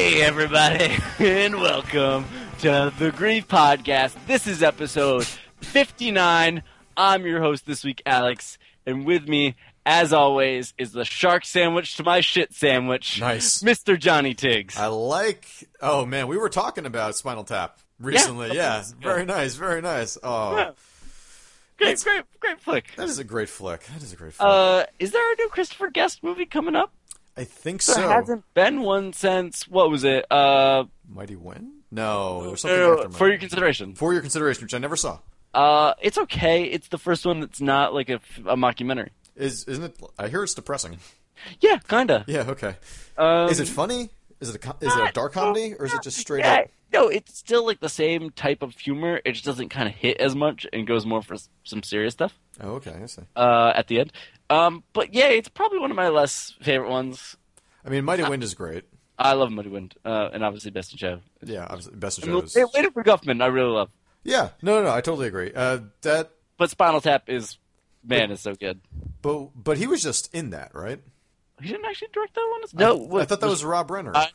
Hey, everybody, and welcome to the Grief Podcast. This is episode 59. I'm your host this week, Alex, and with me, as always, is the shark sandwich to my shit sandwich, Nice. Mr. Johnny Tiggs. I like. Oh man, we were talking about Spinal Tap recently. Yeah. Yeah, very nice, very nice. Oh, Yeah. Great, great, great flick. that is a great flick. That is a great flick. Uh, is there a new Christopher Guest movie coming up? I think There so. hasn't been one since what was it? Uh, Mighty Wind? No, there was something uh, after for your consideration. For your consideration, which I never saw. Uh, it's okay. It's the first one that's not like a, a mockumentary. Is isn't it? I hear it's depressing. Yeah, kinda. Yeah. Okay. Um, is it funny? Is it a co- is it a dark comedy or is it just straight yeah, up? No, it's still like the same type of humor. It just doesn't kind of hit as much and goes more for some serious stuff Oh, okay. I see. uh, at the end. Um, but yeah, it's probably one of my less favorite ones. I mean, Mighty Wind is great. I love Mighty Wind, uh, and obviously Best in Show. Yeah, obviously, best of And shows. Hey, Later for Guffman, I really love. Yeah. No, no, no. I totally agree. Uh, that, But Spinal Tap is, man, is so good. but but he was just in that, right? He didn't actually direct that one. No, I thought that was Rob Reiner. I,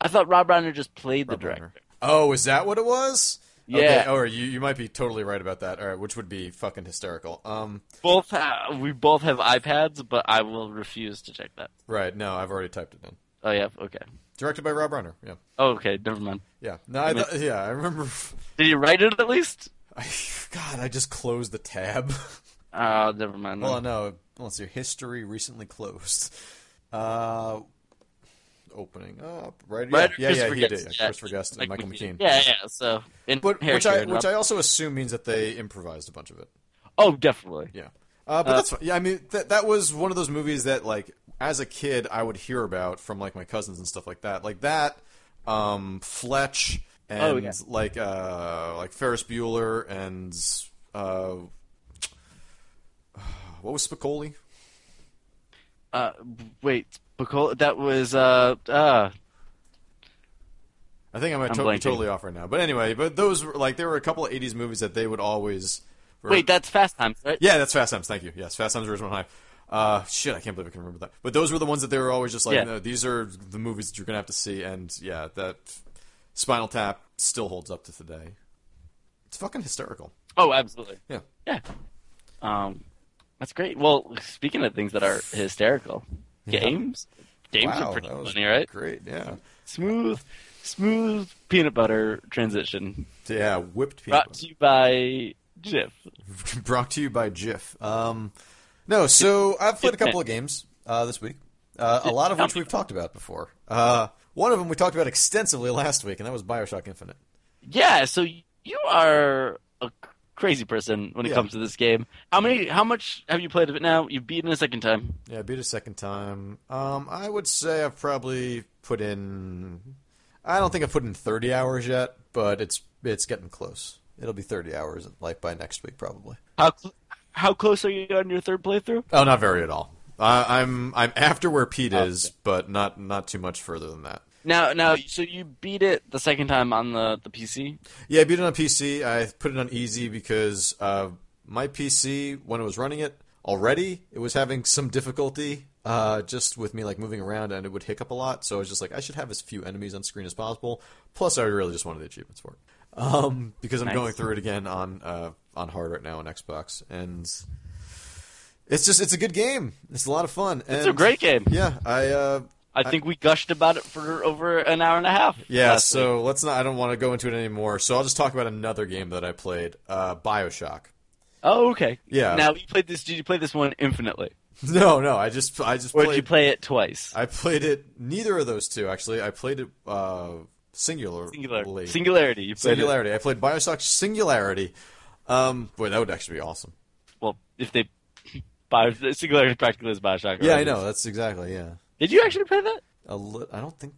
I thought Rob Reiner just played the Rob director. Reiner. Oh, is that what it was? Yeah. Okay, or you, you might be totally right about that. All right, which would be fucking hysterical. Um, Both ha- we both have iPads, but I will refuse to check that. right. No, I've already typed it in. Oh yeah, okay. Directed by Rob Reiner. Yeah. Oh, okay, never mind. Yeah. No, I, mean- th- yeah, I remember. Did you write it at least? I, God, I just closed the tab. Oh, never mind. Well, no. Let's see. History recently closed. Uh, opening up. Right. Yeah, yeah, yeah. He did. Yeah. Christopher Guest and Michael McKean. Yeah, yeah. So, in But which I which I also assume means that they improvised a bunch of it. oh, definitely. Yeah. Uh, but that's yeah. I mean, that that was one of those movies that, like, as a kid, I would hear about from like my cousins and stuff like that. Like that, um, Fletch, and Oh, yeah. like uh, like Ferris Bueller and uh, what was Spicoli? Uh, wait, Bacol- that was uh, uh, I think I might I'm to- blanking. totally off right now. But anyway, but those were like there were a couple of '80s movies that they would always. wait, that's Fast Times, right? Yeah, that's Fast Times. Thank you. Yes, Fast Times at Ridgemont High. Uh, shit, I can't believe I can remember that. But those were the ones that they were always just like, Yeah. no, these are the movies that you're gonna have to see, and yeah, that Spinal Tap still holds up to today. It's fucking hysterical. Oh, absolutely. Yeah. Yeah. Um, that's great. Well, speaking of things that are hysterical, games. Games wow, are pretty funny, right? Great. Yeah. Smooth, smooth peanut butter transition. Yeah. Whipped people. Brought to you by Jif. Brought to you by Jif. Um, no, so I've played a couple of games uh, this week. Uh, a lot of which we've talked about before. Uh, one of them we talked about extensively last week, and that was Bioshock Infinite. Yeah, so you are a crazy person when it Yeah. comes to this game. How many? How much have you played of it now? You've beaten it a second time. Yeah, I beat a second time. Um, I would say I've probably put in. I don't think I've put in 30 hours yet, but it's it's getting close. It'll be 30 hours, like by next week, probably. How cl- how close are you on your third playthrough? Oh, not very at all. I I'm I'm after where Pete is, but not not too much further than that. Now, now, so you beat it the second time on the the PC. Yeah, I beat it on PC. I put it on easy because uh, my PC, when it was running it already, it was having some difficulty uh, just with me like moving around, and it would hiccup a lot. So I was just like, I should have as few enemies on screen as possible. Plus, I really just wanted the achievements for it um, because I'm Nice. going through it again on uh, on hard right now on Xbox, and it's just it's a good game. It's a lot of fun. And, It's a great game. Yeah, I. I think we gushed about it for over an hour and a half. yeah, last week. so let's not. I don't want to go into it anymore. So I'll just talk about another game that I played, uh, Bioshock. Oh, okay. Yeah. Now you played this. Did you play this one infinitely, No, no, I just I just or played. did you play it twice? I played it. Neither of those two actually. I played it uh, singular. Singular. Singularity. You played it. Singularity. I played Bioshock Singularity. Um, boy, that would actually be awesome. Well, if they Bio, Singularity practically is Bioshock. Yeah, I know. That's exactly yeah. Did you actually play that? A li- I don't think.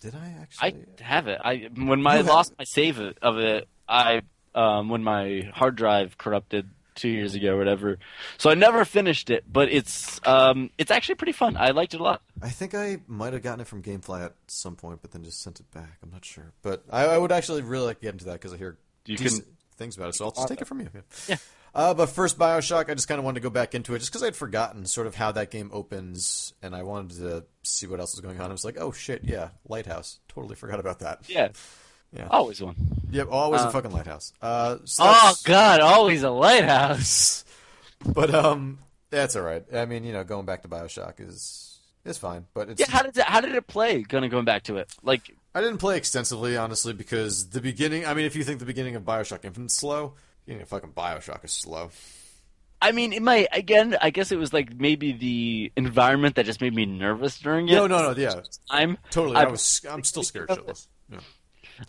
Did I actually? I have it. I when my lost my save of it, I um when my hard drive corrupted two years ago or whatever. So I never finished it, but it's um it's actually pretty fun. I liked it a lot. I think I might have gotten it from GameFly at some point, but then just sent it back. I'm not sure, but I, I would actually really like to get into that because I hear You decent things about it. So I'll just take it from you. Yeah. Uh, but first, Bioshock, I just kind of wanted to go back into it just because I'd forgotten sort of how that game opens, and I wanted to see what else was going on. I was like, oh shit, yeah, Lighthouse. Totally forgot about that. Yeah. Yeah. Always one. Yep, always Uh, a fucking lighthouse. Uh, so Oh God, always a lighthouse. But um, that's all right. I mean, you know, going back to Bioshock is is fine, but it's Yeah, how did it, how did it play? Gonna going back to it, like I didn't play extensively, honestly, because the beginning. I mean, if you think the beginning of Bioshock Infinite's slow, you know, fucking Bioshock is slow. I mean, it might again. I guess it was like maybe the environment that just made me nervous during it. No, no, no, yeah, I'm. totally. I- I was. I'm still scared shitless. Yeah.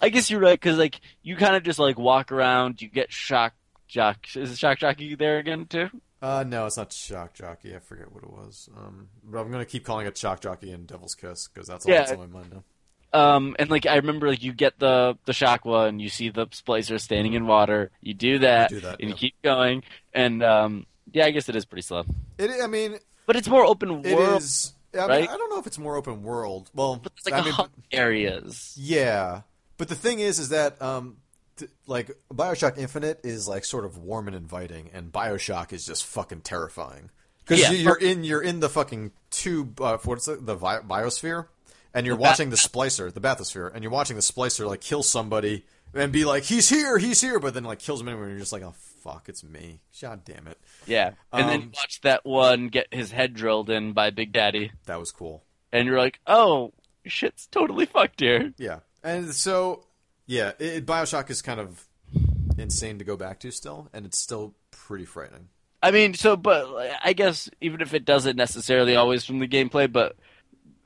I guess you're right because like you kind of just like walk around. You get shock jock. Is it shock jockey there again too? Uh, no, it's not Shock Jockey. I forget what it was. Um, but I'm gonna keep calling it Shock Jockey and Devil's Kiss because that's all Yeah. that's on my mind now. Um, and like I remember, like you get the the shock and you see the splicer standing in water. You do that, You do that, and you keep going. And um, yeah, I guess it is pretty slow, It. I mean, but it's more open it world. is. I, mean, right? I don't know if it's more open world. Well, But it's like I mean, hub areas. Yeah, but the thing is, is that um, th- like Bioshock Infinite is like sort of warm and inviting, and Bioshock is just fucking terrifying because Yeah. you're in you're in the fucking tube. Uh, what's it, the vi- biosphere, and you're The watching the splicer, the bathysphere, and you're watching the splicer like kill somebody and be like, "He's here, he's here," but then like kills him anyway, and you're just like, "Oh fuck, it's me." God damn it, Yeah, and then Um, you watch that one get his head drilled in by Big Daddy, that was cool. and you're like, oh, shit's totally fucked here. Yeah, and so yeah, it, Bioshock is kind of insane to go back to still, and it's still pretty frightening. I mean, so, but I guess even if it doesn't necessarily always from the gameplay, but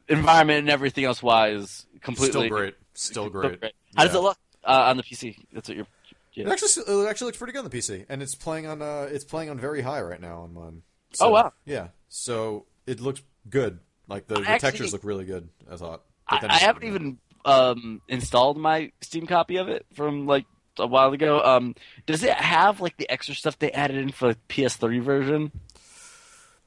environment and everything else wise, completely Still great. Still great. How does it look uh, on the PC? That's what you're. It actually it actually looks pretty good on the PC, and it's playing on uh it's playing on very high right now on mine. Oh, wow. Yeah, so it looks good. Like the, the actually- textures look really good. I thought. I, I haven't even um, installed my Steam copy of it from like a while ago. Um, does it have like the extra stuff they added in for the PS3 version?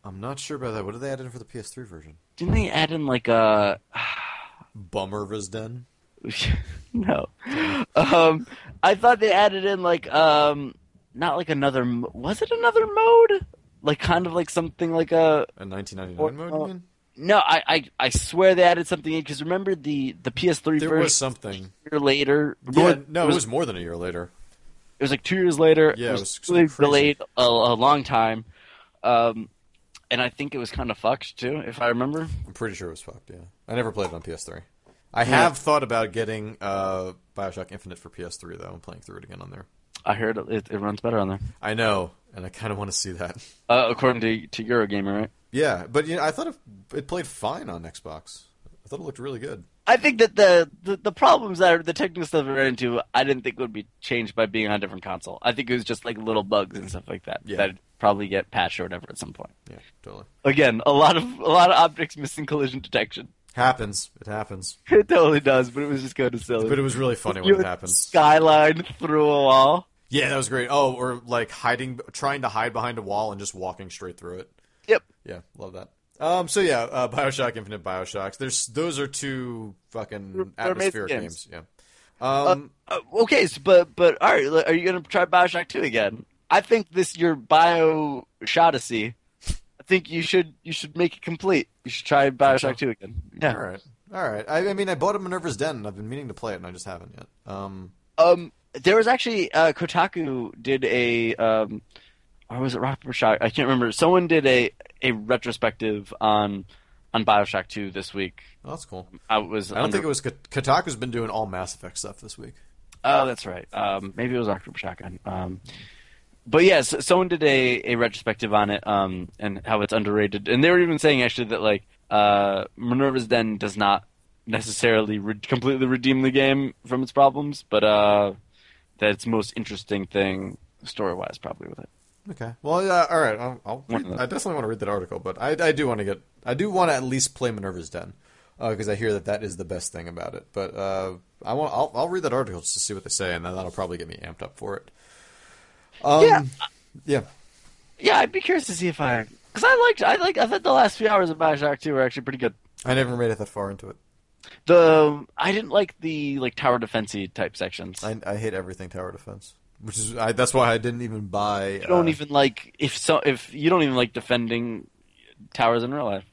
I'm not sure about that. What did they add in for the PS3 version? Didn't they add in like a Minerva's Den. no? Um, I thought they added in like um, not like another. Was it another mode? Like kind of like something like a A 1999 Or- mode. You mean? no. I I, I swear they added something in because remember the the PS3 There version was something. a year later. Yeah, More- no, it was more than a year later. It was like two years later. Yeah, it it was, was really delayed a, a long time, um, and I think it was kind of fucked too, if I remember. I'm pretty sure it was fucked. Yeah, I never played it on PS3. I have thought about getting uh, Bioshock Infinite for PS3 though, and playing through it again on there. I heard it, it runs better on there, I know, and I kind of want to see that. uh, according to to Eurogamer, right? Yeah, but you know, I thought it, it played fine on Xbox. I thought it looked really good. I think that the, the, the problems that are, the technical stuff we ran into, I didn't think would be changed by being on a different console. I think it was just like little bugs and stuff like that Yeah. that probably get patched or whatever at some point. Yeah, totally. Again, a lot of a lot of objects missing collision detection. Happens. It happens. It totally does, but it was just kind of silly. But it was really funny when it happened. Skyline through a wall. Yeah, that was great. Oh, or like hiding, trying to hide behind a wall and just walking straight through it. Yep. Yeah, love that. Um, so yeah, uh, Bioshock Infinite, Bioshocks. There's those are two fucking They're atmospheric games. games. Yeah. Um, Uh, okay, so, but but all right, are you gonna try Bioshock Two again? I think this your Bio Shodacy. I think you should you should make it complete. You should try Bioshock Two again. Yeah. all right, all right. I, I mean, I bought a Minerva's Den, and I've been meaning to play it, and I just haven't yet. Um, Um, there was actually uh, Kotaku did a um, or was it Rock Paper Shock? I can't remember. Someone did a a retrospective on on Bioshock Two this week. oh, that's cool. I was I don't under- think it was Kot- Kotaku's been doing all Mass Effect stuff this week. Oh, that's right. Um, maybe it was October Shotgun. Um, but yes, someone did a, a retrospective on it um, and how it's underrated, and they were even saying actually that like uh, Minerva's Den does not necessarily re- completely redeem the game from its problems, but uh, that its most interesting thing story wise probably with it. Okay. Well, yeah. All right. I'll, I'll read, I definitely want to read that article, but I, I do want to get. I do want to at least play Minerva's Den because I hear that that is the best thing about it. But uh, I want. I'll, I'll read that article just to see what they say, and then that'll probably get me amped up for it. Um, Yeah. Yeah. Yeah, I'd be curious to see if I because I liked I like I thought the last few hours of Bioshock Two were actually pretty good. I never made it that far into it. The I didn't like the like tower defensey type sections. I, I hate everything tower defense. Which is I, that's why I didn't even buy. You don't uh, even like if so if you don't even like defending towers in real life.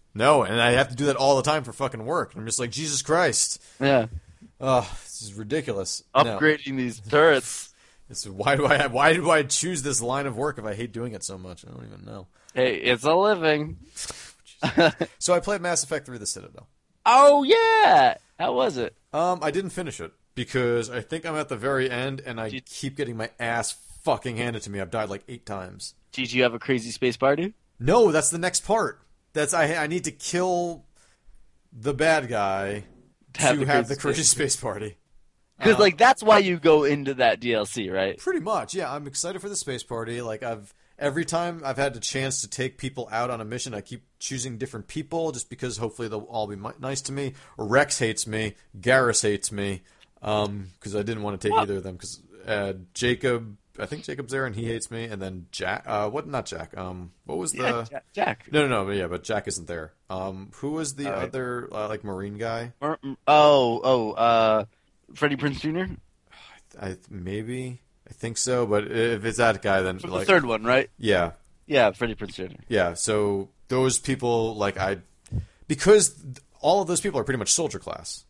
no, and I have to do that all the time for fucking work. I'm just like Jesus Christ. Yeah, Oh, this is ridiculous. No. upgrading these turrets. It's, why do I have, why do I choose this line of work if I hate doing it so much? I don't even know. Hey, it's a living. So I played Mass Effect 3: The Citadel. Oh yeah, how was it? Um, I didn't finish it because I think I'm at the very end, and I Did- keep getting my ass fucking handed to me. I've died like eight times. Did you have a crazy space party? No, that's the next part. That's I I need to kill the bad guy to Have have, the the crazy crazy space party. Because uh-huh. like that's why you go into that DLC, right? Pretty much, yeah. I'm excited for the space party. Like I've every time I've had the chance to take people out on a mission, I keep choosing different people just because hopefully they'll all be nice to me. Wrex hates me. Garrus hates me because I didn't want to take What? either of them because uh, Jacob. I think Jacob's there and he hates me, and then Jack. Uh, what? Not Jack. Um, what was the? Jack. Jack. No, no, no. But yeah, but Jack isn't there. Um, who was the right. other uh, like Marine guy? Or- Oh, oh, uh, Freddie Prinze Jr. I maybe I think so, but if it's that guy, then like the third one, right? yeah, Yeah, Freddie Prinze Jr. Yeah, so those people like I because th- all of those people are pretty much soldier class.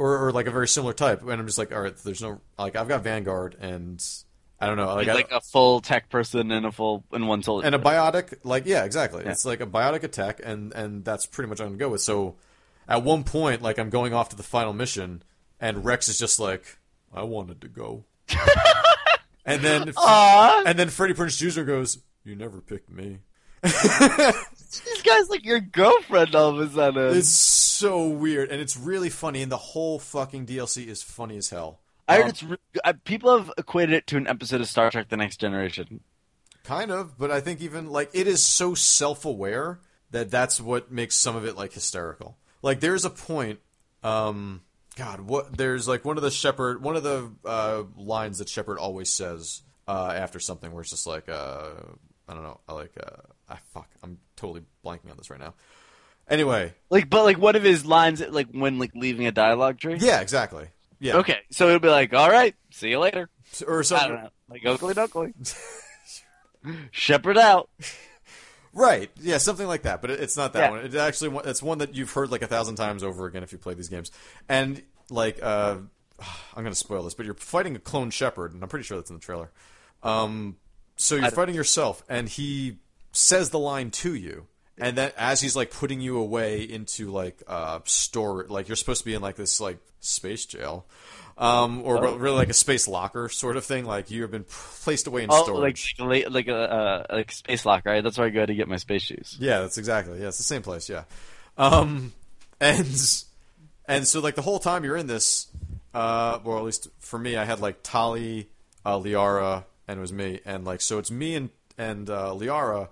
Or, or like a very similar type, and I'm just like, all right, there's no like I've got Vanguard and I don't know like, Like, I, like a full tech person and a full and one soldier. and a biotic like yeah exactly Yeah. it's like a biotic attack and and that's pretty much what I'm gonna go with. So at one point like I'm going off to the final mission and Wrex is just like I wanted to go, and then Aw, and then Freddie Prinze Jr. goes you never picked me. this guy's like your girlfriend all of a sudden. It's so weird, and it's really funny, and the whole fucking DLC is funny as hell. I heard Um, it's re- uh, people have equated it to an episode of Star Trek: The Next Generation. kind of, but I think even like it is so self-aware that that's what makes some of it like hysterical. Like there's a point, um, God, what there's like one of the Shepard, one of the uh, lines that Shepard always says uh, after something, where it's just like, uh, I don't know, I like, uh, ah, fuck, I'm totally blanking on this right now. Anyway, Like, but like one of his lines, like when like leaving a dialogue tree. yeah, exactly, yeah, Okay, so it'll be like, "All right, see you later." or I something. don't know, like Oakley Doakley. Shepard out. Right. Yeah, something like that. But it's not that Yeah. one. It's actually one, it's one that you've heard like a thousand times over again if you play these games. And like, uh, I'm going to spoil this, but you're fighting a clone Shepard, and I'm pretty sure that's in the trailer. Um, so you're fighting yourself, and he says the line to you. And then as he's like putting you away into like uh store like you're supposed to be in like this like space jail. Um, or Oh. really like a space locker sort of thing. Like you have been placed away in Oh, storage. like like like a uh, like space locker. right? That's where I go to get my space shoes. Yeah, that's exactly. Yeah, it's the same place. Yeah, um, and and so like the whole time you're in this, uh, or at least for me, I had like Tali, uh, Liara, and it was me, and like so it's me and and uh, Liara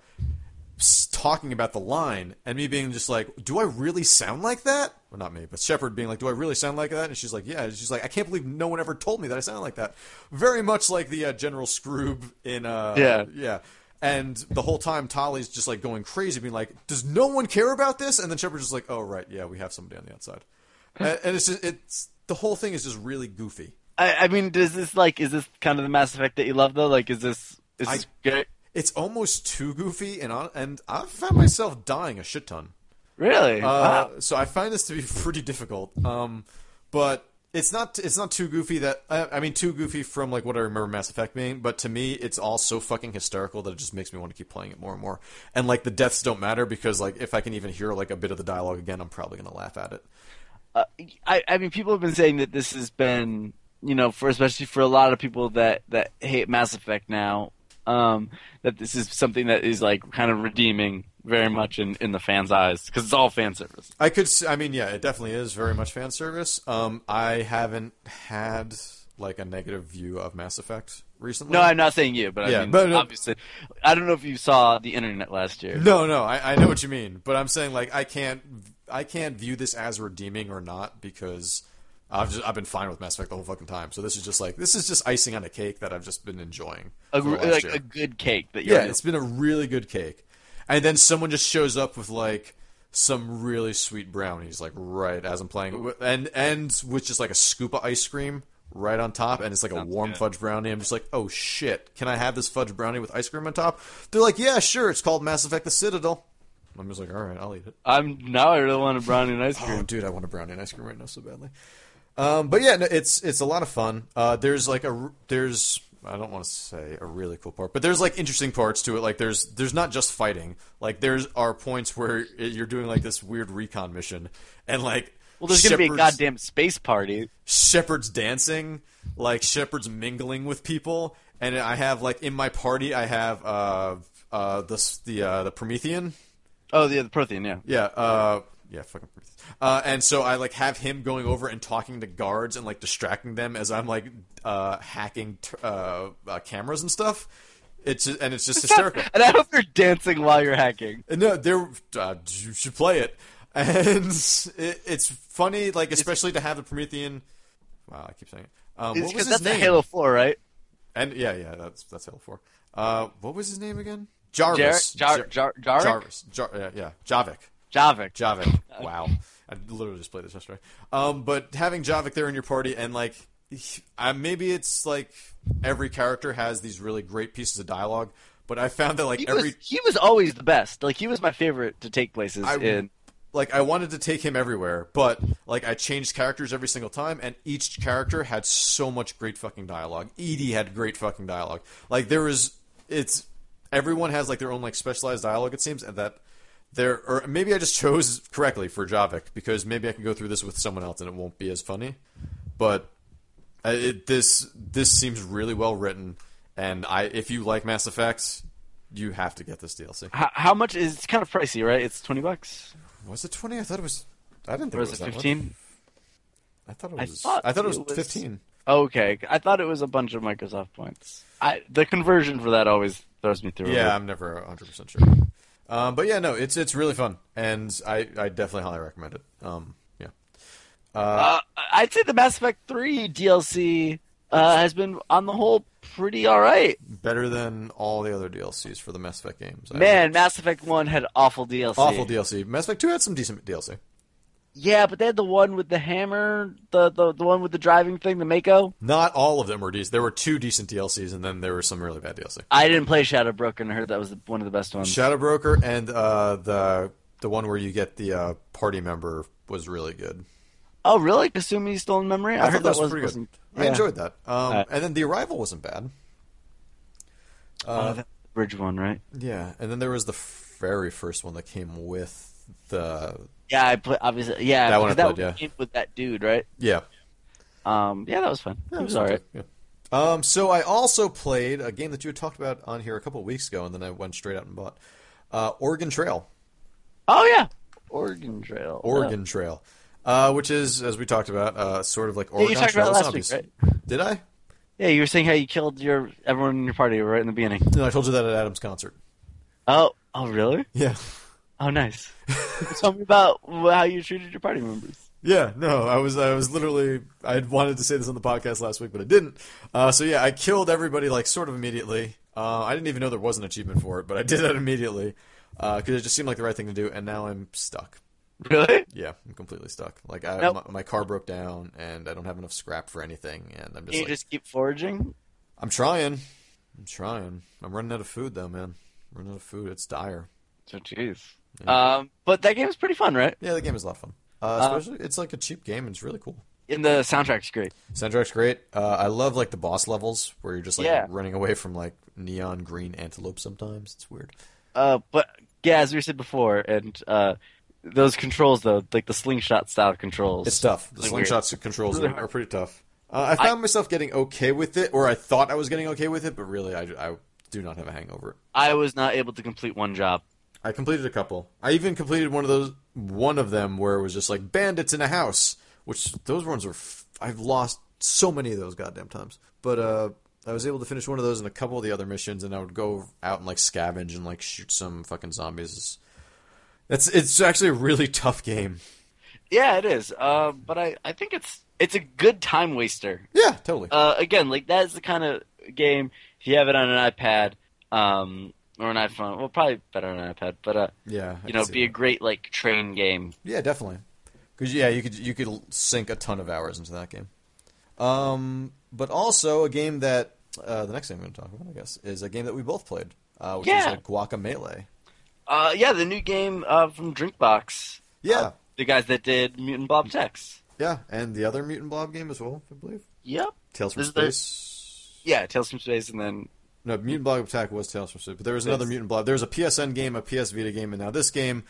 talking about the line, and me being just like, do I really sound like that? Well, not me, but Shepard being like, do I really sound like that? And she's like, yeah. And she's like, I can't believe no one ever told me that I sound like that. Very much like the uh, General Skroob in uh, Yeah. yeah. And the whole time, Tali's just like going crazy, being like, "Does no one care about this?" And then Shepard's just like, "Oh right, yeah, we have somebody on the outside." and, and it's just it's the whole thing is just really goofy. I, I mean, does this like is this kind of the Mass Effect that you love though? Like, is this is I- this good? It's almost too goofy, and I, and I found myself dying a shit ton. Really? Uh, wow. So I find this to be pretty difficult. Um, but it's not it's not too goofy that I, I mean too goofy from like what I remember Mass Effect being. But to me, it's all so fucking hysterical that it just makes me want to keep playing it more and more. And like the deaths don't matter because like if I can even hear like a bit of the dialogue again, I'm probably gonna laugh at it. Uh, I, I mean, people have been saying that this has been, you know, for especially for a lot of people that that hate Mass Effect now, um, that this is something that is like kind of redeeming very much in in the fans' eyes because it's all fan service. I could. I mean, yeah, it definitely is very much fan service. Um, I haven't had like a negative view of Mass Effect recently. No, I'm not saying you, but I Yeah, mean, but- obviously, I don't know if you saw the internet last year. No, no, I, I know what you mean, but I'm saying like I can't, I can't view this as redeeming or not because I've just I've been fine with Mass Effect the whole fucking time. So this is just like this is just icing on a cake that I've just been enjoying. a, for the gr- last like year. a good cake that you're yeah, it's been a really good cake, and then someone just shows up with like some really sweet brownies, like right as I'm playing, and and with just like a scoop of ice cream right on top, and it's like a warm good. fudge brownie. I'm just like, oh shit, can I have this fudge brownie with ice cream on top? They're like, yeah, sure. It's called Mass Effect: The Citadel. I'm just like, all right, I'll eat it. I'm now I really want a brownie and ice Oh, cream. dude, I want a brownie and ice cream right now so badly. Um, but yeah, no, it's it's a lot of fun. Uh, there's like a there's I don't want to say a really cool part, but there's like interesting parts to it. Like there's there's not just fighting. Like there's are points where you're doing like this weird recon mission, and like Well, there's gonna be a goddamn space party. Shepard's dancing, like Shepard's mingling with people, and I have like in my party I have uh uh the the uh, the Promethean. Oh, the, the Prothean, yeah. Yeah, uh, yeah, fucking. Uh, and so I like have him going over and talking to guards and like distracting them as I'm like uh, hacking t- uh, uh, cameras and stuff. It's and it's just hysterical. And I hope you're dancing while you're hacking. No, they're uh, you should play it, and it, it's funny, like especially to have the Promethean. Wow, I keep saying it. Um, what was his that's name? Halo 4, right? And yeah, yeah, that's that's Halo Four. Uh, what was his name again? Jarvis. Jar- Jar- Jarek? Jarvis. Jar- yeah, yeah, Javik. Javik. Javik. Wow. I literally just played this yesterday. Um, but having Javik there in your party and like, uh, maybe it's like every character has these really great pieces of dialogue, but I found that like He, every was, he was always the best. Like, he was my favorite to take places I- in. like I wanted to take him everywhere, but like I changed characters every single time, and each character had so much great fucking dialogue. EDI had great fucking dialogue. Like there was, it's everyone has like their own like specialized dialogue. It seems, and that there, or maybe I just chose correctly for Javik because maybe I can go through this with someone else and it won't be as funny. But uh, it, this this seems really well written, and I if you like Mass Effect, you have to get this DLC. How, how much is it's kind of pricey, right? It's 20 bucks. Was it twenty? I thought it was. I didn't think Or was it much. 15? I thought it I was. thought I thought it was, it was- fifteen. Okay. I thought it was a bunch of Microsoft points. I The conversion for that always throws me through. Yeah. I'm never hundred percent sure. Um, but yeah, no, it's it's really fun, and I, I definitely highly recommend it. Um, yeah, Uh, I'd say the Mass Effect 3 DLC uh, has been, on the whole, pretty alright. better than all the other DLCs for the Mass Effect games. I- Man, Mass Effect 1 had awful DLC. awful DLC. Mass Effect Two had some decent DLC. Yeah, but they had the one with the hammer, the, the, the one with the driving thing, the Mako. Not all of them were decent. There were two decent DLCs, and then there were some really bad DLC. I didn't play Shadow Broker, and I heard that was one of the best ones. Shadow Broker and uh, the the one where you get the uh, party member was really good. oh, really? Kasumi Stolen Memory? I, heard thought that was, pretty good. wasn't- I yeah. enjoyed that. Um, Uh, and then the arrival wasn't bad. Oh, that bridge one, right? Yeah, and then there was the very first one that came with the Yeah, I play. Obviously, yeah. That one I played, yeah. with that dude, right? yeah. Um, yeah, that was fun. Yeah, it was okay, alright. yeah. Um, so I also played a game that you had talked about on here a couple of weeks ago, and then I went straight out and bought uh, Organ Trail. Oh yeah, Organ Trail. Organ Trail, uh, which is, as we talked about, uh, sort of like Yeah, Oregon you talked Trail zombies. week, right? Did I? Yeah, you were saying how you killed your everyone in your party right in the beginning. No, I told you that at Adam's concert. Oh, oh, really? Yeah. Oh, nice. Tell me about how you treated your party members. Yeah, no, I was I was literally I had wanted to say this on the podcast last week, but I didn't. Uh, so yeah, I killed everybody like sort of immediately. Uh, I didn't even know there was an achievement for it, but I did that immediately because it just seemed like the right thing to do. And now I'm stuck. Really? Yeah, I'm completely stuck. Like I, Nope. my, my car broke down, and I don't have enough scrap for anything, and I'm just Can you like, just keep foraging? I'm trying, I'm trying. I'm running out of food though, man. I'm running out of food. It's dire. So, jeez. Um, but that game is pretty fun, right? Yeah, the game is a lot of fun. Uh, Uh, especially, it's like a cheap game. and It's really cool. And the soundtrack's great. Soundtrack's great. Uh, I love like the boss levels where you're just like Yeah. running away from like neon green antelope. Sometimes it's weird. Uh, but yeah, as we said before, and uh, those controls though, like the slingshot style controls. It's tough. The Really weird. slingshot controls Really are, are pretty tough. Uh, I found myself getting okay with it, or I thought I was getting okay with it, but really, I, I do not have a hangover. I was not able to complete one job. I completed a couple. I even completed one of those, one of them where it was just like bandits in a house, which those ones were. F- I've lost so many of those goddamn times. But uh, I was able to finish one of those and a couple of the other missions, and I would go out and like scavenge and like shoot some fucking zombies. That's it's actually a really tough game. Yeah, it is. Uh, but I, I think it's it's a good time waster. Yeah, totally. Uh, again, like that's the kind of game if you have it on an iPad, um, or an iPhone. Well, probably better on an iPad, but uh, yeah, I you know, be a great like train game. Yeah, definitely. Because yeah, you could you could sink a ton of hours into that game. Um, but also a game that uh, the next thing I'm going to talk about, I guess, is a game that we both played, uh, which Yeah. is a Guacamelee. Uh, yeah, the new game uh, from Drinkbox. Yeah, Uh, the guys that did Mutant Blobs Attack. yeah, and the other Mutant Blob game as well, I believe. Yep. Tales from Is there- Space. Yeah, Tales from Space, and then No, Mutant Blob Attack was Tales from Space, but there was another. Mutant Blob. There was a PSN game, a PS Vita game, and now this game.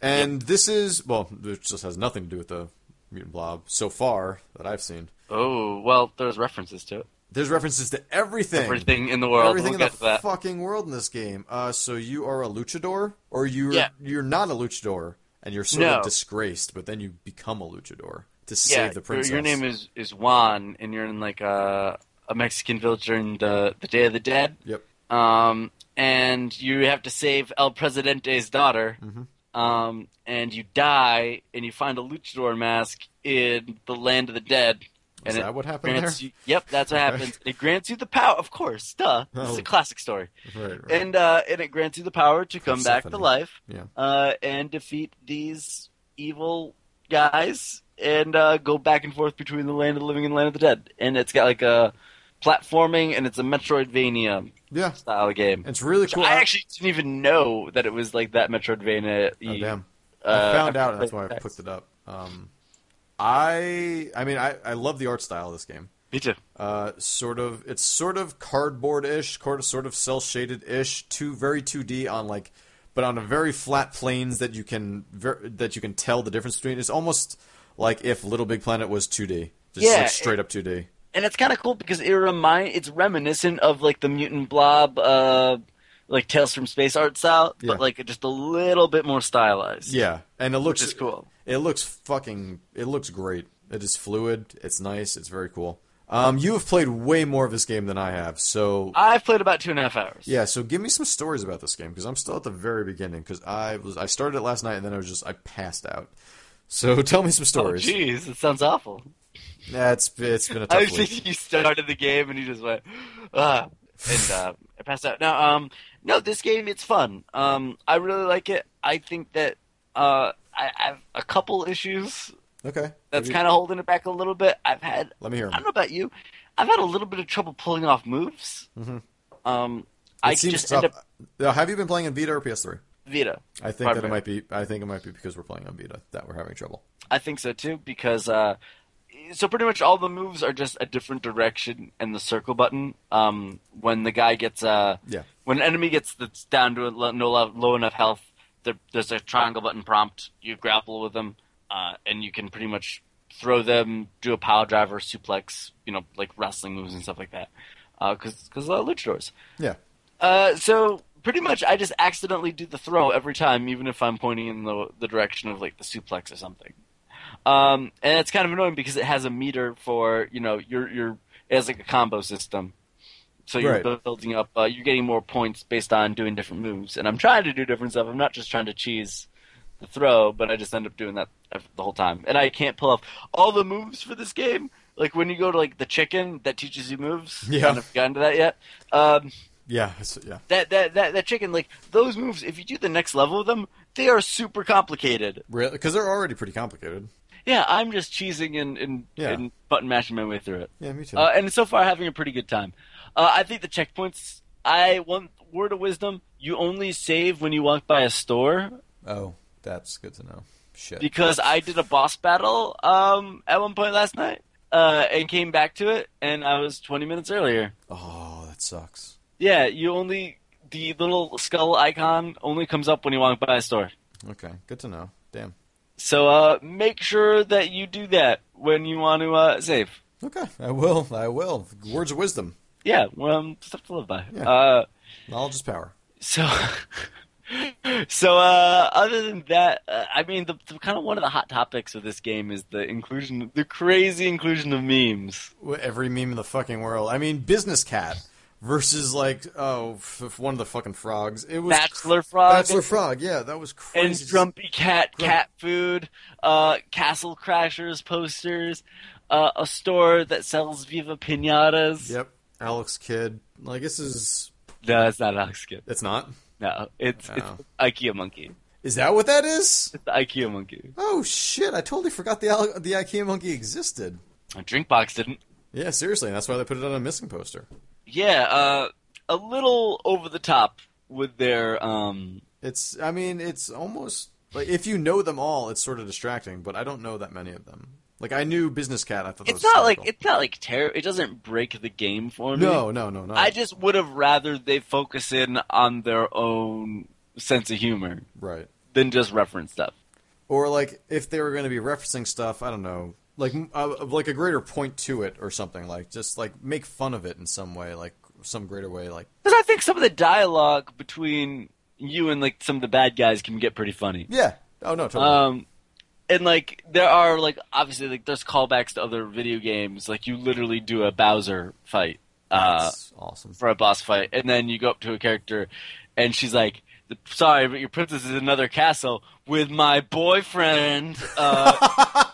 And this is well, it just has nothing to do with the Mutant Blob so far that I've seen. oh well, there's references to it. There's references to everything. Everything in the world. Everything we'll in get the to that. fucking world in this game. Uh, so you are a luchador, or you're Yeah. you're not a luchador, and you're sort No. of disgraced, but then you become a luchador to yeah, save the your- princess. Your name is is Juan, and you're in like a a Mexican village during the the Day of the Dead. Yep. Um, and you have to save El Presidente's daughter. Mm-hmm. Um, and you die, and you find a luchador mask in the land of the dead. Is and that what happened there? you, yep, that's what happens. It grants you the power, of course, duh. This is Oh. a classic story. Right. right. And uh, and it grants you the power to come back to life yeah. uh, and defeat these evil guys and uh, go back and forth between the land of the living and the land of the dead. And it's got like a platforming and it's a Metroidvania Yeah. style game. It's really cool. I actually didn't even know that it was like that Metroidvania. Oh, damn. Uh, I found out, and that's why I picked it up. Um, I, I mean, I, I love the art style of this game. Me too. Uh, sort of, it's sort of cardboard-ish, sort of, sort of cell-shaded-ish, two very 2D on like, but on a very flat planes that you can ver- that you can tell the difference between. It's almost like if Little Big Planet was 2D, just Yeah, like straight up 2D. And it's kind of cool because it remind it's reminiscent of like the mutant blob, uh, like Tales from Space art style, Yeah. but like just a little bit more stylized. Yeah, and it looks which cool. It looks fucking. It looks great. It is fluid. It's nice. It's very cool. Um, you have played way more of this game than I have, so I've played about two and a half hours. yeah. So give me some stories about this game because I'm still at the very beginning. Because I was I started it last night and then I was just I passed out. So tell me some Oh, stories. jeez, it sounds awful. Yeah, it's it's been a I tough was week. thinking you started the game and you just went, ah, and uh, I passed out. Now, um, no, this game it's fun. Um, I really like it. I think that uh, I, I have a couple issues Okay, that's kind of holding it back a little bit. I've had, Let me hear I don't know about you, I've had a little bit of trouble pulling off moves. Mhm. Um, It I seems just tough. end up Uh, have you been playing on Vita or PS3? Vita. I think that it me. might be. I think it might be because we're playing on Vita that we're having trouble. I think so too because uh, so pretty much all the moves are just a different direction and the circle button. Um, when the guy gets uh, Yeah. when an enemy gets that's down to a low, no low, low enough health, there, there's a triangle button prompt. You grapple with them, uh, and you can pretty much throw them, do a power driver, suplex, you know, like wrestling moves and stuff like that. Because because uh, luchadors. Yeah. Uh, so pretty much, I just accidentally do the throw every time, even if I'm pointing in the the direction of like the suplex or something. Um, and it's kind of annoying because it has a meter for you know your your it has like a combo system. So you're Right. building up, uh, you're getting more points based on doing different moves. And I'm trying to do different stuff. I'm not just trying to cheese the throw, but I just end up doing that the whole time. And I can't pull off all the moves for this game. Like when you go to like the chicken that teaches you moves. Yeah. I haven't gotten to that yet. Um, Yeah. Yeah. that, that that that chicken like those moves if you do the next level of them they are super complicated Really? Because they're already pretty complicated. Yeah i'm just cheesing and and, Yeah. and button mashing my way through it Yeah, me too. uh, and so far having a pretty good time uh, i think the checkpoints i want word of wisdom you only save when you walk by a store oh, that's good to know. Shit. because i did a boss battle um at one point last night uh, and came back to it and i was 20 minutes earlier Oh, that sucks. yeah you only the little skull icon only comes up when you walk by a store Okay, good to know. Damn. So uh, make sure that you do that when you want to uh, save. Okay, I will. I will. Words of wisdom. Yeah, well, um, stuff to live by. Yeah. Uh, Knowledge is power. so, so uh, other than that, uh, I mean, the, the kind of one of the hot topics of this game is the inclusion, the crazy inclusion of memes. Every meme in the fucking world. I mean, Business Cat versus like oh, f- one of the fucking frogs. It was Bachelor frog Bachelor Frog. Yeah, that was crazy. and. Grumpy Cat Grump- cat food, uh, Castle Crashers posters, uh, a store that sells Viva pinatas. Yep. Alex Kidd. Like this is. No, it's not Alex Kidd. It's not. No, it's Oh. it's IKEA monkey. Is that what that is? It's the IKEA monkey. Oh shit! I totally forgot the the IKEA monkey existed. Drinkbox didn't. Yeah, seriously, that's why they put it on a missing poster. Yeah, uh, a little over the top with their um. It's, I mean, it's almost like if you know them all, it's sort of distracting. But I don't know that many of them. Like I knew Business Cat. I thought It's not like it's not like terror. It doesn't break the game for me. no, no, no, no. I just would have rather they focus in on their own sense of humor right. than just reference stuff. Or like if they were going to be referencing stuff, I don't know, like uh, like a greater point to it or something. Like just like make fun of it in some way, like some greater way. Like Because I think some of the dialogue between you and like some of the bad guys can get pretty funny. yeah, oh no, totally. Um, and like there are like obviously like there's callbacks to other video games. Like you literally do a Bowser fight uh, That's awesome. for a boss fight, and then you go up to a character, and she's like, "Sorry, but your princess is in another castle with my boyfriend." Uh,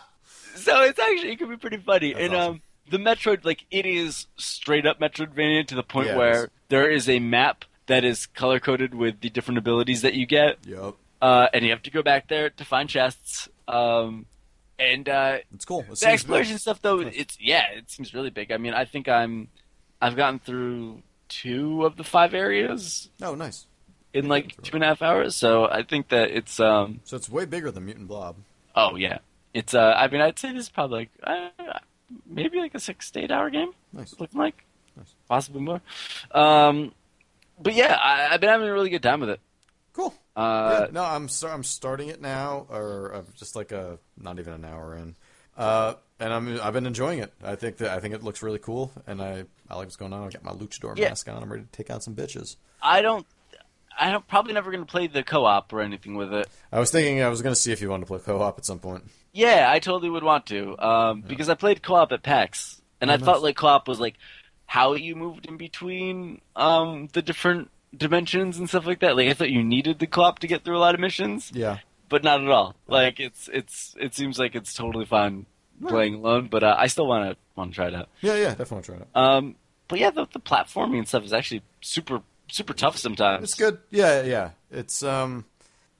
so it's actually it can be pretty funny. That's and awesome. um, the Metroid like it is straight up Metroidvania to the point Yeah, where there is a map that is color coded with the different abilities that you get Yep, uh, and you have to go back there to find chests. Um, and uh, it's cool. It the exploration good. stuff, though, it's yeah, it seems really big. I mean, I think I'm, I've gotten through two of the five areas Oh, nice. in like two and a half hours. So I think that it's, um, So it's way bigger than Mutant Blob. oh yeah, it's. Uh, I mean, I'd say this is probably like uh, maybe like a six to eight hour game, Nice. looking like, Nice. possibly more. Um, but yeah, I, I've been having a really good time with it. Cool. Uh, Yeah, no, I'm st- I'm starting it now, or uh, just like a not even an hour in, uh, and I'm I've been enjoying it. I think that I think it looks really cool, and I I like what's going on. I got my luchador Yeah. mask on. I'm ready to take out some bitches. I don't. I don't probably never going to play the co-op or anything with it. I was thinking I was going to see if you wanted to play co-op at some point. Yeah, I totally would want to, um, because I played co-op at PAX, and Oh, I nice. thought like co-op was like how you moved in between um, the different dimensions and stuff like that. Like I thought you needed the co-op to get through a lot of missions, Yeah, but not at all. Like it's it's it seems like it's totally fine playing alone, but uh, I still want to want to try it out. yeah, yeah. Definitely try it. Um, but yeah, the, the platforming and stuff is actually super super tough sometimes. It's good. Yeah, yeah. It's um,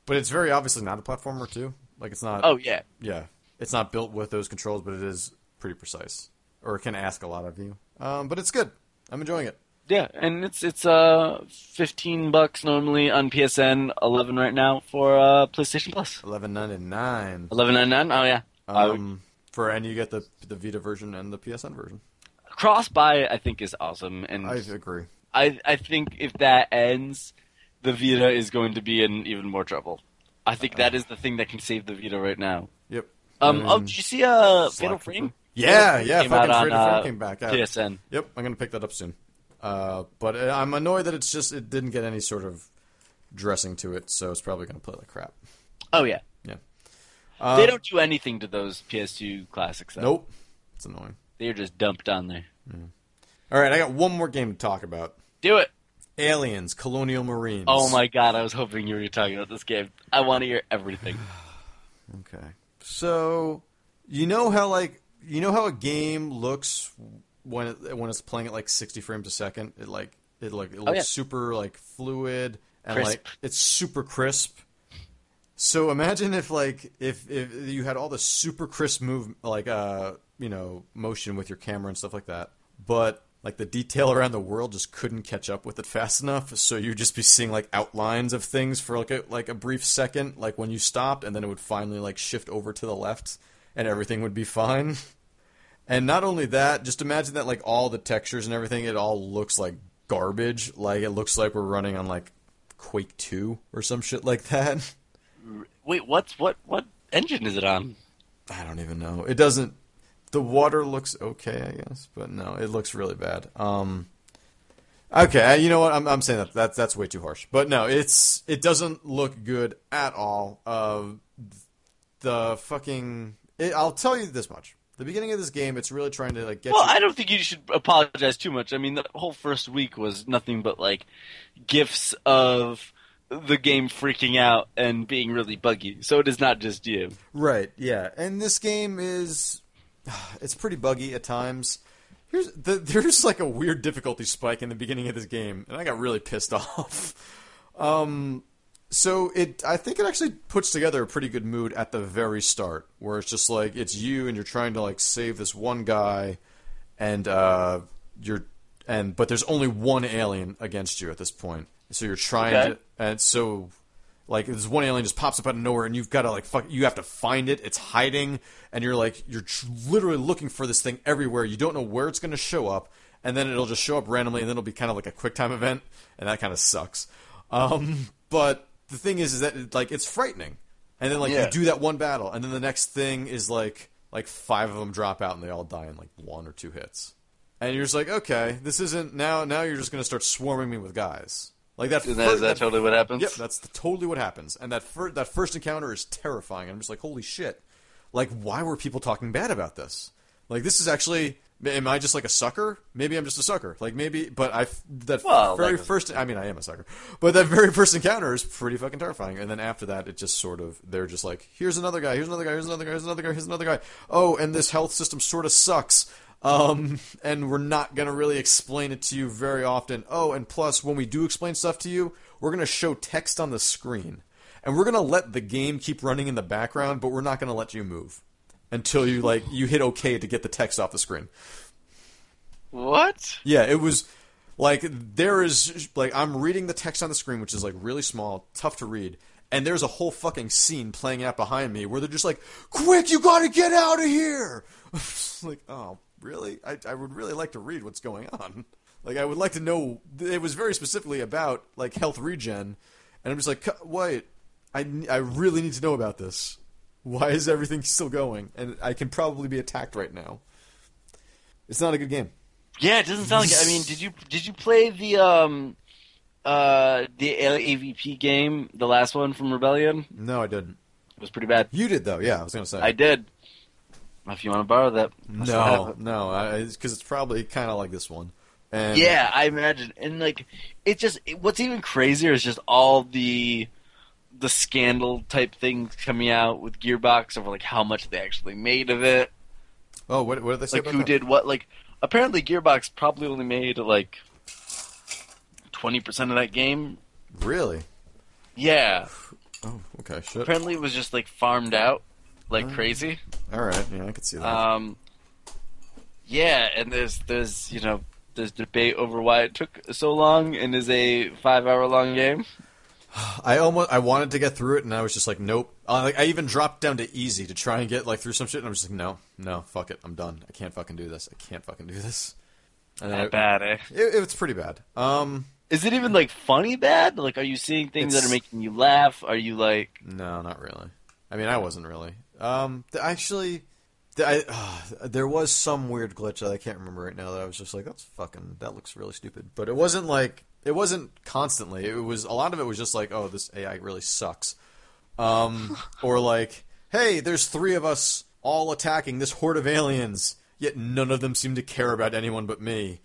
but it's very obviously not a platformer too. Like it's not. Oh yeah, yeah. It's not built with those controls, but it is pretty precise, or it can ask a lot of you. Um, but it's good. I'm enjoying it. Yeah, and it's it's uh fifteen bucks normally on PSN, eleven right now for uh PlayStation Plus. Eleven ninety nine. Eleven ninety nine. Oh yeah. Um, for and you get the the Vita version and the PSN version. cross buy I think is awesome, and I agree. I. I think if that ends, the Vita is going to be in even more trouble. I think that is the thing that can save the Vita right now. Yep. Um. Oh, did you see uh Slack Fatal Trooper. Frame? Yeah, yeah. Fucking came out Fatal Frame uh, came back. Yeah. PSN. Yep, I'm gonna pick that up soon. Uh, but uh, I'm annoyed that it's just it didn't get any sort of dressing to it, so it's probably gonna play like crap. Oh yeah. Uh, they don't do anything to those PS2 classics. Though. Nope. It's annoying. They're just dumped on there. All right, I got one more game to talk about. Do it. Aliens, Colonial Marines. Oh my god, I was hoping you were talking about this game. I want to hear everything. Okay. So, you know how like you know how a game looks when it, when it's playing at like 60 frames a second? It like it like it looks Oh, yeah. super like fluid and Crisp. like it's super crisp. So imagine if like if if you had all the super crisp move like uh you know motion with your camera and stuff like that, but like the detail around the world just couldn't catch up with it fast enough, so you'd just be seeing like outlines of things for like a like a brief second, like when you stopped, and then it would finally like shift over to the left, and everything would be fine. And not only that, just imagine that like all the textures and everything, it all looks like garbage. Like it looks like we're running on like Quake Two or some shit like that. Wait, what's what what engine is it on? I don't even know. It doesn't. The water looks okay, I guess, but no, it looks really bad. Um, okay, you know what? I'm, I'm saying that that's that's way too harsh. But no, it's it doesn't look good at all. Uh, the fucking. It, I'll tell you this much: the beginning of this game, it's really trying to like get. Well, you, I don't think you should apologize too much. I mean, the whole first week was nothing but like gifts of the game freaking out and being really buggy. So it is not just you. Right, yeah. And this game is it's pretty buggy at times. Here's the, there's like a weird difficulty spike in the beginning of this game, and I got really pissed off. Um so it I think it actually puts together a pretty good mood at the very start, where it's just like it's you and you're trying to like save this one guy and uh, you're and but there's only one alien against you at this point. So you're trying Okay. to, and so like this one alien just pops up out of nowhere, and you've got to like fuck. You have to find it. It's hiding, and you're like you're tr- literally looking for this thing everywhere. You don't know where it's going to show up, and then it'll just show up randomly, and then it'll be kind of like a quick time event, and that kind of sucks. Um, but the thing is, is that it, like it's frightening, and then like Yeah. you do that one battle, and then the next thing is like like five of them drop out, and they all die in like one or two hits, and you're just like, okay, this isn't now. Now you're just going to start swarming me with guys. Like that. Is that, is fir- that totally what happens? Yep, that's totally what happens. And that fir- that first encounter is terrifying. And I'm just like, holy shit! Like, why were people talking bad about this? Like, this is actually. Am I just like a sucker? Maybe I'm just a sucker. Like maybe, but I that Well, very first. I mean, I am a sucker, but that very first encounter is pretty fucking terrifying. And then after that, it just sort of they're just like, here's another guy, here's another guy, here's another guy, here's another guy, here's another guy. Oh, and this health system sort of sucks. Um, and we're not gonna really explain it to you very often. Oh, and plus, when we do explain stuff to you, we're gonna show text on the screen, and we're gonna let the game keep running in the background, but we're not gonna let you move until you like you hit OK to get the text off the screen. What? Yeah, it was like there is like I'm reading the text on the screen, which is like really small, tough to read, and there's a whole fucking scene playing out behind me where they're just like, "Quick, you got to get out of here!" like, oh, really? I I would really like to read what's going on. Like, I would like to know. It was very specifically about like health regen, and I'm just like, "Cu- wait, I I really need to know about this. Why is everything still going? And I can probably be attacked right now. It's not a good game. Yeah, it doesn't sound like. I mean, did you did you play the um uh the AVP game, the last one from Rebellion? No, I didn't. It was pretty bad. You did though. Yeah, I was gonna say. I did. If you want to borrow that, I still have no, no, because it's probably kind of like this one. And Yeah, I imagine, and like, it just it, what's even crazier is just all the the scandal type things coming out with Gearbox over like how much they actually made of it, Oh, what, what did they say like who that? did what. Like, apparently Gearbox probably only made like twenty percent of that game. Really? Yeah, Oh, okay. Shit. apparently it was just like farmed out like Oh. crazy. All right. Yeah, I could see that. Um, yeah, and there's there's you know there's debate over why it took so long and is a five hour long game. I almost I wanted to get through it, and I was just like, nope. Uh, like, I even dropped down to easy to try and get like through some shit, and I'm just like, no, no, fuck it, I'm done. I can't fucking do this. I can't fucking do this. And I- bad, eh? It, it's pretty bad. Um, Is it even like funny bad? Like, are you seeing things that are making you laugh? Are you like, No, not really. I mean, I wasn't really. Um, actually, I, uh, there was some weird glitch that I can't remember right now that I was just like, that's fucking, that looks really stupid. But it wasn't like, it wasn't constantly. It was, a lot of it was just like, oh, this AI really sucks. Um, or like, hey, there's three of us all attacking this horde of aliens, yet none of them seem to care about anyone but me.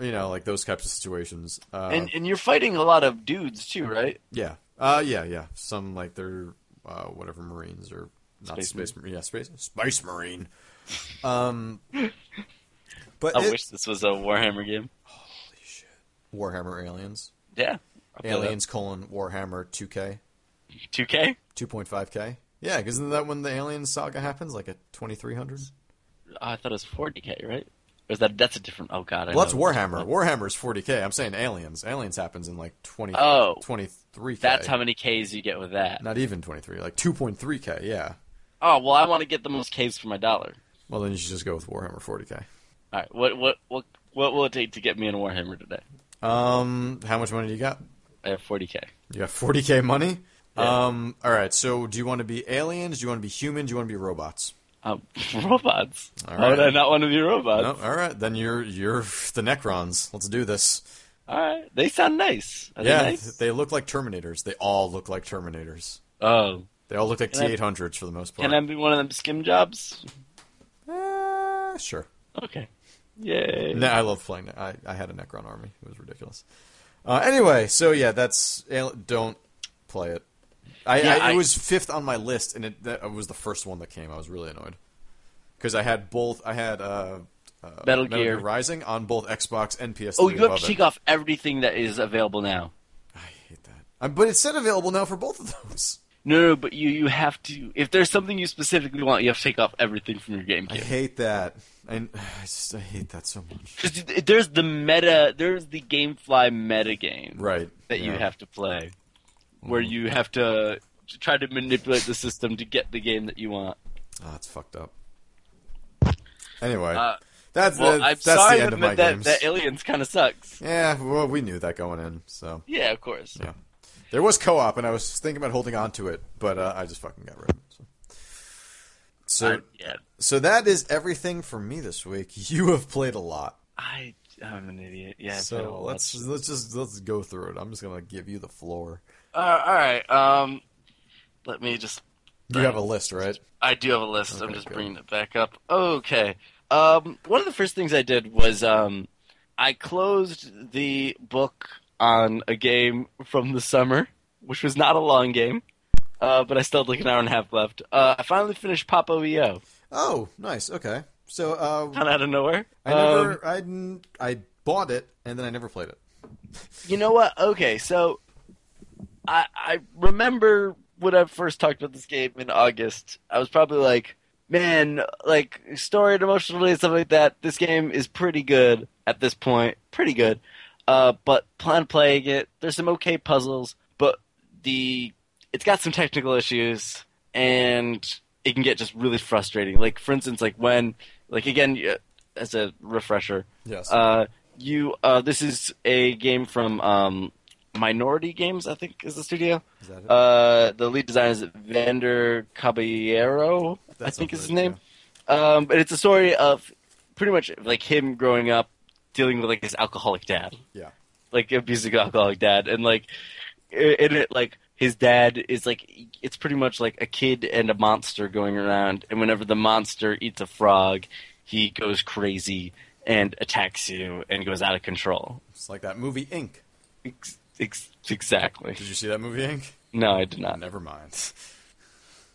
You know, like those types of situations. Uh, and and you're fighting a lot of dudes too, right? yeah. Uh, yeah, yeah. Some like they're uh, whatever Marines or not Space space. Marine. Yeah, space space Marine. Um, but I it- wish this was a Warhammer game. holy shit. Warhammer Aliens. Yeah, I'll play that. Aliens colon Warhammer 2K 2K. 2.5K. Yeah, because isn't that when the Alien saga happens? Like at 2300. Oh, I thought it was 40K, right? Or is that that's a different? Oh God, I Well, that's. Warhammer. Warhammer's 40K. I'm saying Aliens. Aliens happens in like 20. Oh. 23K. That's how many Ks you get with that. Not even 23. Like 2.3K. Yeah. Oh well, I want to get the most Ks for my dollar. Well, then you should just go with Warhammer 40K. All right, what what what what will it take to get me in a Warhammer today? Um, how much money do you got? I have 40K. You got 40k money? Yeah. Um, all right. So, do you want to be aliens? Do you want to be humans? Do you want to be robots? Um, robots. All Why would. I not want to be robots? No, all right. Then you're you're the Necrons. Let's do this. All right, they sound nice. Are yeah, they nice? they look like Terminators. They all look like Terminators. Oh, They all look like Can I- T800s for the most part. can I be one of them skim jobs? Uh, sure. Okay. Yay. No, I love playing. I I had a Necron army. It was ridiculous. Uh, anyway, so yeah, that's don't play it. I, Yeah, I, it was fifth on my list, and it that was the first one that came. I was really annoyed because I had both. I had uh, uh, Metal Gear. Rising on both Xbox and PS3. Oh, you have to take off everything that is available now. I hate that. Uh, but it's said available now for both of those. No, no, but you you have to. If there's something you specifically want, you have to take off everything from your game. I hate that. I, I just I hate that so much. Because there's the meta, there's the GameFly meta game Right. that you have to play, where Mhm. you have to try to manipulate the system to get the game that you want. Oh, it's fucked up. Anyway, Uh, that's well, the, I'm that's sorry the end to of my admit that, games. that Aliens kind of sucks. Yeah, well, we knew that going in, so Yeah, of course. yeah. There was co-op, and I was thinking about holding on to it, but uh, I just fucking got rid of it. So, so, I, so that is everything for me this week. You have played a lot, I, I'm an idiot. Yeah. I've so let's let's just let's go through it. I'm just gonna give you the floor. Uh, all right. Um, let me just. You have a list, right? I do have a list. I'm just good. bringing it back up. Okay. Um, one of the first things I did was um, I closed the book on a game from the summer, which was not a long game, uh, but I still had like an hour and a half left. Uh, I finally finished Popo EO, Oh, nice. Okay, so uh, kind of out of nowhere. I Um, never, I I bought it and then I never played it. You know what? Okay, so I I remember when I first talked about this game in August. I was probably like, man, like story and emotionally and stuff like that. This game is pretty good at this point, pretty good. Uh, but plan playing it. There's some okay puzzles, but the it's got some technical issues and it can get just really frustrating. Like for instance, like when like again as a refresher, Yes. uh, you uh, this is a game from um, Minority Games, I think is the studio. is that it? Uh, the lead designer is Vander Caballero, I think is his name. Um, but it's a story of pretty much like him growing up, dealing with like his alcoholic dad, Yeah. like abusive alcoholic dad, and like in it like his dad is like it's pretty much like a kid and a monster going around, and whenever the monster eats a frog, he goes crazy and attacks you and goes out of control. It's like that movie Ink. Ex- ex- exactly. Did you see that movie Ink? No, I did not. Never mind.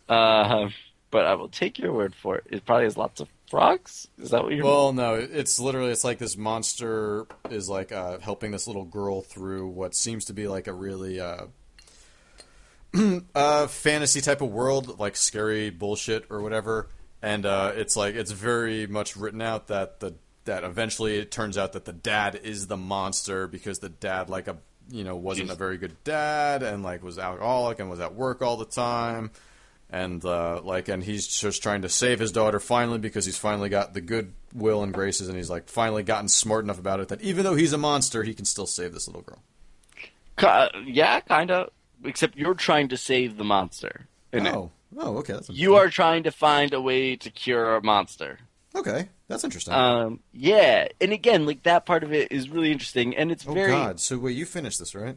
Uh, but I will take your word for it. It probably has lots of frogs. Is that what you're? Well, no, it's literally it's like this monster is like uh, helping this little girl through what seems to be like a really uh, uh, fantasy type of world, like scary bullshit or whatever. And uh, it's like it's very much written out that the that eventually it turns out that the dad is the monster because the dad like a you know wasn't Jeez. a very good dad and like was alcoholic and was at work all the time and uh, like and he's just trying to save his daughter finally because he's finally got the good will and graces and he's like finally gotten smart enough about it that even though he's a monster he can still save this little girl Ki- yeah, kind of. Except you're trying to save the monster. it. oh oh okay that's You are trying to find a way to cure a monster. okay that's interesting Um, yeah, and again, like that part of it is really interesting, and it's oh very god so wait you finished this right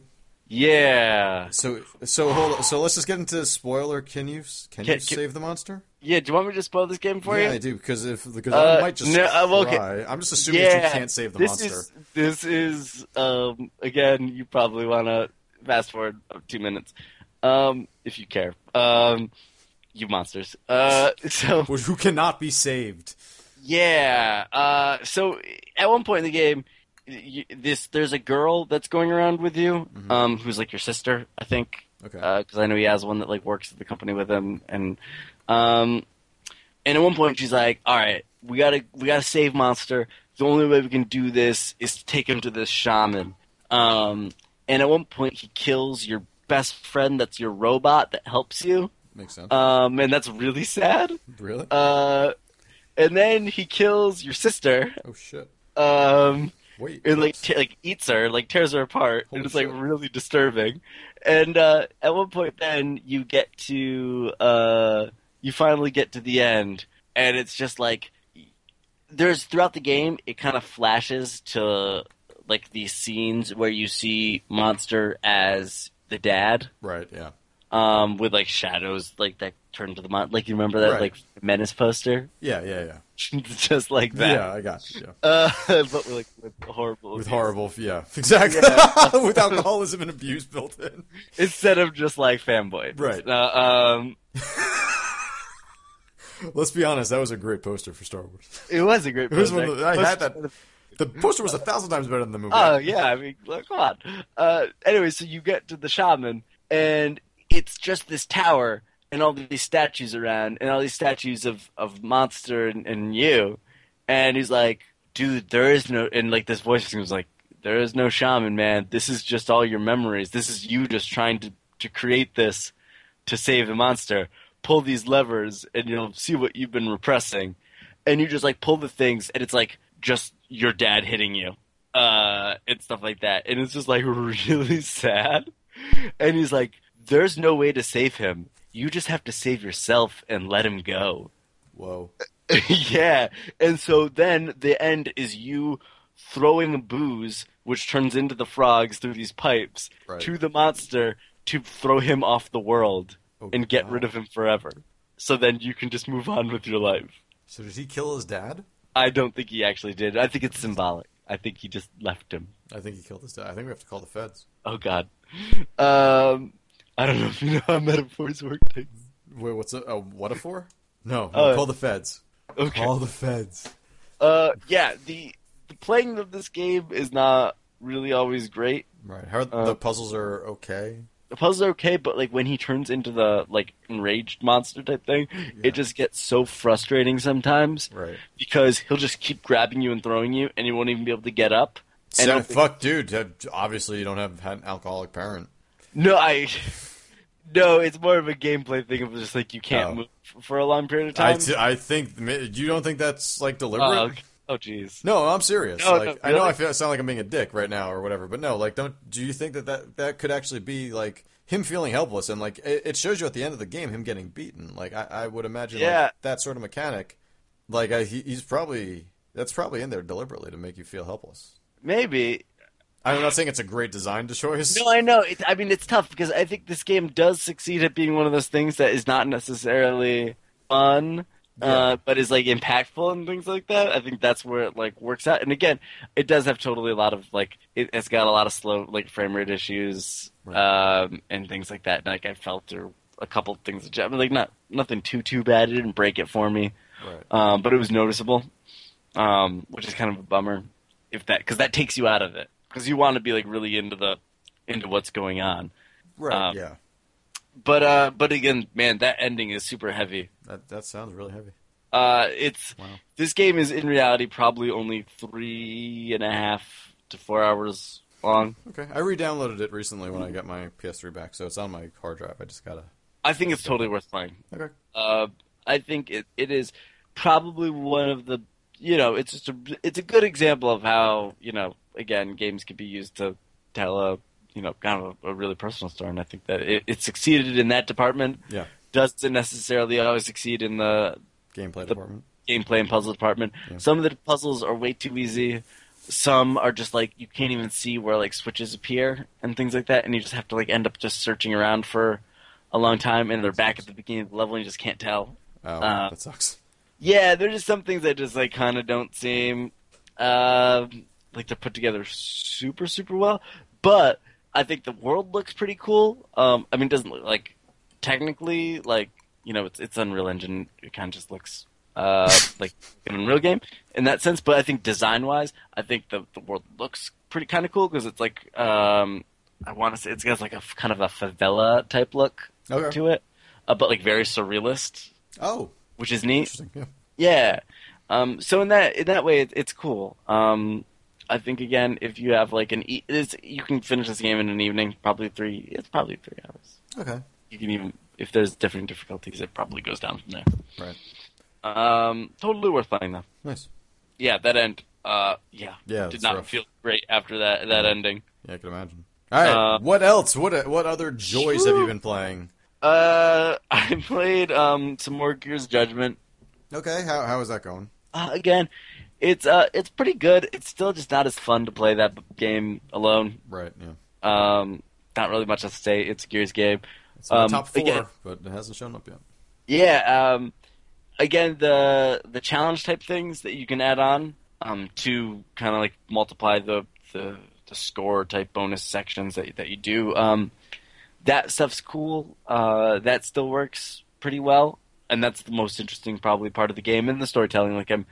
yeah, so so hold so let's just get into spoiler can you can, Can- you can- save the monster yeah. Do you want me to spoil this game for yeah you? I do because if because Uh, I might just no, uh, okay. I'm just assuming that you can't save the this monster Is, this is um, again. You probably want to fast forward two minutes, um, if you care. Um, you monsters. Uh, so who cannot be saved yeah. Uh, so at one point in the game, this there's a girl that's going around with you, um, who's like your sister, I think. Okay. Because I know he has one that like works at the company with him, and um, and at one point she's like, "All right, we gotta we gotta save Monster. The only way we can do this is to take him to this shaman." Um, and at one point he kills your best friend, that's your robot that helps you, makes sense. Um, and that's really sad. really? Uh, and then he kills your sister, oh shit. Um, wait and like te- like eats her, like tears her apart, Holy and it's like shit. really disturbing. And uh, at one point, then you get to uh, you finally get to the end, and it's just like there's throughout the game, it kind of flashes to like these scenes where you see Monster as the dad, right yeah um, with like shadows like that turn to the mon. Like you remember that Right. like Menace poster, yeah yeah yeah just like that. Yeah, I got you. Yeah. Uh, but with, like with horrible With abuse. horrible, yeah, exactly. With alcoholism and abuse built in. instead of just like fanboy. Right. Uh, um, Let's be honest, that was a great poster for Star Wars. it was a great. Poster. the- I had that. The poster was a thousand times better than the movie. Oh yeah, I mean, look, come on. Uh, anyway, so you get to the shaman, and it's just this tower and all these statues around and all these statues of of monster and, and you. And he's like dude there is no and like this voice was like there is no shaman man. This is just all your memories. This is you just trying to to create this to save the monster. Pull these levers and you'll see what you've been repressing. And you just like pull the things and it's like just your dad hitting you uh and stuff like that. And it's just like really sad. And he's like there's no way to save him you just have to save yourself and let him go Whoa. yeah and so then the end is you throwing booze which turns into the frogs through these pipes Right. to the monster to throw him off the world Oh, and get God. rid of him forever so then you can just move on with your life So did he kill his dad? I don't think he actually did. I think it's symbolic. I think he just left him. I think he killed his dad. I think we have to call the feds. Oh God. Um, I don't know if you know how metaphors work. Things. Wait, what's a, a what a for? No, no Oh. call the feds. Okay. Call the feds. Uh, yeah. The the playing of this game is not really always great. Right. How Uh, the puzzles are okay. The puzzles are okay, but like when he turns into the like enraged monster type thing, Yeah. it just gets so frustrating sometimes Right. because he'll just keep grabbing you and throwing you, and you won't even be able to get up. And So, I'll- fuck, dude. uh, Obviously, you don't have had an alcoholic parent. No, I. No, it's more of a gameplay thing of just like you can't Oh. move for a long period of time. t- I think you don't think that's like deliberate. Oh, oh, jeez. No, I'm serious. No, like no, I know? I feel I sound like I'm being a dick right now or whatever, but no, like don't do you think that that, that could actually be like him feeling helpless and like it, it shows you at the end of the game him getting beaten. Like I, I would imagine Yeah. like, that sort of mechanic like I, he, he's probably that's probably in there deliberately to make you feel helpless. Maybe. I'm not saying it's a great design choice. No, I know. It, I mean, it's tough because I think this game does succeed at being one of those things that is not necessarily fun, Yeah. uh, but is like impactful and things like that. I think that's where it like works out. And again, it does have totally a lot of like it, it's got a lot of slow like frame rate issues um, and things like that. Like I felt there were a couple things, that, I mean, like not nothing too too bad. It didn't break it for me. Right. um, but it was noticeable, um, which is kind of a bummer. If that because that takes you out of it because you want to be like really into the into what's going on. Right. um, yeah. But uh, but again, man, that ending is super heavy. That that sounds really heavy. Uh, it's Wow. this game is in reality probably only three and a half to four hours long. Okay. I re-downloaded it recently when I got my PS3 back, so it's on my hard drive. I just gotta. I think it's totally worth playing. Okay. Uh, I think it, it is probably one of the you know it's just a it's a good example of how you know again games can be used to tell a you know kind of a, a really personal story, and I think that it, it succeeded in that department. Yeah. Doesn't necessarily always succeed in the Gameplay The- department. gameplay and puzzle department. Yeah. Some of the puzzles are way too easy. Some are just like you can't even see where like switches appear and things like that, and you just have to like end up just searching around for a long time, and they're back at the beginning of the level, and you just can't tell. Oh, Uh, that sucks. Yeah, there's just some things that just like kind of don't seem uh, like they're put together super super well. But I think the world looks pretty cool. Um, I mean, it doesn't look like technically like you know it's it's Unreal Engine. It kind of just looks uh, like an Unreal game in that sense. But I think design wise, I think the the world looks pretty kind of cool because it's like um, I want to say it's got like a kind of a favela type look Okay. to it, uh, but like very surrealist, Oh, which is neat. interesting. Yeah. Yeah. Um, so in that in that way, it, it's cool. Um, I think again, if you have like an, e- it's, you can finish this game in an evening. Probably three. It's probably three hours. Okay. You can even if there's different difficulties, it probably goes down from there. Right. Um, totally worth playing though. Nice. Yeah, that end. Uh, yeah. Yeah, Did not rough. feel great after that that Yeah. ending. Yeah, I can imagine. All right. Uh, what else? What what other joys have you been playing? Uh, I played um some more Gears Judgment. Okay. How how is that going? Uh, again, it's uh it's pretty good. It's still just not as fun to play that game alone. Right. Yeah. Um, not really much else to say. It's a Gears game. It's in the Um, top four, again- but it hasn't shown up yet. Yeah. Um, again, the the challenge type things that you can add on um, to kind of like multiply the, the the score type bonus sections that that you do. Um, that stuff's cool. Uh, that still works pretty well, and that's the most interesting probably part of the game and the storytelling. Like I'm,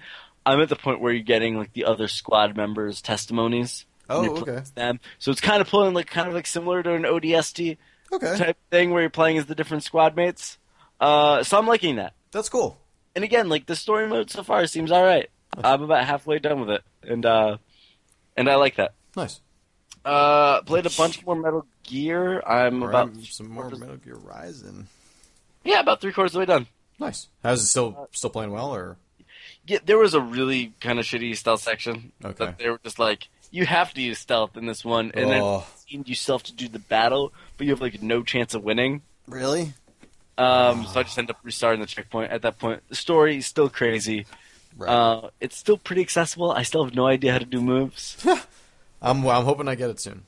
I'm at the point where you're getting like the other squad members' testimonies. Oh, okay. Them. So it's kind of pulling like kind of like similar to an ODST Okay, type thing where you're playing as the different squad mates. Uh, so I'm liking that. that's cool. And again, like the story mode so far seems all right. I'm about halfway done with it, and uh, and I like that. Nice. Uh, played a bunch more Metal Gear. I'm All about right, some more Metal Gear Rising. yeah, about three quarters of the way done. Nice. How's it still still playing well or? Yeah, there was a really kind of shitty stealth section. Okay. That they were just like, you have to use stealth in this one, and then Oh. then you still have to do the battle, but you have like no chance of winning. Really? Um, so I just end up restarting the checkpoint at that point. The story is still crazy. Right. Uh, it's still pretty accessible. I still have no idea how to do moves. I'm I'm hoping I get it soon.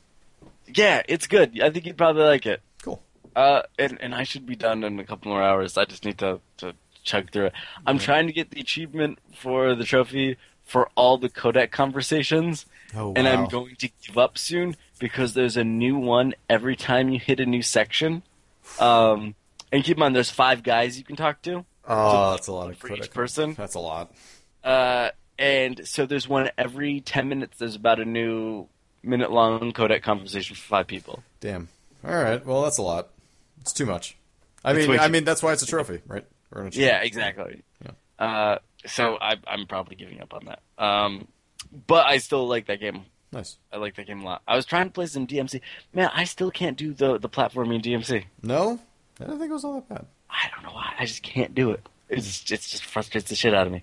yeah, it's good. I think you'd probably like it. Cool. Uh, and and I should be done in a couple more hours. I just need to to chug through it. I'm trying to get the achievement for the trophy for all the codec conversations, Oh wow. and I'm going to give up soon because there's a new one every time you hit a new section. Um, and keep in mind, there's five guys you can talk to Oh, that's a lot of for each person. That's a lot. Uh, and so there's one every 10 minutes. There's about a new minute long codec conversation for five people. Damn. All right. Well, that's a lot. It's too much. I mean, I mean that's why it's a trophy, right? An achievement. Yeah, exactly. Yeah. Uh, so I, I'm probably giving up on that. Um, but I still like that game. Nice. I like that game a lot. I was trying to play some DMC. Man, I still can't do the the platforming DMC. No, I don't think it was all that bad. I don't know why. I just can't do it. It's it's just frustrates the shit out of me.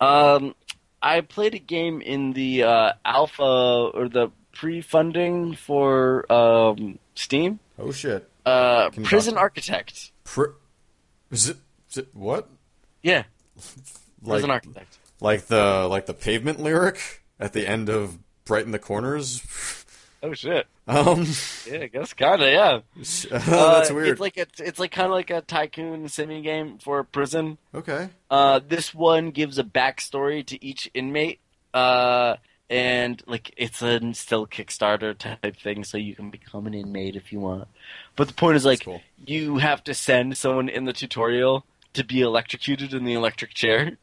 Um, I played a game in the uh, alpha or the pre-funding for um, Steam. Oh shit. Uh, Prison Architect. Pr- is it, is it what? Yeah, Like Prison Architect. like the like the pavement lyric at the end of Brighten the Corners. Oh shit. Um, Yeah, I guess kind of. Yeah. that's Uh, weird. It's like a, it's like kind of like a tycoon simi game for prison. okay. Uh, this one gives a backstory to each inmate, uh, and like it's a still Kickstarter type thing, so you can become an inmate if you want. But the point is like cool. you have to send someone in the tutorial to be electrocuted in the electric chair.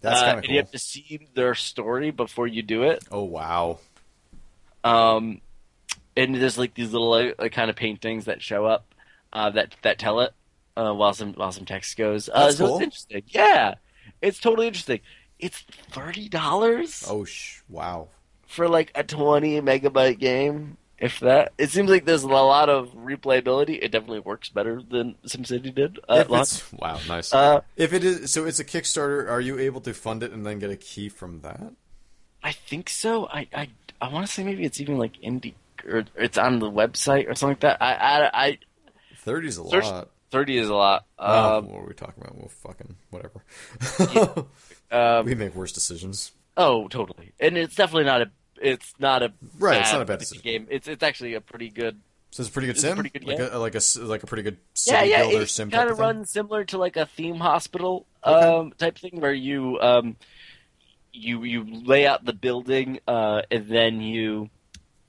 That's uh, kind of and cool. you have to see their story before you do it. Oh wow. Um, and there's like these little like, kind of paintings that show up uh, that that tell it uh, while some while some text goes. Uh, That's so cool. it's interesting. Yeah, it's totally interesting. It's thirty dollars Oh sh. Wow. for like a twenty megabyte game. If that, it seems like there's a lot of replayability. It definitely works better than SimCity did uh, If at launch. it's, wow. Nice. Uh, if it is so, it's a Kickstarter. Are you able to fund it and then get a key from that? I think so. I I, I want to say maybe it's even like indie or it's on the website or something like that. I I, I Thirty's a lot. thirty is a lot. Oh, Um, what are we talking about? Well, fucking whatever. um, we make worse decisions. Oh, totally. And it's definitely not a. It's not a Right, it's not a bad game. It's it's actually a pretty good. So it's a pretty good sim, pretty good like game. a like a like a pretty good city yeah, yeah. builder It sim kind of of runs similar to like a theme hospital Okay. um, type thing, where you um, you you lay out the building uh, and then you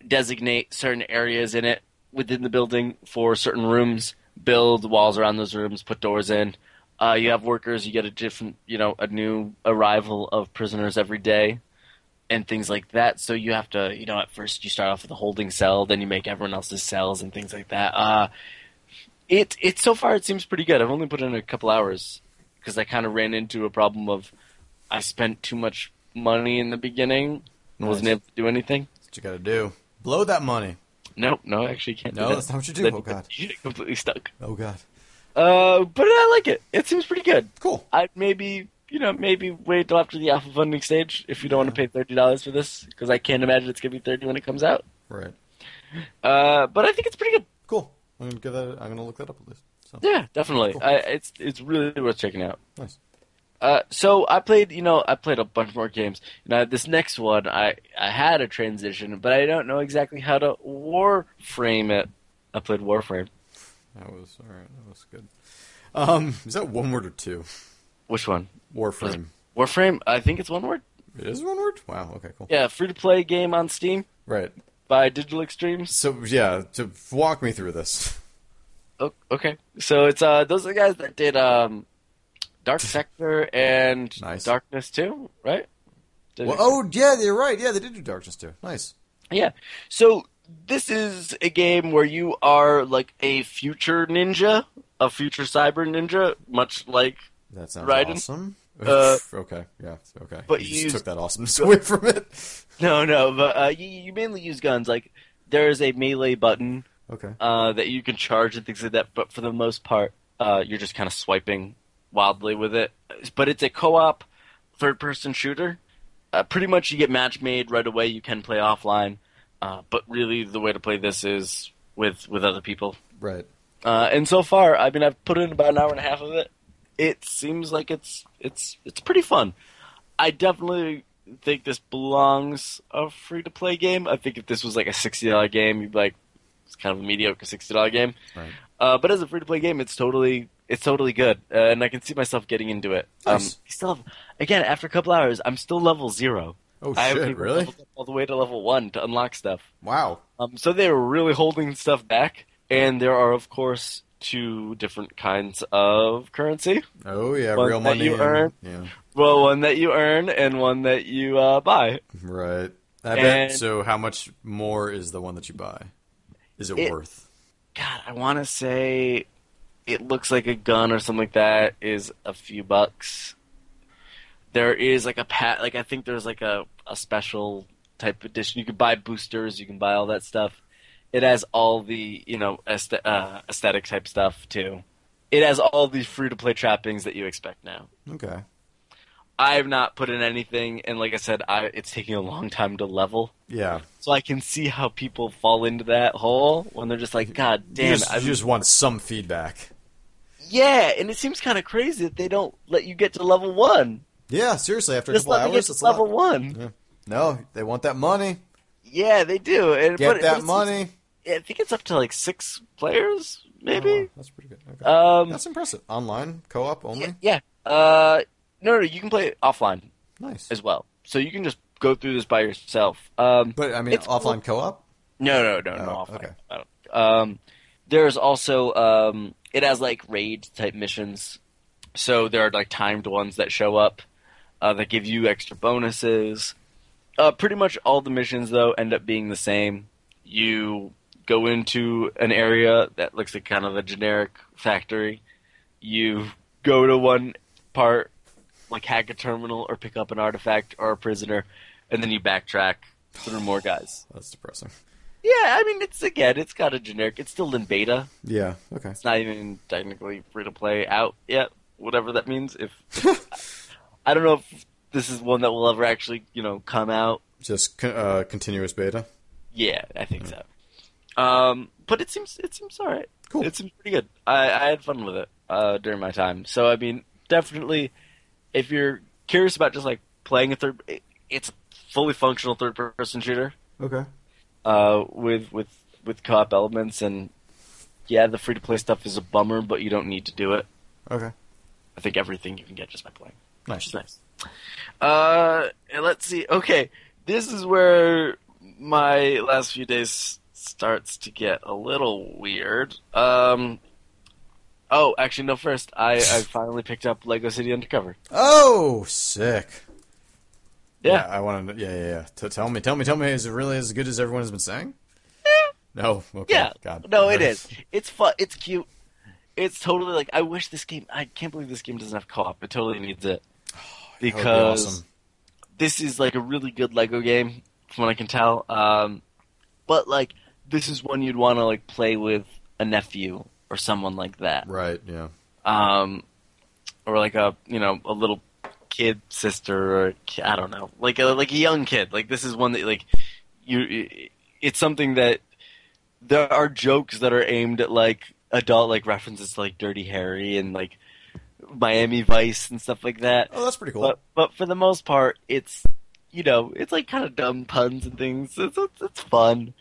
designate certain areas in it within the building for certain rooms. Build walls around those rooms. Put doors in. Uh, you have workers. You get a different, you know, a new arrival of prisoners every day. and things like that. So you have to, you know, at first you start off with a holding cell, then you make everyone else's cells and things like that. Uh, it it so far it seems pretty good. I've only put in a couple hours because I kind of ran into a problem of I spent too much money in the beginning and wasn't able to do anything. That's what you got to do. Blow that money. No, no, I actually can't. No, do that. that's not what you do. Then Oh, God. you get completely stuck. Oh god. Uh, but I like it. It seems pretty good. Cool. I'd maybe, you know, maybe wait till after the alpha funding stage if you don't want to pay thirty dollars for this, because I can't imagine it's gonna be thirty when it comes out. Right. Uh, but I think it's pretty good. Cool. I'm gonna give that. I'm gonna look that up at least. So Yeah, definitely. Cool. I, it's it's really worth checking out. nice. Uh, so I played, you know, I played a bunch more games. Now this next one, I I had a transition, but I don't know exactly how to warframe it. I played Warframe. That was all right. That was good. Um, is that one word or two? Which one? Warframe. Warframe. I think it's one word. It is one word. Wow. Okay. Cool. Yeah, free to play game on Steam Right. by Digital Extremes. So yeah, to walk me through this. Oh, okay. So it's uh those are the guys that did um Dark Sector and Nice. Darkness 2, right? Did Well, oh yeah, you're right. Yeah, they did do Darkness too. Nice. yeah. So this is a game where you are like a future ninja, a future cyber ninja, much like That sounds Raiden? awesome. Uh, okay, yeah, okay. but you you took that awesomeness away from it. no, no, but uh, you, you mainly use guns. Like there is a melee button Okay. uh, that you can charge and things like that, but for the most part, uh, you're just kind of swiping wildly with it. But it's a co-op third-person shooter. Uh, pretty much, you get match made right away. You can play offline, uh, but really, the way to play this is with with other people. Right. Uh, and so far, I mean, I've put in about an hour and a half of it. It seems like it's it's it's pretty fun. I definitely think this belongs a free to play game. I think if this was like a sixty dollar game, you'd be like, it's kind of a mediocre sixty dollar game. Right. Uh, but as a free to play game, it's totally it's totally good, uh, and I can see myself getting into it. Um, Nice. I still have, again after a couple hours, I'm still level zero. Oh I shit! Really? all the way to level one to unlock stuff. Wow. Um, so they were really holding stuff back, and there are of course two different kinds of currency. Oh yeah, One real that money. you and- earn. Yeah. Well, one that you earn and one that you uh, buy. Right. I And- bet. So, how much more is the one that you buy? Is it, It- worth? God, I want to say it looks like a gun or something like that is a few bucks. There is like a pat, like I think there's like a, a special type edition. You can buy boosters, you can buy all that stuff. It has all the you know uh, aesthetic type stuff too. It has all the free to play trappings that you expect now. Okay. I have not put in anything, and like I said, I, it's taking a long time to level. Yeah. So I can see how people fall into that hole when they're just like, God damn, you just, it, you just want some feedback. Yeah, and it seems kind of crazy that they don't let you get to level one. Yeah. Seriously, after a Just couple let me get hours, to it's a level lot. one. Yeah. No, they want that money. Yeah, they do. And Get but- that it seems- money. I think it's up to like six players, maybe. Oh, that's pretty good. Okay. Um, that's impressive. Online co-op only. yeah. yeah. Uh, no, no, you can play it offline Nice. as well, so you can just go through this by yourself. Um, But I mean, It's offline co-op. No, no, no, no. Oh, offline. okay. I don't- Um, there's also um, it has like raid type missions, so there are like timed ones that show up uh, that give you extra bonuses. Uh, pretty much all the missions though end up being the same. You go into an area that looks like kind of a generic factory. You go to one part, like hack a terminal or pick up an artifact or a prisoner, and then you backtrack through more guys. That's depressing. Yeah, I mean, it's again, it's got a generic. It's still in beta. Yeah. Okay. It's not even technically free to play out yet. Whatever that means. If I don't know if this is one that will ever actually, you know, come out. Just uh, continuous beta. Yeah, I think so. Um, but it seems it seems all right. Cool. It seems pretty good. I, I had fun with it uh, during my time. So I mean, definitely, if you're curious about just like playing a third, it, it's a fully functional third person shooter. Okay. Uh, with with with co-op elements, and yeah, the free to play stuff is a bummer, but you don't need to do it. Okay. I think everything you can get just by playing, Nice. nice. Uh, and let's see. Okay, this is where my last few days starts to get a little weird. Um. Oh, actually, no. First, I, I finally picked up Lego City Undercover. Oh, sick. Yeah. I want to. Yeah, yeah, yeah. T- tell me, tell me, tell me. Is it really as good as everyone has been saying? No. Okay. Yeah. God. No, it is. It's fun. It's cute. It's totally like I wish this game. I can't believe this game doesn't have co-op. It totally needs it would be because awesome. this is like a really good Lego game, from what I can tell. Um, but like this is one you'd want to like play with a nephew or someone like that, Right. Yeah. um, or like a you know a little kid sister or I don't know, like a like a young kid. Like this is one that like you. It's something that there are jokes that are aimed at like adult like references to like Dirty Harry and like Miami Vice and stuff like that. Oh, that's pretty cool. But but for the most part, it's you know it's like kind of dumb puns and things. It's it's, it's fun.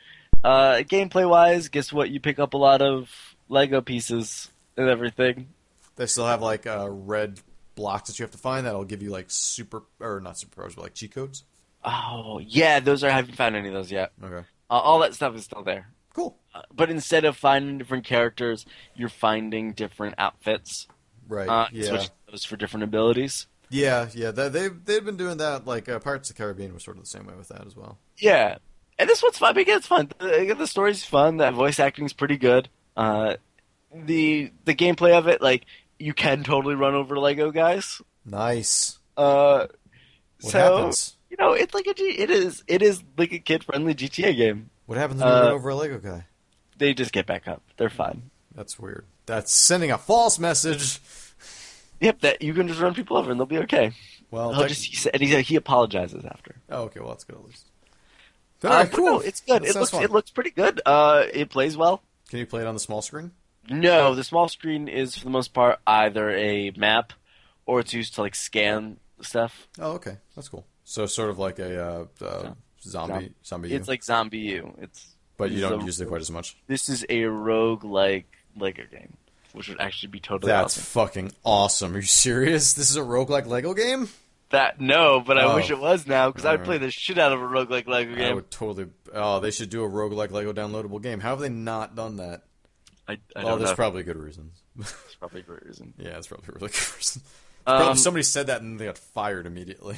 Uh, gameplay wise, guess what? You pick up a lot of Lego pieces and everything. they still have like uh, red blocks that you have to find that'll give you like super or not superpowers, but like cheat codes. Oh yeah, those are. I haven't found any of those yet. Okay. Uh, all that stuff is still there. Cool. Uh, but instead of finding different characters, you're finding different outfits. Right. Uh, yeah. Switch those for different abilities. Yeah. Yeah. They they've they've been doing that. Like uh, Pirates of the Caribbean was sort of the same way with that as well. Yeah, and this one's fun. Mean, it's fun. The, the story's fun. The voice acting's pretty good. Uh, the the gameplay of it, like you can totally run over Lego guys. Nice. Uh, What so happens? you know, it's like a G- it is it is like a kid friendly GTA game. What happens when you uh, run over a Lego guy? They just get back up. They're fine. That's weird. That's sending a false message. Yep, that you can just run people over and they'll be okay. Well, He'll just he, and he he apologizes after. oh, okay. Well, that's good at least. Uh, Alright, but no, it's good. That It looks fun. it looks pretty good. Uh, it plays well. Can you play it on the small screen? No, the small screen is for the most part either a map or it's used to like scan stuff. Oh, okay. That's cool. So sort of like a uh, uh, zombie zombie. It's U, like ZombiU. It's but you don't a- use it quite as much. This is a rogue like Lego game, which would actually be totally That's awesome. fucking awesome. Are you serious? This is a rogue like Lego game? That no, but I Oh. wish it was now because I'd Alright. play the shit out of a rogue like Lego game. I would totally. Oh, they should do a roguelike Lego downloadable game. How have they not done that? I, I well, don't there's know. probably good reasons. That's probably a great reason. yeah, it's probably a really good reason. Um, Probably somebody said that and they got fired immediately.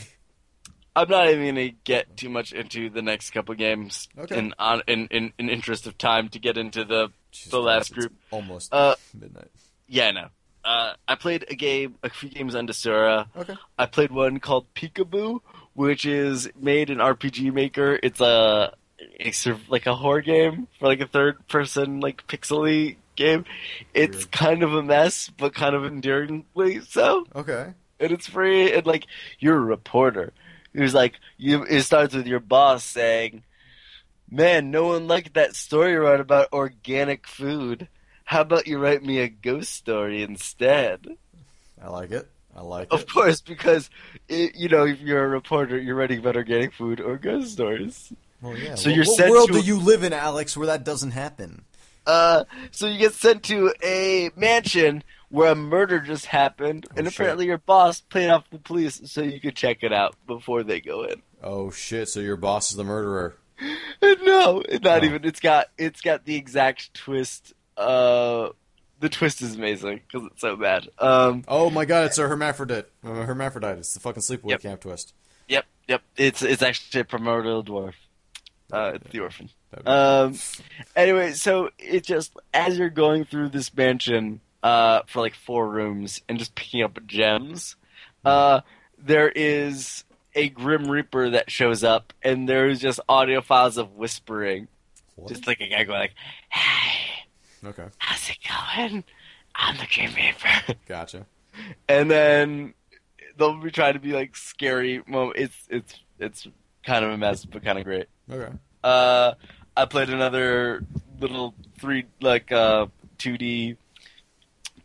I'm not even gonna get too much into the next couple games Okay. in on in, in in interest of time to get into the the last it's group. almost Uh, midnight. Yeah, no. Uh, I played a game, a few games on Desura. Okay. I played one called Peekaboo, which is made in RPG Maker. It's a it's like a horror game for like a third person like pixely game. It's Weird. kind of a mess, but kind of endearingly so. Okay. And it's free. And like you're a reporter. It was like you. It starts with your boss saying, "Man, no one liked that story you wrote about organic food. How about you write me a ghost story instead?" I like it. I like Of it. Of course, because it, you know, if you're a reporter, you're writing about organic food or ghost stories. Well, yeah. So what, you're what sent world to- do you live in, Alex, where that doesn't happen? Uh, so you get sent to a mansion where a murder just happened, Oh, and shit. apparently your boss played off the police so you could check it out before they go in. Oh shit! So your boss is the murderer. no, not Oh. even. It's got it's got the exact twist. Uh, the twist is amazing because it's so bad. Um, Oh my god! It's a hermaphrodite. Uh, hermaphrodite. It's the fucking sleepaway Yep. camp twist. yep, yep. It's it's actually a primordial dwarf. Uh, it's the orphan. Um, anyway, so it just as you're going through this mansion uh, for like four rooms and just picking up gems, uh, there is a grim reaper that shows up, and there's just audio files of whispering, What? just like a guy going like, "Hey, Okay, how's it going? I'm the grim reaper," gotcha. and then they'll be trying to be like scary. Well, it's it's it's kind of a mess, but kind of great. Okay. Uh, I played another little three like uh 2D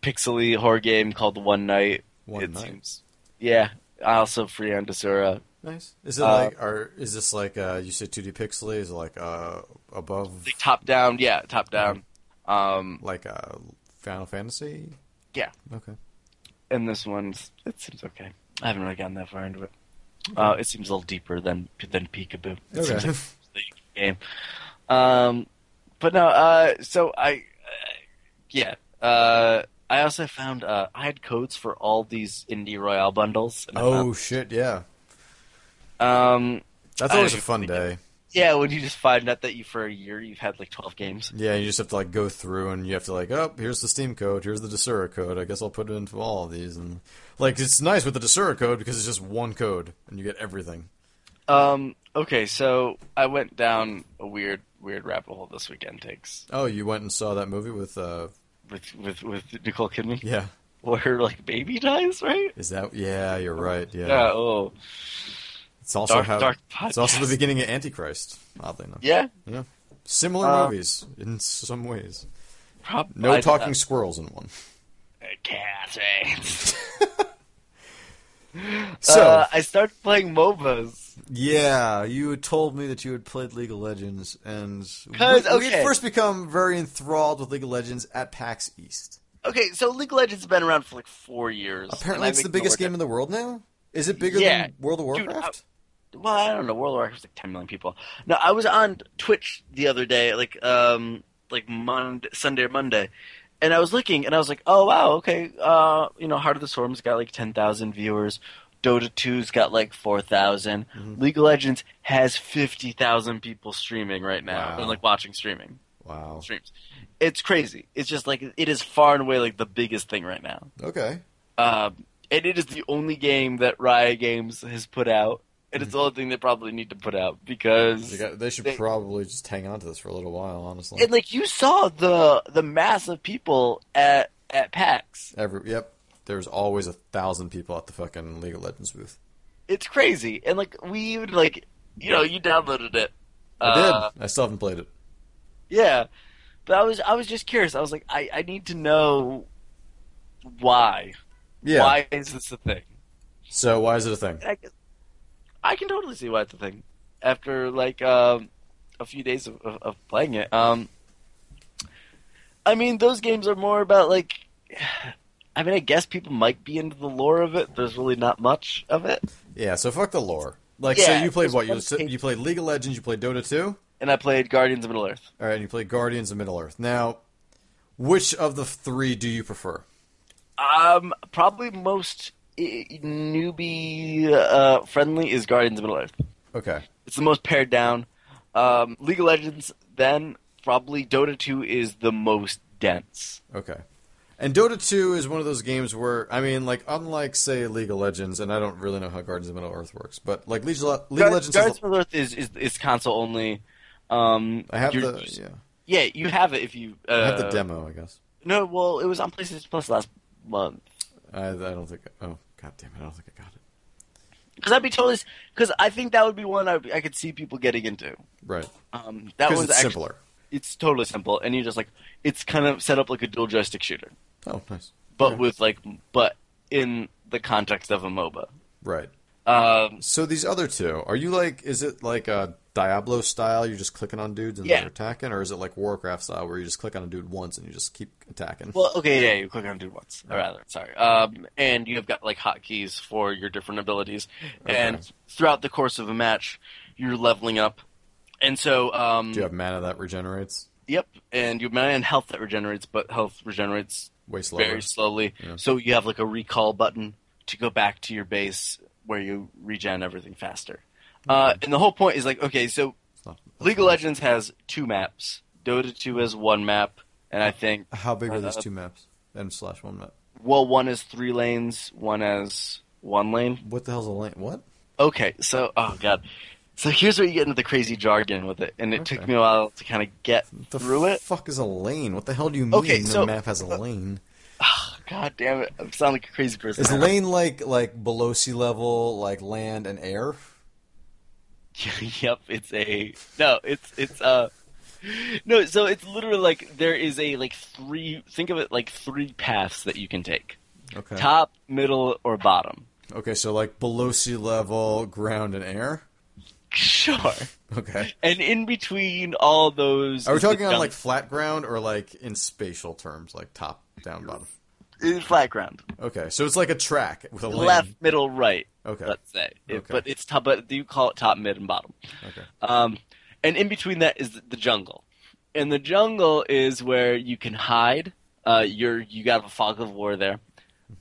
pixely horror game called One Night. One it night. seems. Yeah, I also free on Desura. Nice. Is it Uh, like, or is this like, uh, you said 2D pixely? Is it like, uh, above, Like top down, yeah, top down. Um, like, uh, Final Fantasy? Yeah. Okay. and this one's it seems okay. I haven't really gotten that far into it. Uh, it seems a little deeper than than Peekaboo. It seems like the game. Um, but no. Uh, so I, uh, yeah. Uh, I also found uh, I had codes for all these indie royale bundles. oh shit! Yeah, um, that's I always a fun day. Yeah. When you just find out that you for a year you've had like twelve games. Yeah, you just have to like go through and you have to like, oh, here's the Steam code, here's the Desura code. I guess I'll put it into all of these, and like it's nice with the Desura code because it's just one code and you get everything. Um, okay, so I went down a weird, weird rabbit hole this weekend. Takes Oh, you went and saw that movie with, uh, with with with Nicole Kidman, yeah, where her like baby dies, right? is that? Yeah, you're right. Yeah, Yeah. Oh, it's also dark, how dark it's also the beginning of Antichrist. Oddly enough, yeah. Yeah. similar Uh, movies in some ways. Prob- No I- talking uh, squirrels in one. Catherine. So uh, I started playing MOBAs. Yeah, you had told me that you had played League of Legends, and we, we had first become very enthralled with League of Legends at PAX East. Okay, so League of Legends has been around for like four years. Apparently, it's the biggest game in the world now. Is it bigger Yeah. than World of Dude, Warcraft? Well, I don't know. World of Warcraft's like 10 million people. No, I was on Twitch the other day, like um, like Monday, Sunday or Monday, and I was looking, and I was like, oh wow, okay, uh, you know, Heart of the Swarm's got like 10,000 viewers. Dota 2's got like 4,000. Mm-hmm. League of Legends has 50,000 people streaming right now, Wow. or like watching streaming Wow. streams. It's crazy. It's just like it is far and away like the biggest thing right now. Okay. Um, and it is the only game that Riot Games has put out, and Mm-hmm. it's the only thing they probably need to put out because They, got, they should They- probably just hang on to this for a little while, honestly. and like you saw the the mass of people at at PAX. Every yep. There's always a thousand people at the fucking League of Legends booth. It's crazy, and like we even like you know you downloaded it. I Uh, did. I still haven't played it. Yeah, but I was I was just curious. I was like, I I need to know why. Yeah. Why is this a thing? So why is it a thing? I, can totally see why it's a thing. After like um, a few days of, of, of playing it, um, I mean, those games are more about like. I mean, I guess people might be into the lore of it. There's really not much of it, Yeah. So fuck the lore. Like, so you played what? You you played League of Legends. You played Dota two. and I played Guardians of Middle Earth. All right. And you played Guardians of Middle Earth. Now, which of the three do you prefer? Um, probably most newbie uh, friendly is Guardians of Middle Earth. Okay. It's the most pared down. Um, League of Legends, then probably Dota 2 is the most dense. Okay. And Dota 2 is one of those games where, I mean, like, unlike, say, League of Legends, and I don't really know how Guardians of Middle Earth works, but, like, League, of- League of Legends Guardians is, of Middle Earth is, is, is console only. Um, I have the, yeah, yeah, you have it if you. Uh, I have the demo, I guess. No, well, it was on PlayStation Plus last month. I, I don't think, oh, god damn it, I don't think I got it. Because I'd be totally. Because I think that would be one I, would, I could see people getting into. Right. Um, that was it's actually, simpler. It's totally simple, and you just like it's kind of set up like a dual joystick shooter. Oh, nice. but with like but in the context of a MOBA. Right. Um, So these other two, are you like, is it like a Diablo style, you're just clicking on dudes and Yeah. they're attacking, or is it like Warcraft style where you just click on a dude once and you just keep attacking? well, okay, yeah, you click on a dude once, or rather, sorry. Um, and you've got like hotkeys for your different abilities, and throughout the course of a match, you're leveling up. And so, um, Do you have mana that regenerates yep, and you have mana and health that regenerates, but health regenerates way slower? very slowly. Yeah. So you have like a recall button to go back to your base where you regen everything faster. Uh, and the whole point is like, okay, so not- League of Legends has two maps. Dota 2 has one map, and I think How big are Uh, these two maps? M slash one map. well, one is three lanes, one has one lane. What the hell's a lane? What? Okay, so oh god, so here's where you get into the crazy jargon with it, and it took me a while to kind of get The through it. fuck is a lane? What the hell do you mean Okay, the so- map has a lane? Oh, God damn it, I sound like a crazy person. Is lane like like below sea level, like land and air? yep, it's a no, it's it's uh no, so it's literally like there is a like three. Think of it like three paths that you can take: Okay. top, middle, or bottom. Okay, so like below sea level, ground and air. Sure. Okay. And in between all those, Are we talking on like flat ground or like in spatial terms, like top, down, bottom? It's flat ground, Okay, so it's like a track with a lane. left, middle, right. Okay. Let's say, It- Okay. but it's top. But do you call it top, mid, and bottom. Okay. Um, and in between that is the, jungle, and the jungle is where you can hide. Uh, you're you got a fog of war there.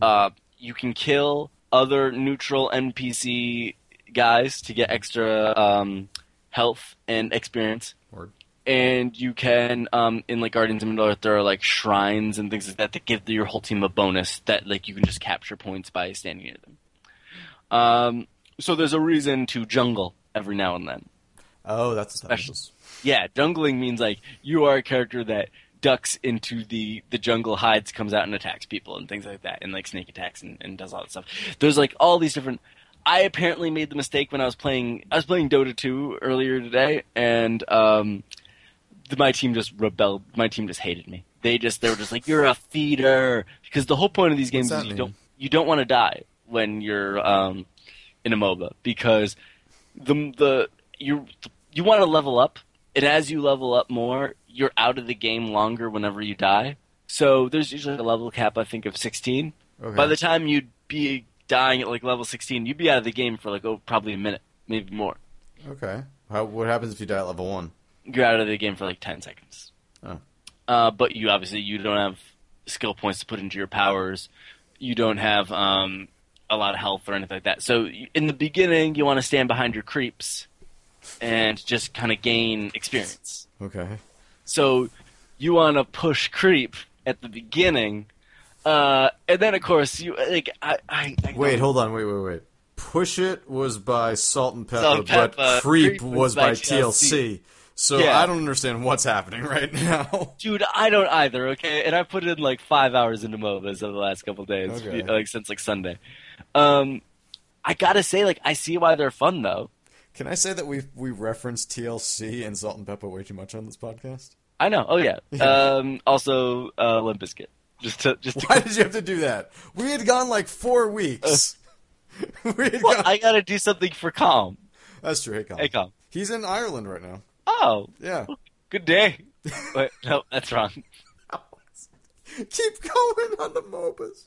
Uh, you can kill other neutral NPC guys to get extra um, health and experience. Word. And you can, um, in like Guardians of Middle Earth, there are like shrines and things like that that give your whole team a bonus that like you can just capture points by standing near them. Um, so there's a reason to jungle every now and then. Oh, that's Special- Yeah, jungling means like you are a character that ducks into the the jungle, hides, comes out and attacks people and things like that, and like snake attacks and, and does all that stuff. There's like all these different. I apparently made the mistake when I was playing. I was playing Dota 2 earlier today, and um, the, my team just rebelled. My team just hated me. They just they were just like you're a feeder because the whole point of these games is you mean? don't you don't want to die when you're um, in a MOBA because the the you you want to level up, and as you level up more, you're out of the game longer whenever you die. So there's usually a level cap, I think, of 16. Okay. By the time you'd be dying at like level 16, you'd be out of the game for like oh probably a minute, maybe more. okay. How, what happens if you die at level one? You're out of the game for like 10 seconds. Oh. Uh, but you obviously you don't have skill points to put into your powers. You don't have um, a lot of health or anything like that. So in the beginning, you want to stand behind your creeps and just kind of gain experience. Okay. So you want to push creep at the beginning, uh, and then of course you like I. I, I Wait, hold on. Wait, wait, wait. Push It was by Salt-N-Pepa, Salt but Pepper, Creep, Creep was was by by TLC. TLC. So Yeah. I don't understand what's happening right now. Dude, I don't either. Okay, and I put in like five hours into MOBAs over the last couple days, Okay. like since like Sunday. Um, I gotta say, like I see why they're fun though. Can I say that we we referenced TLC and Salt-N-Pepa way too much on this podcast? I know. Oh yeah. Yeah. Um, also, uh, Limp Bizkit. Just to just to. Why did you have to do that? We had gone like four weeks. we had Well, gone... I gotta do something for Calm. That's true. Hey, Colin. Hey, Calm. He's in Ireland right now. Oh, Yeah. good day. Wait, no, that's wrong. Keep going on the MOBAs.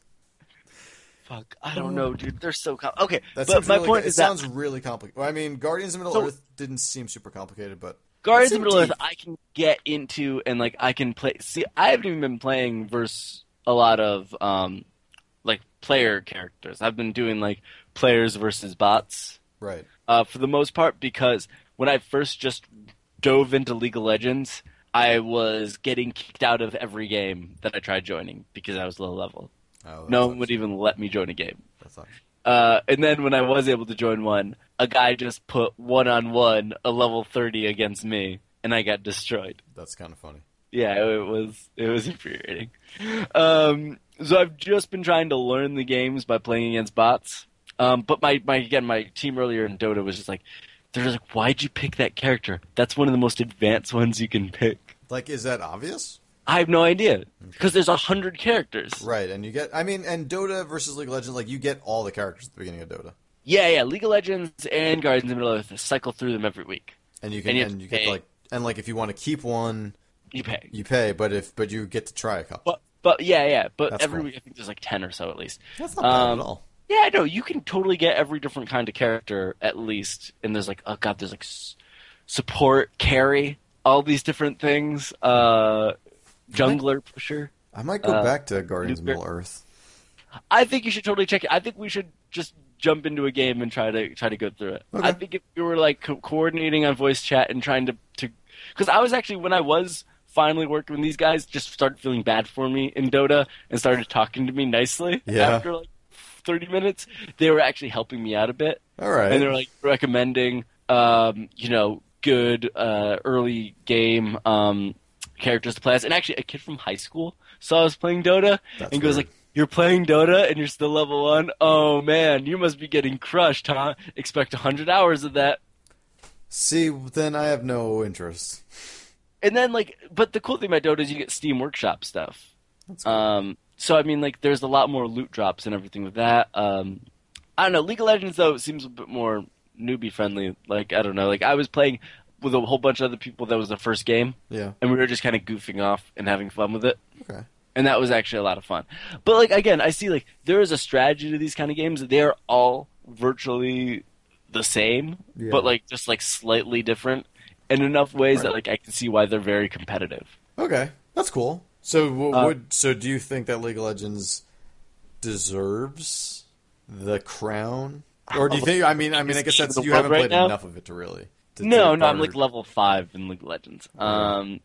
Fuck, I don't know, dude. They're so com- okay. That but my really, point is that sounds really complicated. Well, I mean, Guardians of Middle So- Earth didn't seem super complicated, but Guardians of Middle Earth. I can get into and like I can play. See, I haven't even been playing versus a lot of um, like player characters. I've been doing like players versus bots right. uh, for the most part because when I first just dove into League of Legends, I was getting kicked out of every game that I tried joining because I was low level. Oh, No one would even let me join a game. Uh, and then when I was able to join one, a guy just put one on one a level thirty against me, and I got destroyed. That's kind of funny. Yeah, it was it was infuriating. Um, so I've just been trying to learn the games by playing against bots. Um, but my, my again my team earlier in Dota was just like, they're just like, why'd you pick that character? That's one of the most advanced ones you can pick. Like, is that obvious? I have no idea because there's a hundred characters. Right, and you get. I mean, and Dota versus League of Legends, like you get all the characters at the beginning of Dota, Yeah, yeah. League of Legends and Guardians of Middle Earth cycle through them every week. and you can And and you you, to get like and like if you want to keep one, You pay. you pay, but if but you get to try a couple. But but yeah, yeah. But That's every cool. week I think there's like ten or so at least. That's not bad um, at all. Yeah, no, you can totally get every different kind of character at least. And there's like, oh god, there's like s- support, carry, all these different things. Uh, jungler, pusher. I might go uh, back to Guardians of Middle Earth. I think you should totally check it. I think we should just jump into a game and try to try to go through it. Okay. I think if we were like co- coordinating on voice chat and trying to to because I was actually when I was finally working with these guys, just started feeling bad for me in Dota and started talking to me nicely Yeah. after like thirty minutes. They were actually helping me out a bit. All right. and they're like recommending um, you know good uh, early game um, characters to play as. And actually, a kid from high school saw us playing Dota That's and goes weird. like, "You're playing Dota and you're still level one? Oh man, you must be getting crushed, huh? Expect hundred hours of that." See, then I have no interest. And then like, but the cool thing about Dota is you get Steam Workshop stuff. That's cool. Um, so I mean, like, there's a lot more loot drops and everything with that. Um, I don't know. League of Legends though seems a bit more newbie friendly. Like, I don't know. Like, I was playing with a whole bunch of other people. That was the first game, yeah. and we were just kind of goofing off and having fun with it. Okay. And that was actually a lot of fun. But like again, I see like there is a strategy to these kind of games. They're all virtually the same, Yeah. but like just like slightly different in enough ways that like I can see why they're very competitive. Okay. That's cool. So w- Uh, would so do you think that League of Legends deserves the crown? Or do you think I mean I mean I guess Is that's the you world haven't right played now? enough of it to really to No, no, I'm like level five in League of Legends. Um,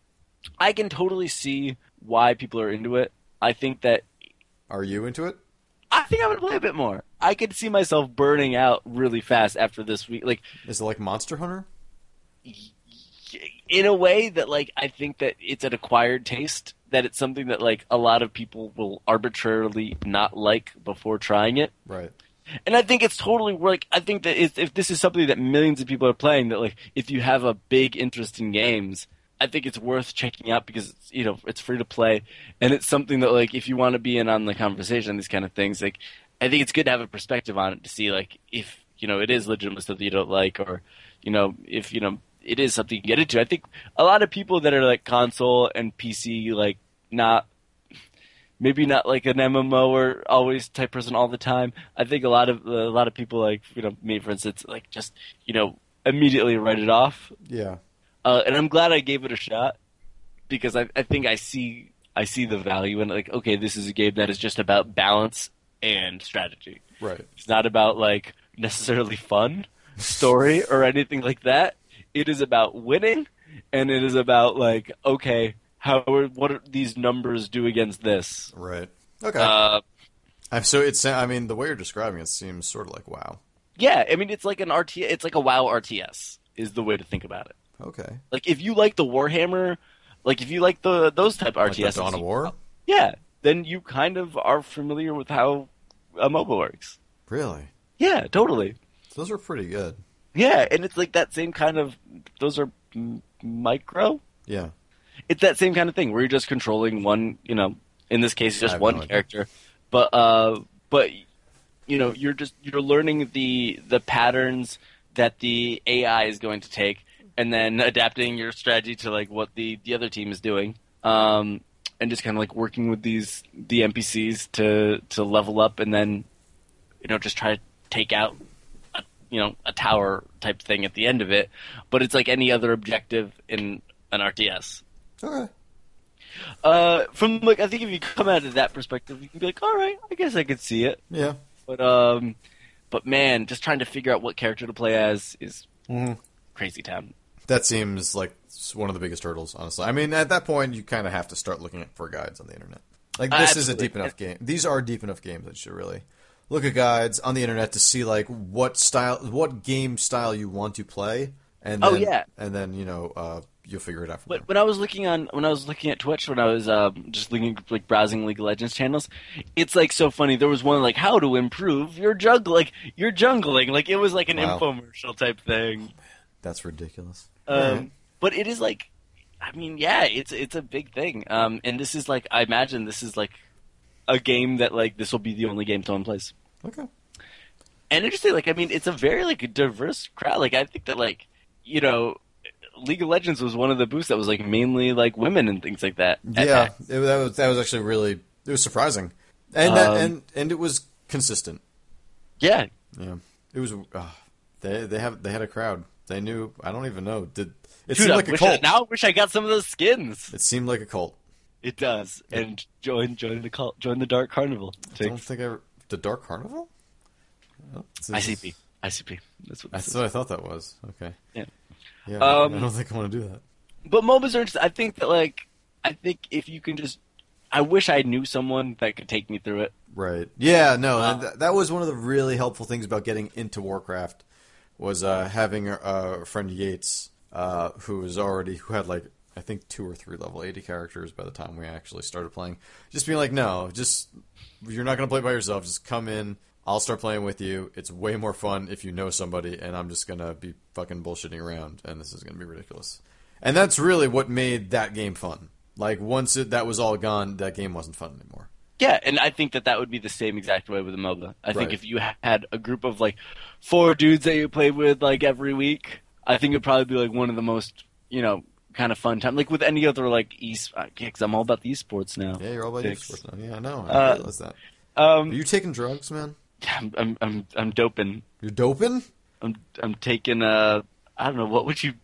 I can totally see why people are into it. I think that Are you into it? I think I would play a bit more. I could see myself burning out really fast after this week. Like Is it like Monster Hunter? in a way that like I think that it's an acquired taste. That it's something that like a lot of people will arbitrarily not like before trying it. Right. And I think it's totally like I think that if, if this is something that millions of people are playing, that like if you have a big interest in games, I think it's worth checking out because it's, you know it's free to play, and it's something that like if you want to be in on the conversation, these kind of things, like I think it's good to have a perspective on it to see like if you know it is legitimate stuff that you don't like, or you know if you know it is something you get into. I think a lot of people that are like console and PC, like not maybe not like an MMO or always type person all the time. I think a lot of a lot of people like you know me for instance like just you know immediately write it off. Yeah. Uh, and I'm glad I gave it a shot because I, I think I see I see the value in it. Like okay, this is a game that is just about balance and strategy. Right. It's not about like necessarily fun story or anything like that. It is about winning, and it is about like okay, how are, what are these numbers do against this? Right. Okay. Uh, so it's. I mean, the way you're describing it seems sort of like wow. yeah, I mean it's like an RT. It's like a WoW RTS is the way to think about it. Okay. Like if you like the Warhammer, like if you like the those type Like RTS, Dawn of War. yeah, then you kind of are familiar with how a MOBA works. Really? Yeah, totally. Those are pretty good. Yeah, and it's like that same kind of. Those are m- micro. Yeah. It's that same kind of thing where you're just controlling one. You know, in this case, just one no idea. character, but uh, but you know, you're just you're learning the the patterns that the AI is going to take, and then adapting your strategy to like what the the other team is doing. Um, and just kind of like working with these the NPCs to to level up, and then you know just try to take out you know a tower type thing at the end of it. But it's like any other objective in an RTS. Okay. Uh, from like I think if you come at it that perspective, you can be like, all right, I guess I could see it. Yeah. But um, but man, just trying to figure out what character to play as is Mm-hmm. crazy town. That seems like one of the biggest hurdles, honestly. I mean, at that point, you kind of have to start looking for guides on the internet. Like, Uh, this is a deep enough game. These are deep enough games that you should really look at guides on the internet to see like what style, what game style you want to play, and Oh, then, yeah. and then you know uh, you'll figure it out from But when I was looking on when I was looking at Twitch when I was um, just looking like browsing League of Legends channels, it's like so funny. There was one like how to improve your juggle, like your jungling, like it was like an Wow. infomercial type thing. That's ridiculous. Um. But it is like, I mean, yeah, it's it's a big thing. Um, and this is like I imagine this is like a game that like this will be the only game someone plays. Okay. And interesting, like I mean, it's a very like diverse crowd. Like I think that like you know, League of Legends was one of the booths that was like mainly like women and things like that. Yeah, it, that was that was actually really it was surprising, and that, Um, and and it was consistent. yeah. Yeah, it was. Uh, they they have they had a crowd. They knew. I don't even know. Did it Dude, seemed like a cult? I, now I wish I got some of those skins. It seemed like a cult. It does, and join join the cult, join the Dark Carnival. I don't think I the Dark Carnival. Oh, this ICP, ICP. That's what. That's what I thought that was. Okay. Yeah. Yeah. Um, I don't think I want to do that. But MOBAs are. Just, I think that like, I think if you can just, I wish I knew someone that could take me through it. Right. Yeah. No. Uh, and th- that was one of the really helpful things about getting into Warcraft was uh, having a, a friend Yates uh, who was already who had like I think two or three level eighty characters by the time we actually started playing. Just being like, no, just you're not gonna play by yourself. Just come in. I'll start playing with you. It's way more fun if you know somebody, and I'm just gonna be fucking bullshitting around, and this is gonna be ridiculous. And that's really what made that game fun. Like once it, that was all gone, that game wasn't fun anymore. Yeah, and I think that that would be the same exact way with a MOBA. I think if you had a group of like four dudes that you played with like every week, I think it'd probably be like one of the most you know kind of fun time. Like with any other like e, because I'm all about the esports now. Yeah, you're all about Thanks. esports now. Yeah, I know. I Uh, realize that. Are Um, you taking drugs, man? I'm I'm I'm, I'm doping. You're doping? I'm I'm taking uh I don't know what would you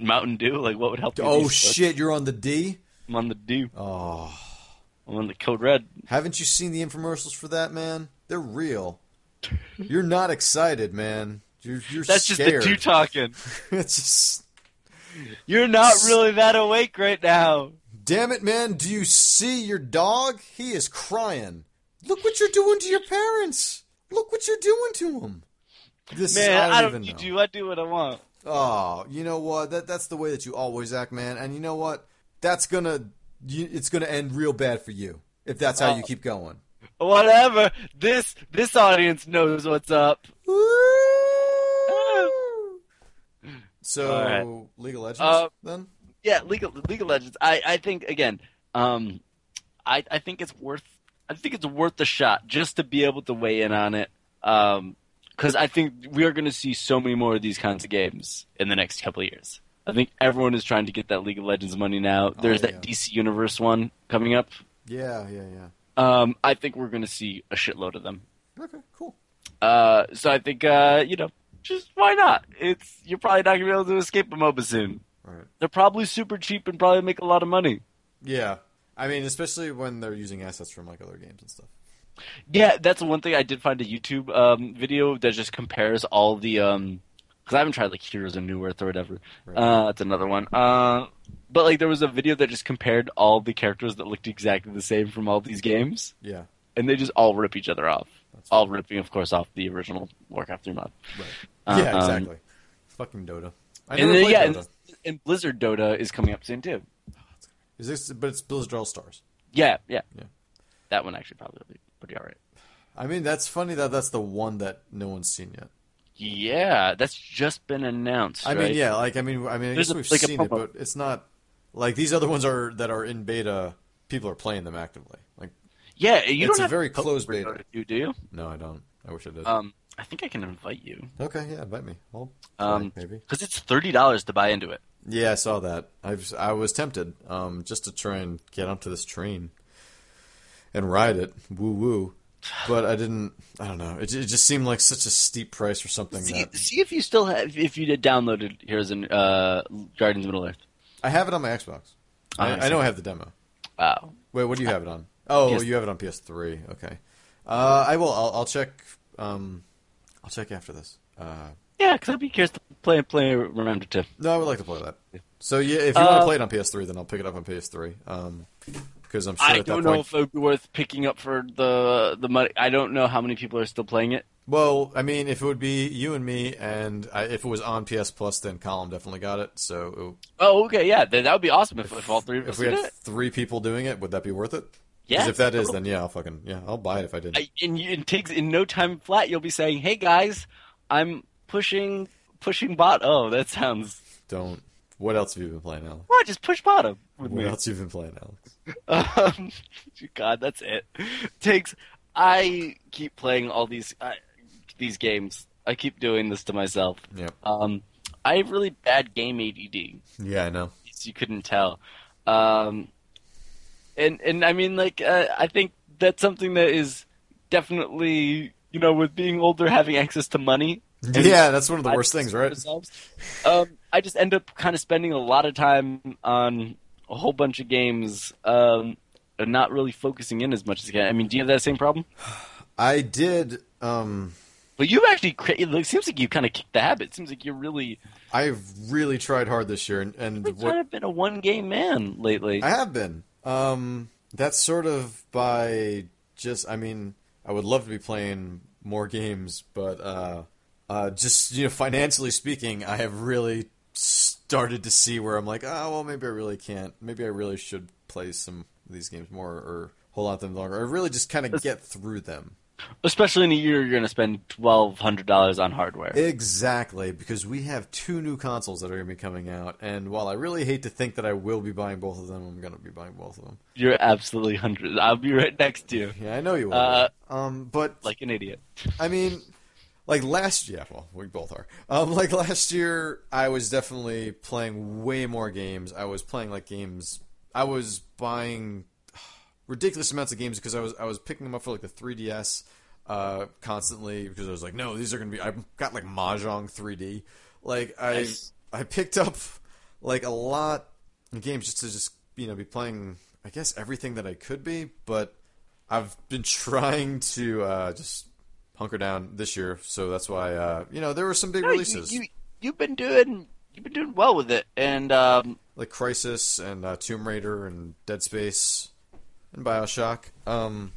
Mountain Dew like what would help? you Oh shit, you're on the D. I'm on the D. Oh, I'm on the Code Red. haven't you seen the infomercials for that, man? They're real. You're not excited, man. You're you're That's just the Dew talking. it's just You're not really that awake right now. damn it, man. Do you see your dog? He is crying. Look what you're doing to your parents. Look what you're doing to him. This is, Man, I don't, I don't need you. I do what I want. Oh, you know what? That that's the way that you always act, man. And you know what? That's gonna you, it's gonna end real bad for you if that's how you Oh. keep going. Whatever. This this audience knows what's up. So, right. League of Legends, Uh, then? Yeah, League of, League of Legends. I, I think again, um, I I think it's worth I think it's worth the shot just to be able to weigh in on it. Um, because I think we are going to see so many more of these kinds of games in the next couple of years. I think everyone is trying to get that League of Legends money now. There's Oh, yeah. that DC Universe one coming up. Yeah, yeah, yeah. Um, I think we're going to see a shitload of them. Okay, cool. Uh, so I think uh, you know, just why not? It's you're probably not gonna be able to escape a MOBA soon. Right. They're probably super cheap and probably make a lot of money. Yeah, I mean, especially when they're using assets from like other games and stuff. Yeah, that's one thing I did find a YouTube um, video that just compares all the um because I haven't tried like Heroes of Newerth or whatever. Right. Uh, that's another one. Uh, but like there was a video that just compared all the characters that looked exactly the same from all these games, Yeah. and they just all rip each other off. That's All ripping, of course, off the original Warcraft 3 mod. Right. yeah, Um, exactly. Fucking Dota. I And then, played yeah, Dota. and, and Blizzard Dota is coming up soon too. Is this? But it's Blizzard All Stars. Yeah, yeah, Yeah. That one actually probably will be pretty alright. I mean, that's funny that that's the one that no one's seen yet. Yeah, that's just been announced. I right? mean, yeah, like I mean, I mean, I guess a- we've like seen it, but it's not like these other ones are that are in beta. People are playing them actively. Yeah. You it's don't a have very to closed beta. Dota, Do do you? no, I don't. I wish I did. Um, I think I can invite you. okay, yeah, invite me. I'll play, Um, maybe. because it's thirty dollars to buy into it. Yeah, I saw that. I was, I was tempted, um, just to try and get onto this train and ride it. Woo woo. But I didn't. I don't know. It, it just seemed like such a steep price for something See, that see if you still have if you had downloaded Heroes in uh, Guardians of Middle Earth. I have it on my Xbox. Oh, I, I I know I have the demo. Wow. Wait, what do you have it on? Oh, PS3. you have it on PS3. Okay. Uh, I will. I'll, I'll check. Um, I'll check after this. Uh, Yeah, because I'd be curious to play play it too. no, I would like to play that. So yeah, if you want Uh, to play it on PS3, then I'll pick it up on PS3. Um, because I'm sure I at don't know point. if it would be worth picking up for the the money. I don't know how many people are still playing it. Well, I mean, if it would be you and me, and I, if it was on PS Plus, then Colin definitely got it. So Oh, okay, yeah, that, that would be awesome if, if all three of if us we did had it. three people doing it, would that be worth it? Yeah, if that is, then yeah, I'll fucking yeah, I'll buy it if I did. I, and you, it takes in no time flat. You'll be saying, "Hey guys, I'm pushing pushing bot." Oh, that sounds. Don't. What else have you been playing, Alex? What? Just push bottom with What me. else have you been playing, Alex? Um, God, that's it. Takes. I keep playing all these uh, these games. I keep doing this to myself. Yep. Um, I have really bad game ADD. Yeah, I know. As you couldn't tell. Um, and and I mean, like, uh, I think that's something that is definitely, you know, with being older, having access to money. Yeah, that's one of the worst things, right? Um, I just end up kind of spending a lot of time on a whole bunch of games, um, and not really focusing in as much as I can. I mean, do you have that same problem? I did. Um, But you actually, cre- it seems like you kind of kicked the habit. It seems like you're really, I've really tried hard this year, and, and you've what kind of been a one game man lately. I have been. Um, that's sort of by just. I mean, I would love to be playing more games, but uh, uh, just you know, financially speaking, I have really started to see where I'm like, oh well, maybe I really can't. Maybe I really should play some of these games more, or hold on to them longer, or really just kind of get through them. Especially in a year, you're going to spend twelve hundred dollars on hardware. Exactly, because we have two new consoles that are going to be coming out, and while I really hate to think that I will be buying both of them, I'm going to be buying both of them. You're absolutely hundred. I'll be right next to you, Yeah, I know you will. Uh, um, but like an idiot. I mean, like last year, well, we both are. Um, like last year, I was definitely playing way more games. I was playing like games. I was buying ridiculous amounts of games because I was I was picking them up for like the 3DS uh, constantly because I was like, no, these are gonna be. I got like Mahjong 3D. Like I Nice. I picked up like a lot of games just to just you know be playing. I guess everything that I could be, but I've been trying to uh, just hunker down this year, so that's why uh, you know there were some big No, you, releases you, you've been doing, you've been doing well with it, and um, like Crysis and uh, Tomb Raider and Dead Space and Bioshock. Um,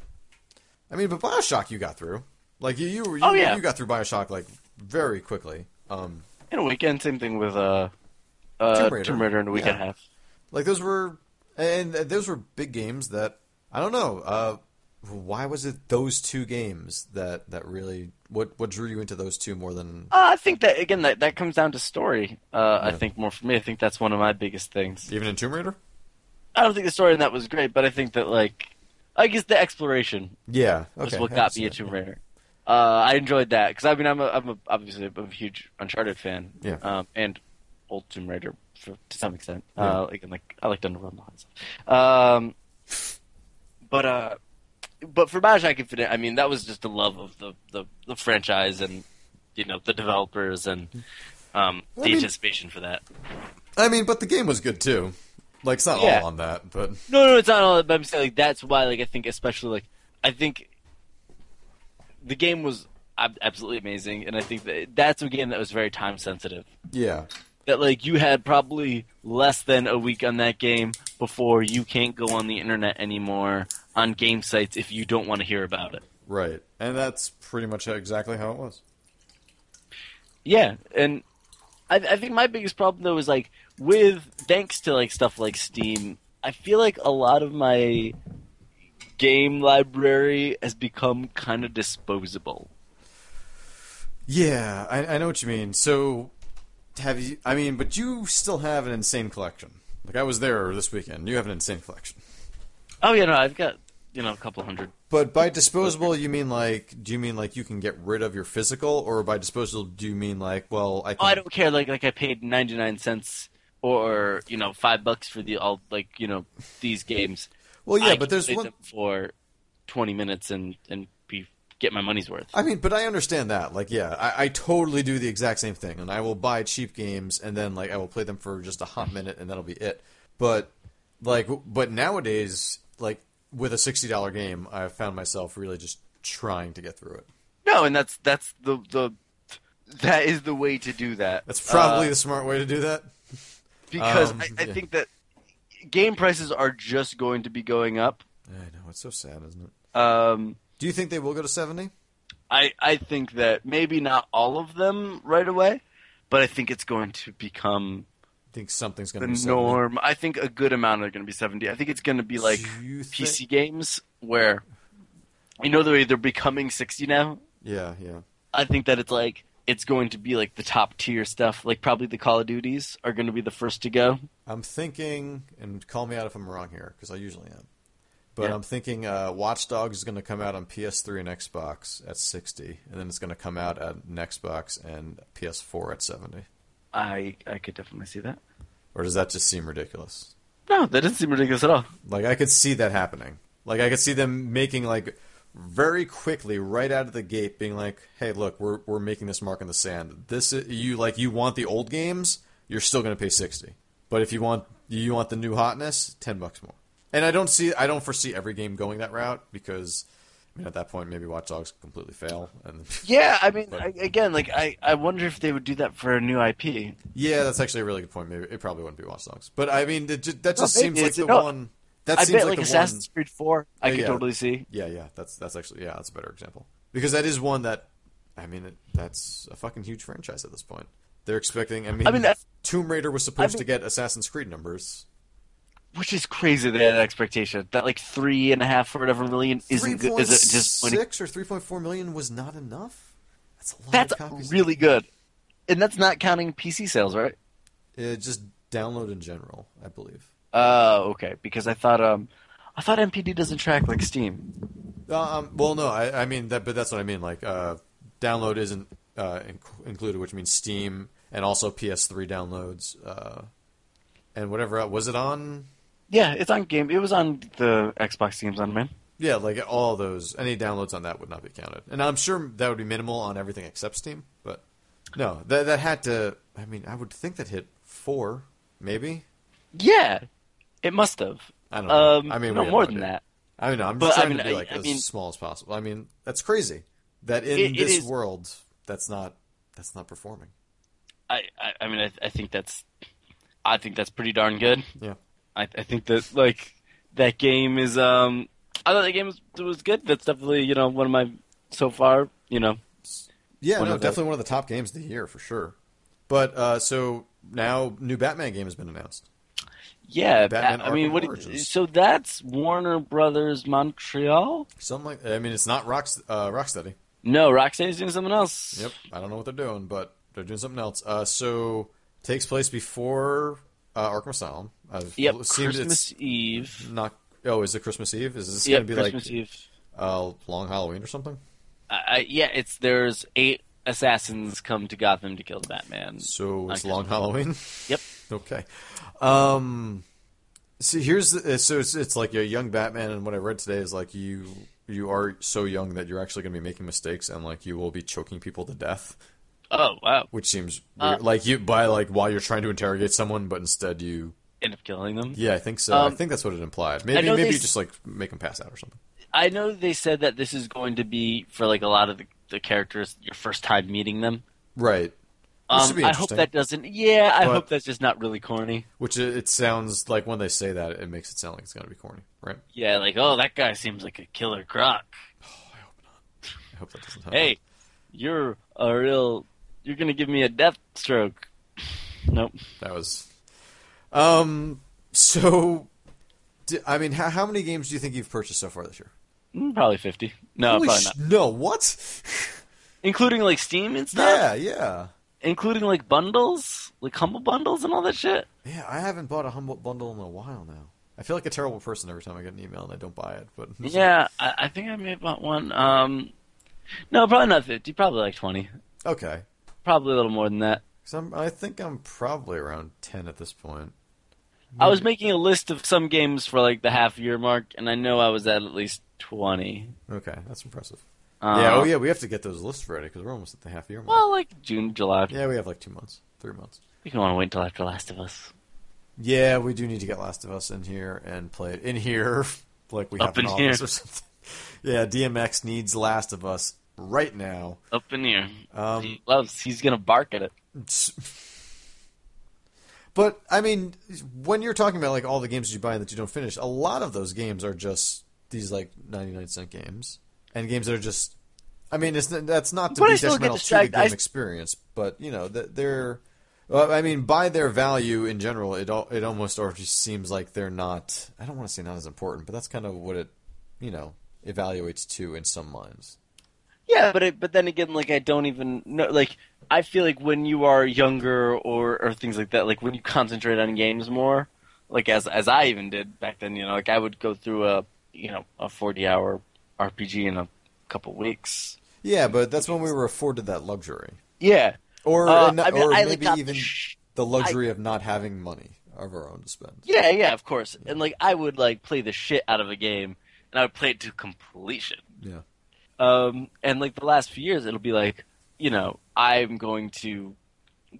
I mean, but Bioshock you got through. Like you, you, you, Oh, yeah. you got through Bioshock like very quickly. Um, in a weekend, same thing with uh, uh, Tomb Tomb Raider. Raider. in a week and a half. like those were and those were big games that I don't know. Uh, why was it those two games that that really what what drew you into those two more than Uh, I think that again, that that comes down to story. Uh, I think more for me. I think that's one of my biggest things. even in Tomb Raider? I don't think the story in that was great, but I think that like, I guess the exploration Yeah, was what got me a. Tomb Raider. Uh, I enjoyed that because I mean I'm a, I'm a, obviously I'm a huge Uncharted fan. Yeah. Um, and old Tomb Raider for, to some extent. Yeah. Uh, like, like I liked Underworld and all that stuff. Um, but uh, but for Bioshock Infinite, I mean that was just the love of the the, the franchise and you know the developers and um, the mean- anticipation for that. I mean, but the game was good too. Like it's not Yeah. all on that, but No, no, it's not all. But I'm saying like that's why, like I think, especially like I think the game was absolutely amazing, and I think that that's a game that was very time sensitive. Yeah. That like you had probably less than a week on that game before you can't go on the internet anymore on game sites if you don't want to hear about it. Right. And that's pretty much exactly how it was. Yeah, and I, I think my biggest problem though is like with thanks to like stuff like Steam, I feel like a lot of my game library has become kind of disposable. Yeah, I, I know what you mean. So, have you? I mean, but you still have an insane collection. Like I was there this weekend. You have an insane collection. Oh yeah, no, I've got you know a couple hundred. But by disposable, you mean like? Do you mean like you can get rid of your physical, or by disposable, do you mean like? Well, I. Can... Oh, I don't care. Like like I paid ninety nine cents or you know five bucks for the all like you know these games. Well, yeah, I but there's one. for twenty minutes and and be get my money's worth. I mean, but I understand that. Like, yeah, I, I totally do the exact same thing, and I will buy cheap games, and then like I will play them for just a hot minute, and that'll be it. But like, but nowadays, like with a sixty dollar game, I found myself really just trying to get through it. No, and that's that's the the that is the way to do that. That's probably Uh, the smart way to do that. Because um, I, I yeah. think that game prices are just going to be going up. I know it's so sad, isn't it? Um, Do you think they will go to seventy? I I think that maybe not all of them right away, but I think it's going to become I Think something's going to be 70? norm. I think a good amount are going to be seventy. I think it's going to be like PC think- games where you know they're they're becoming sixty now. Yeah, yeah. I think that it's like it's going to be like the top tier stuff. Like probably the Call of Duties are going to be the first to go. I'm thinking, and call me out if I'm wrong here, because I usually am. But Yeah. I'm thinking uh, Watch Dogs is going to come out on PS3 and Xbox at 60, and then it's going to come out at Xbox and PS4 at 70. I I could definitely see that. Or does that just seem ridiculous? No, that doesn't seem ridiculous at all. Like I could see that happening. Like I could see them making like very quickly right out of the gate being like, "Hey, look, we're we're making this mark in the sand. This is, you like you want the old games, you're still going to pay 60. But if you want you want the new hotness, 10 bucks more." And I don't see I don't foresee every game going that route because I mean at that point maybe Watch Dogs completely fail and Yeah, I mean, But- I, again, like I, I wonder if they would do that for a new IP. Yeah, that's actually a really good point. Maybe it probably wouldn't be Watch Dogs. But I mean it, that just Oh, seems like the no, one that I seems bet like, like the one Assassin's Creed Four, I Yeah, could yeah. totally see. Yeah, yeah, that's that's actually yeah, that's a better example because that is one that I mean it, that's a fucking huge franchise at this point. They're expecting. I mean, I mean, Tomb Raider was supposed I to get Assassin's Creed numbers. Which is crazy that expectation. That like three and a half or whatever million isn't good. Is it just six or three point four million was not enough? That's a lot That's of copies. really good, and that's not counting PC sales, right? Uh, just download in general, I believe. Oh, okay. Because I thought um, I thought NPD doesn't track like Steam. Uh, um, well, no, I, I mean that, but that's what I mean. Like, uh, download isn't uh, inc- included, which means Steam and also PS3 downloads uh, and whatever. else. Was it on? Yeah, it's on game. It was on the Xbox games on man. Yeah, like all those, any downloads on that would not be counted, and I'm sure that would be minimal on everything except Steam. But no, that that had to. I mean, I would think that hit four, maybe. Yeah, it must have. I don't know. Um, I mean, no more than that. I mean, no, I'm But, just I mean, to be like I as mean- small as possible. I mean, that's crazy that in It- it this is- world, that's not that's not performing. I, I, mean, I, I think that's, I think that's pretty darn good. Yeah. I, I think that like that game is. Um, I thought that game was, was good. That's definitely you know one of my so far. You know, Yeah, no, of the- definitely one of the top games of the year for sure. But uh, so now, new Batman game has been announced. Yeah. Batman I mean, what? Origins. So that's Warner Brothers Montreal. Something like I mean, it's not Rock uh, Rocksteady. No, Rocksteady's doing something else. Yep, I don't know what they're doing, but they're doing something else. Uh, so takes place before uh, Arkham Asylum. Uh, Yep. Christmas it's Eve. not. Oh, is it Christmas Eve? Is this Yep. going to be Christmas like Eve. uh, long Halloween or something? I, I, yeah, it's there's eight assassins come to Gotham to kill the Batman. So it's long Halloween. Yep. Okay. Um, see, here's the, so it's it's like a young Batman, and what I read today is like you you are so young that you're actually going to be making mistakes, and like you will be choking people to death, Oh wow! which seems Uh, like you by like while you're trying to interrogate someone, but instead you. End up killing them. Yeah, I think so. I Um, think that's what it implied. Maybe maybe you just like make them pass out or something. I know they said that this is going to be for like a lot of the, the characters your first time meeting them. Right. Um, I hope that doesn't. Yeah, I But- hope that's just not really corny. Which it, sounds like when they say that, it makes it sound like it's gonna be corny, right? Yeah, like oh, that guy seems like a killer croc. I hope not. I hope that doesn't happen. Hey, you're a real. You're gonna give me a death stroke. Nope. That was. Um. So, I mean, how, how many games do you think you've purchased so far this year? Mm, Probably fifty. No, Holy probably sh- No, what? Including like Steam and stuff. yeah, yeah, Including like bundles, like humble bundles and all that shit. yeah. I haven't bought a humble bundle in a while now. I feel like a terrible person every time I get an email and I don't buy it. But Yeah, I, I think I may have bought one. Um, no, probably not fifty. Probably like twenty. okay. Probably a little more than that. 'Cause I'm, I think I'm probably around ten at this point. I was making a list of some games for like the half year mark, and I know I was at at least twenty. Okay, that's impressive. Uh, yeah. Oh, yeah. We have to get those lists ready because we're almost at the half year mark. Well, like June, July. yeah, we have like two months, three months. We can want to wait until after Last of Us. Yeah, we do need to get Last of Us in here and play it in here, like we Up have an in office here. or something. Yeah, DMX needs Last of Us right now. Up in here. Um, he loves. He's gonna bark at it. But I mean, when you're talking about like all the games you buy and that you don't finish, a lot of those games are just these like 99 cent games and games that are just. I mean, it's that's not to But be detrimental to the game I experience, but you know that they're. Well, I mean, by their value in general, it al- it almost already seems like they're not. I don't want to say not as important, but that's kind of what it, you know, evaluates to in some minds. Yeah, but it, but then again, like I don't even know. Like I feel like when you are younger or or things like that, like when you concentrate on games more, like as as I even did back then, you know, like I would go through a you know a forty hour RPG in a couple weeks. Yeah, but that's when we were afforded that luxury, Yeah, or Uh, and- I mean, or I, maybe even the luxury of not having money of our own to spend. yeah, yeah, of course. And like I would like play the shit out of a game, and I would play it to completion. Yeah. Um, and like the last few years, it'll be like, you know, I'm going to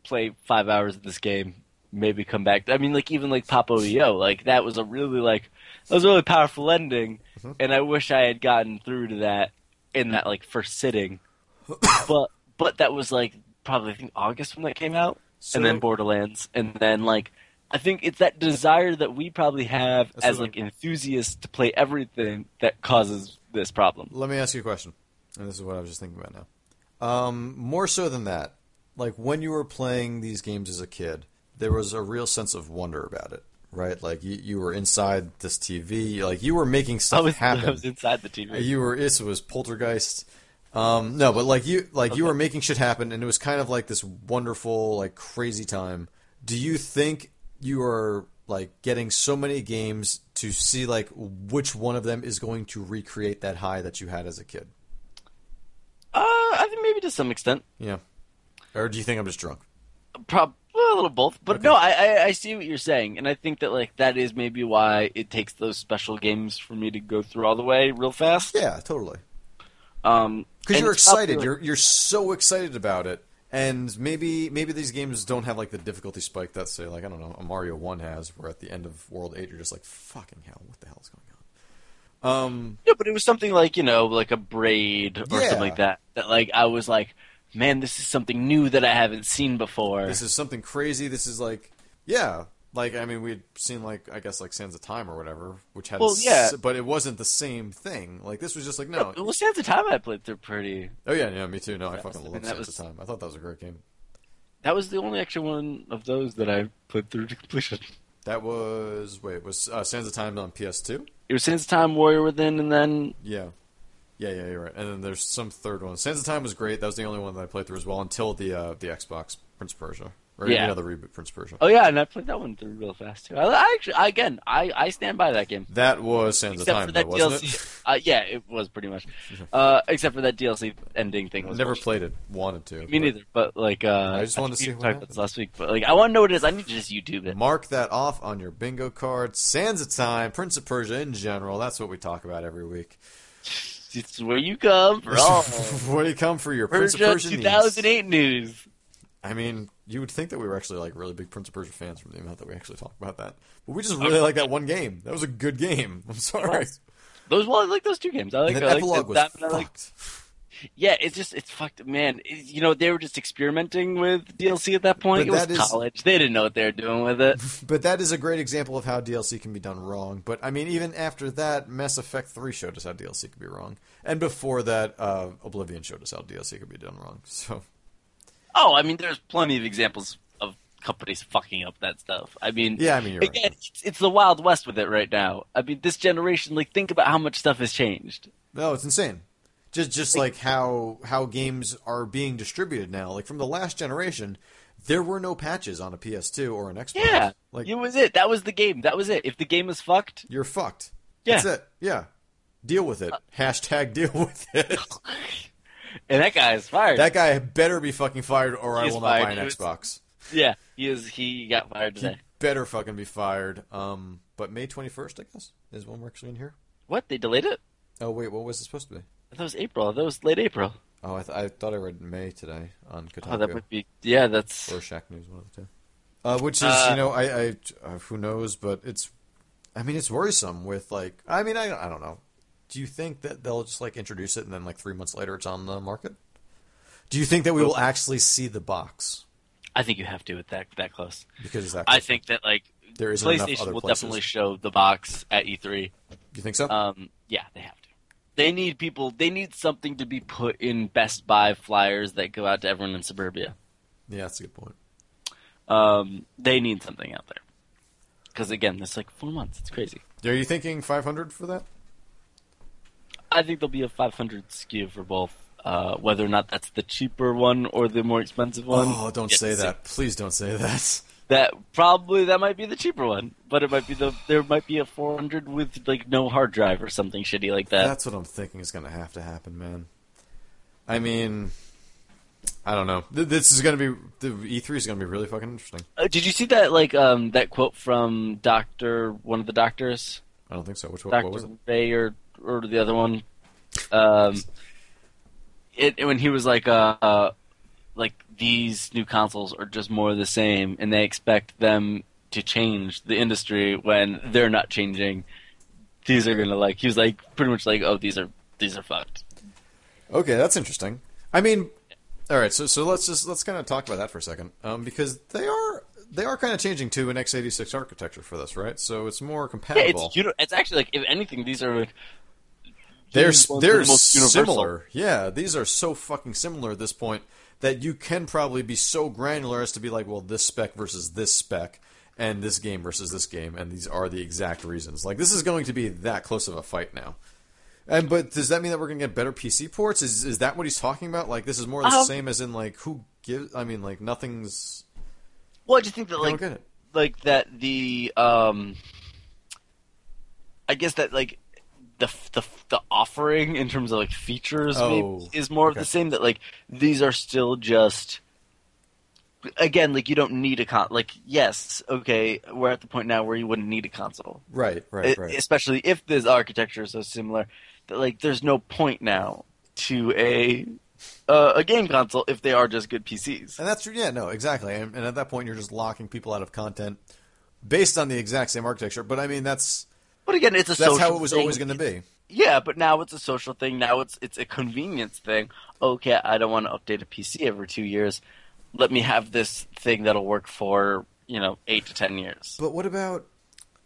play five hours of this game, maybe come back. I mean, like even like Papo & Yo, like that was a really like that was a really powerful ending, Mhm. and I wish I had gotten through to that in that like first sitting. but but that was like probably I think August when that came out, So, and then Borderlands, and then like. I think it's that desire that we probably have as like enthusiasts to play everything that causes this problem. let me ask you a question, and this is what I was just thinking about now. Um, more so than that, like when you were playing these games as a kid, there was a real sense of wonder about it, right? Like you, you were inside this TV, like you were making I stuff was, happen. I was inside the TV. You were it was poltergeist. Um, no, but like you like you were making shit happen, and it was kind of like this wonderful, like crazy time. Do you think you are like getting so many games to see like which one of them is going to recreate that high that you had as a kid? Uh, I think maybe to some extent. Yeah. Or do you think I'm just drunk? Probably a little both, but Okay. no, I, I I see what you're saying, and I think that like that is maybe why it takes those special games for me to go through all the way real fast. Yeah, totally. Um, Because you're excited. You're you're so excited about it. And maybe maybe these games don't have like the difficulty spike that say like I don't know a Mario One has, where at the end of World Eight you're just like fucking hell, what the hell is going on? Um, Yeah, but it was something like you know, like a braid or Yeah. something like that. That like I was like, man, this is something new that I haven't seen before. this is something crazy. This is like yeah, like I mean we'd seen like I guess like Sands of Time or whatever, which had Well, s- yeah. but it wasn't the same thing. Like this was just like no, well, Sands of Time I played through pretty. oh yeah, yeah, me too. No, I fucking love Sands was- of Time. I thought that was a great game. That was the only actual one of those that I played through to completion. That was wait was uh, Sands of Time on PS2? It was Sands of Time, Warrior Within, and then Yeah. Yeah, yeah, you're right. And then there's some third one. Sands of Time was great. That was the only one that I played through as well until the uh, the Xbox Prince of Persia. Or Yeah. the reboot Prince of Persia. oh yeah, and I played that one through real fast too. I, I actually, I, again, I, I stand by that game. That was Sands of Time, that though, wasn't DLC. it? Uh, yeah, it was pretty much. Uh, except for that DLC ending thing. Was Never bullshit. played it. Wanted to. Me but neither. But like, uh, I just wanted to see we what talked about happened. this last week. But like, I want to know what it is. I need to just YouTube it. Mark that off on your bingo card. Sands of Time, Prince of Persia in general. That's what we talk about every week. It's where you come from. Where you come for your Prince of Persia Persia needs? 2008 news. I mean, you would think that we were actually like really big Prince of Persia fans from the amount that we actually talk about that. But we just really like that one game. That was a good game. I'm sorry. was. Those well, I like those two games. I like, I like Epilogue was that, like fucked. Yeah, it's just it's fucked, man. It- you know, they were just experimenting with DLC at that point. But it was that is- college; they didn't know what they were doing with it. But that is a great example of how DLC can be done wrong. But I mean, even after that, Mass Effect 3 showed us how DLC could be wrong. And before that, uh, Oblivion showed us how DLC could be done wrong. So, Oh, I mean, there's plenty of examples of companies fucking up that stuff. I mean, yeah, I mean, again, right. it's, it's the wild west with it right now. I mean, this generation, like, think about how much stuff has changed. No, it's insane. Just just like how how games are being distributed now. Like from the last generation, there were no patches on a PS2 or an Xbox. Yeah, like it was it. That was the game. That was it. If the game was fucked, you're fucked. Yeah. That's it. Yeah. Deal with it. Uh, Hashtag deal with it. and that guy is fired. that guy better be fucking fired, or I will not buy an was- Xbox. yeah, he is. He got fired He today. better fucking be fired. Um, but May 21st, I guess, is when we're actually in here. What? They delayed it? Oh wait, what was it supposed to be? That was April. That was late April. Oh, I, th- I thought I read May today on Kotaku Oh, that would be. Yeah, that's. or Shacknews, one of the two. Uh, which is, Uh, you know, I, I uh, who knows, but it's, I mean, it's worrisome with like, I mean, I, I don't know. Do you think that they'll just like introduce it and then like three months later it's on the market? Do you think that we will actually see the box I think you have to with that that close. because that? I think that like there enough PlayStation will places. definitely show the box at E3. You think so? Um, yeah, they have to. They need people. They need something to be put in Best Buy flyers that go out to everyone in suburbia. yeah, that's a good point. Um, they need something out there. Because again, it's like four months. It's crazy. Are you thinking 500 for that? I think there'll be a 500 SKU for both. Uh, whether or not that's the cheaper one or the more expensive one. Oh, don't say that. Please don't say that. That probably that might be the cheaper one, but it might be the there might be a 400 with like no hard drive or something shitty like that. That's what I'm thinking is going to have to happen, man. I mean, I don't know. This is going to be the E3 is going to be really fucking interesting. Uh, did you see that like um that quote from Doctor one of the doctors, I don't think so. Which one? What Doctor was it? Ray or or the other one? Um, it when he was like uh, uh like these new consoles are just more of the same, and they expect them to change the industry when they're not changing. These are gonna like he was like pretty much like oh these are these are fucked. Okay, that's interesting. I mean, all right. So so let's just let's kind of talk about that for a second, um, because they are they are kind of changing to an x86 architecture for this, right? So it's more Yeah, compatible. it's uni- it's actually like if anything these are like, they're these ones are they're the most universal. similar. Yeah, these are so fucking similar at this point that you can probably be so granular as to be like, well, this spec versus this spec, and this game versus this game, and these are the exact reasons. Like this is going to be that close of a fight now. And but does that mean that we're going to get better PC ports? Is is that what he's talking about? Like this is more the Um, same as in like who gives? I mean, like nothing's. Well, I just think that like don't get it. like that the um I guess that like the the the offering in terms of like features maybe Oh, is more of the same that like these are still just again like you don't need a con like yes okay we're at the point now where you wouldn't need a console Right, right, right. especially if this architecture is so similar that like there's no point now to a uh, a game console if they are just good PCs And that's true. Yeah, no, exactly. And, and at that point, you're just locking people out of content based on the exact same architecture. But I mean, that's but again it's a social media. that's how social it was thing. always going to be. Yeah, but now it's a social thing. Now it's it's a convenience thing. Okay, I don't want to update a PC every two years. Let me have this thing that'll work for you know eight to ten years. But what about?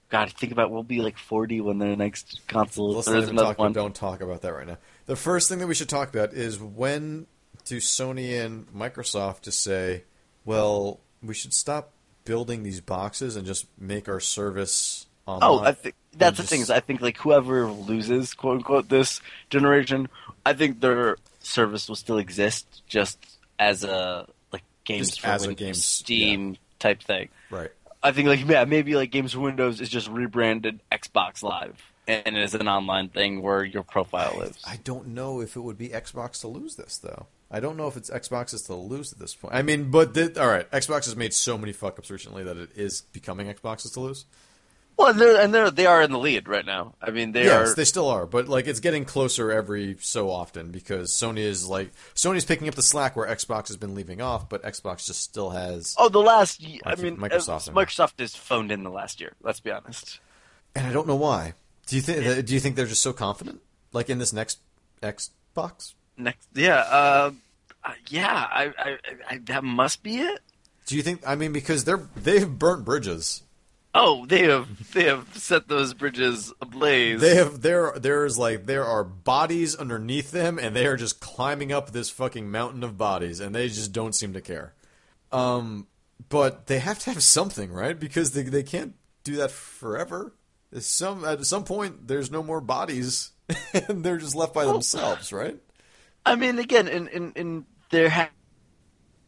God, think about we'll be like forty when the next console. Let's there not is even another talk. one. Don't talk about that right now. The first thing that we should talk about is when do Sony and Microsoft just say, "Well, we should stop building these boxes and just make our service online." Oh, I think that's the thing. Is I think like whoever loses, quote unquote, this generation, I think their service will still exist just as a like games Just for as a Windows, games- Steam type thing. right. I think like yeah, maybe like Games for Windows is just rebranded Xbox Live and it is an online thing where your profile lives. I don't know if it would be Xbox to lose this though. I don't know if it's Xbox's to lose at this point. I mean, but the, all right, Xbox has made so many fuck ups recently that it is becoming Xbox's to lose. Well, they're, and they're they are in the lead right now. I mean, they yes, are. they still are, but like it's getting closer every so often because Sony is like Sony's picking up the slack where Xbox has been leaving off, but Xbox just still has. Oh, the last. I, Like mean, Microsoft, uh, I mean. Microsoft is phoned in the last year. Let's be honest. And I don't know why. Do you think? Do you think they're just so confident, like in this next Xbox? Next, yeah, uh, uh, yeah, I, I, I, that must be it. Do you think? I mean, because they're they've burnt bridges. Oh, they have they have set those bridges ablaze. They have there. There's like there are bodies underneath them, and they are just climbing up this fucking mountain of bodies, and they just don't seem to care. Um, but they have to have something, right? Because they they can't do that forever. Some at some point, there's no more bodies, and they're just left by themselves, right? I mean, again, in in, in their ha-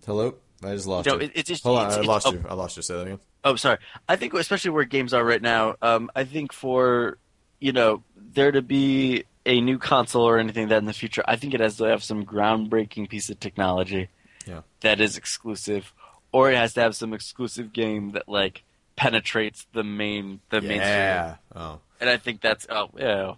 Hello, I just lost No, you. it- it's just- Hold on, I lost oh. you. I lost you. Say that again. Oh, sorry. I think especially where games are right now. Um, I think for you know there to be a new console or anything like that in the future, I think it has to have some groundbreaking piece of technology Yeah. that is exclusive, or it has to have some exclusive game that like penetrates the main the mainstream. Yeah. Oh. And I think that's oh yeah.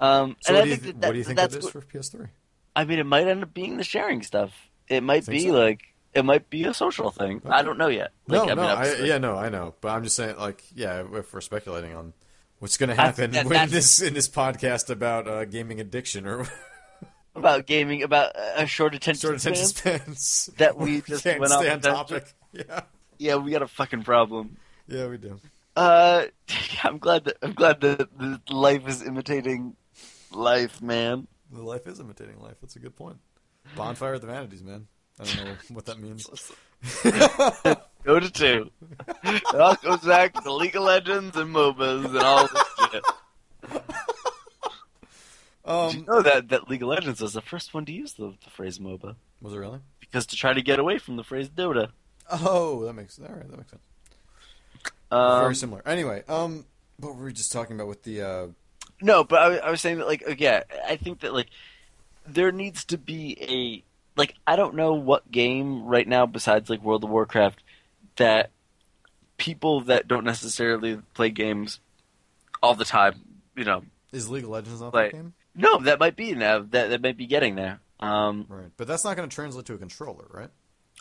Um, So and what I do you think th- that, what do you think that's that is what- for PS3? I mean, it might end up being the sharing stuff. It might be so? like it might be a social thing. I don't know yet. Like, no, I mean, no, I, yeah, no, I know, but I'm just saying, like, yeah, if we're speculating on what's going to happen that- when this in this podcast about uh, gaming addiction or about gaming, about a short attention sort of attention span. spans That we just can't went off stay on topic. Yeah, Yeah, we got a fucking problem. yeah, we do. Uh, I'm glad that I'm glad that, that life is imitating life, man. The life is imitating life. That's a good point. Bonfire of the Vanities, man. I don't know what that means. Go to two. it all goes back to League of Legends and MOBAs and all this shit. Did you Um, know that, that League of Legends was the first one to use the, the phrase MOBA? was it really? Because to try to get away from the phrase Dota. Oh, that makes all right. That makes sense. Um, Very similar. Anyway, um, what were we just talking about with the? uh No, but I, I was saying that, like, yeah, I think that, like, there needs to be a, like, I don't know what game right now besides, like, World of Warcraft that people that don't necessarily play games all the time, you know, Is League of Legends not Like- that game? no, that might be now, that, that might be getting there. Um, Right, but that's not going to translate to a controller, right?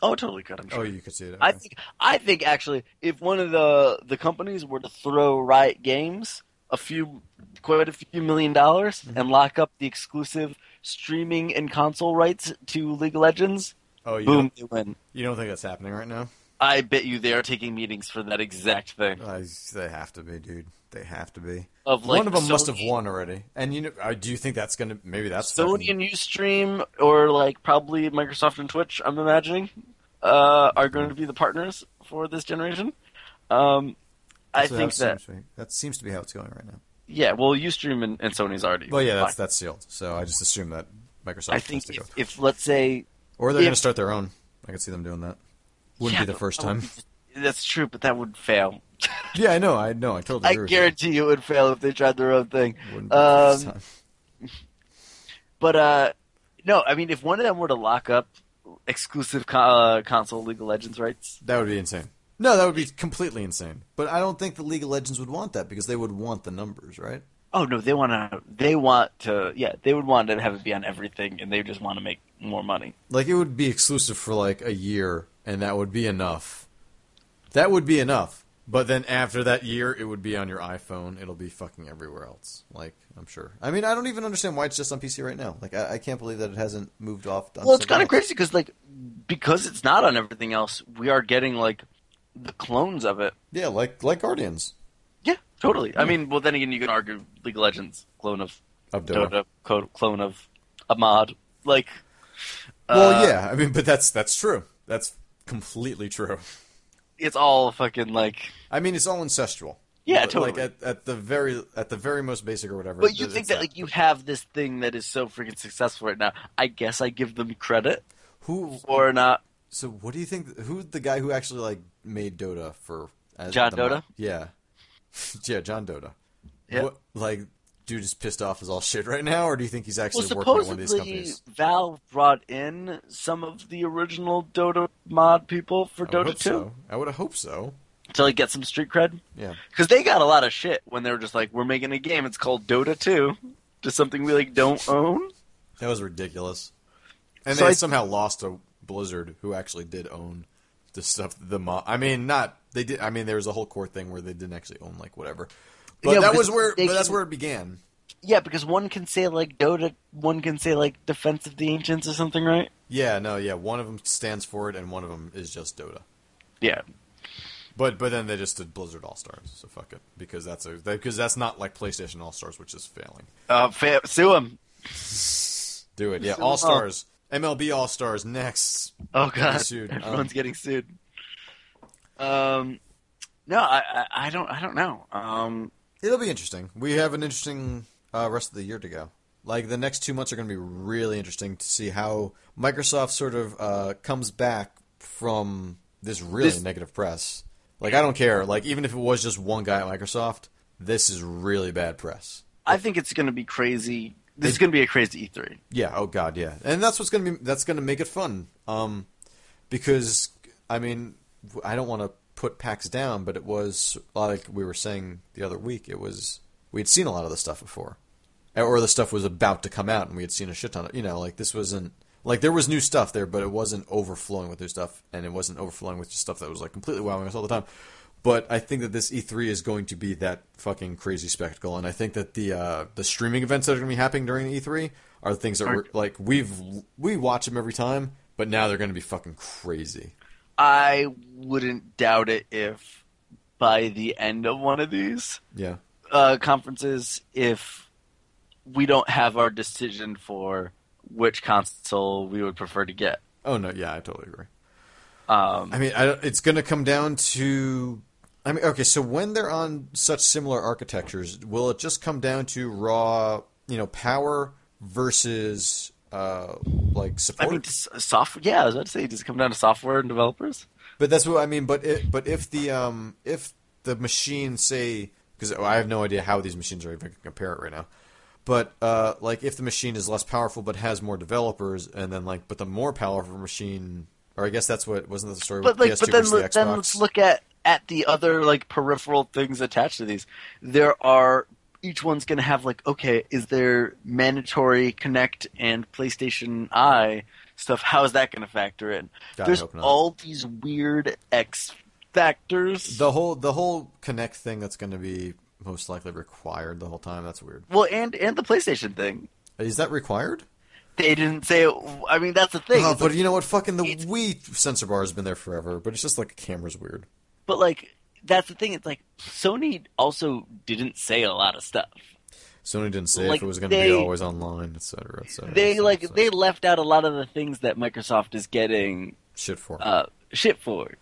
oh, totally could, I'm sure. Oh, you could see it. I think I think actually, if one of the the companies were to throw Riot Games a few, quite a few million dollars Mm-hmm. and lock up the exclusive streaming and console rights to League of Legends, Oh, you boom, Don't, they win. you don't think that's happening right now? I bet you they are taking meetings for that exact thing. Uh, they have to be, dude. They have to be. Of like One of them must have won already. And you know, uh, do you think that's going to maybe that's Sony fucking- and UStream, or like probably Microsoft and Twitch, I'm imagining, uh, are going to be the partners for this generation. Um, I think that seems to be. that seems to be how it's going right now. Yeah, well, UStream and, and Sony's already. Well, yeah, that's fine. that's sealed. So I just assume that Microsoft I think if, if let's say or they're going to start their own. I could see them doing that. Wouldn't Yeah, be the first time. be- That's true, but that would fail. Yeah, I know. I know. I totally I guarantee you it would fail if they tried their own thing. Wouldn't be the first Um, time. But uh, no, I mean, if one of them were to lock up exclusive co- uh, console League of Legends rights, That would be insane. No, that would be completely insane. But I don't think the League of Legends would want that because they would want the numbers, right? oh no, they want to. They want to. Yeah, they would want to have it be on everything, and they just want to make more money. Like it would be exclusive for like a year, and that would be enough. That would be enough. But then after that year, it would be on your iPhone. It'll be fucking everywhere else. Like I'm sure. I mean, I don't even understand why it's just on PC right now. Like I, I can't believe that it hasn't moved off. Well, it's kind of crazy because like because it's not on everything else, we are getting like the clones of it. Yeah, like like Guardians Yeah, totally. I mean, well, then again, you can argue League of Legends clone of of Dota. Dota, clone of a mod. Like, Well, uh, yeah. I mean, but that's that's true. That's completely true. it's all fucking like. I mean, it's all incestual. Yeah, totally. Like at, at the very at the very most basic or whatever. But you think that like you have this thing that is so freaking successful right now? I guess I give them credit who or not. So what do you think? Who's the guy who actually like made Dota for as John Dota? mod? Yeah, yeah, John Dota. Yeah. What, like, dude is pissed off as all shit right now, or do you think he's Well, actually working at one of these supposedly companies? Valve brought in some of the original Dota mod people for Dota 2 so. I would hope so. to like get some street cred. Yeah. Because they got a lot of shit when they were just like, "We're making a game. It's called Dota 2, just something we like don't own." That was ridiculous. And So they I- somehow lost to Blizzard, who actually did own the stuff. The mo- I mean, not they did. I mean, there was a whole court thing where they didn't actually own like whatever. But Yeah, that was where. But that's can- where it began. Yeah, because one can say like Dota, one can say like Defense of the Ancients or something, right? Yeah, no, yeah. One of them stands for it, and one of them is just Dota. Yeah. But but then they just did Blizzard All Stars, so fuck it, because that's a because that's not like PlayStation All Stars, which is failing. Uh, fa- sue him. Do it, yeah. All Stars, MLB All Stars next. Oh god, sued. everyone's Um, getting sued. Um, no, I, I, I don't, I don't know. Um, It'll be interesting. We have an interesting uh, rest of the year to go. Like the next two months are going to be really interesting to see how Microsoft sort of uh, comes back from this really This- negative press. Like I don't care. Like even if it was just one guy at Microsoft, this is really bad press. I think it's going to be crazy. This is going to be a crazy E E3. Yeah. Oh God. Yeah. And that's what's gonna be. That's gonna make it fun. Um, because I mean, I don't want to put PAX down, but it was like we were saying the other week. It was we had seen a lot of the stuff before, or the stuff was about to come out, and we had seen a shit ton of. You know, like this wasn't like there was new stuff there, but it wasn't overflowing with new stuff, and it wasn't overflowing with just stuff that was like completely wowing us all the time. But I think that this E3 is going to be that fucking crazy spectacle, and I think that the uh, the streaming events that are going to be happening during the E3 are the things that we're like we've we watch them every time, but now they're going to be fucking crazy. I wouldn't doubt it if by the end of one of these Yeah, uh, conferences, if we don't have our decision for which console we would prefer to get. Oh no, yeah, I totally agree. Um, I mean, I, it's going to come down to. I mean, okay, so when they're on such similar architectures, will it just come down to raw, you know, power versus uh, like support? I mean, software. Yeah, I was about to say, does it come down to software and developers? But that's what I mean. But it, but if the um if the machine say because I have no idea how these machines are even compare it right now. But uh, like if the machine is less powerful but has more developers, and then like but the more powerful machine, or I guess that's what wasn't the story But like, PS2 but then the then let's look at at the other like peripheral things attached to these. There are each one's going to have like, okay, is there mandatory Kinect and PlayStation Eye stuff? How is that going to factor in? God, There's all these weird X factors. the whole the whole Kinect thing that's going to be most likely required the whole time. That's weird. well, and and the PlayStation thing. Is that required? They didn't say. It, I mean, that's the thing. Oh, but like- you know what? Fucking the Wii sensor bar has been there forever, but it's just like the camera's weird. but like that's the thing. It's like Sony also didn't say a lot of stuff. Sony didn't say Like, if it was going to be always online, etc., etc. They like they left out a lot of the things that Microsoft is getting shit for. uh, shit for.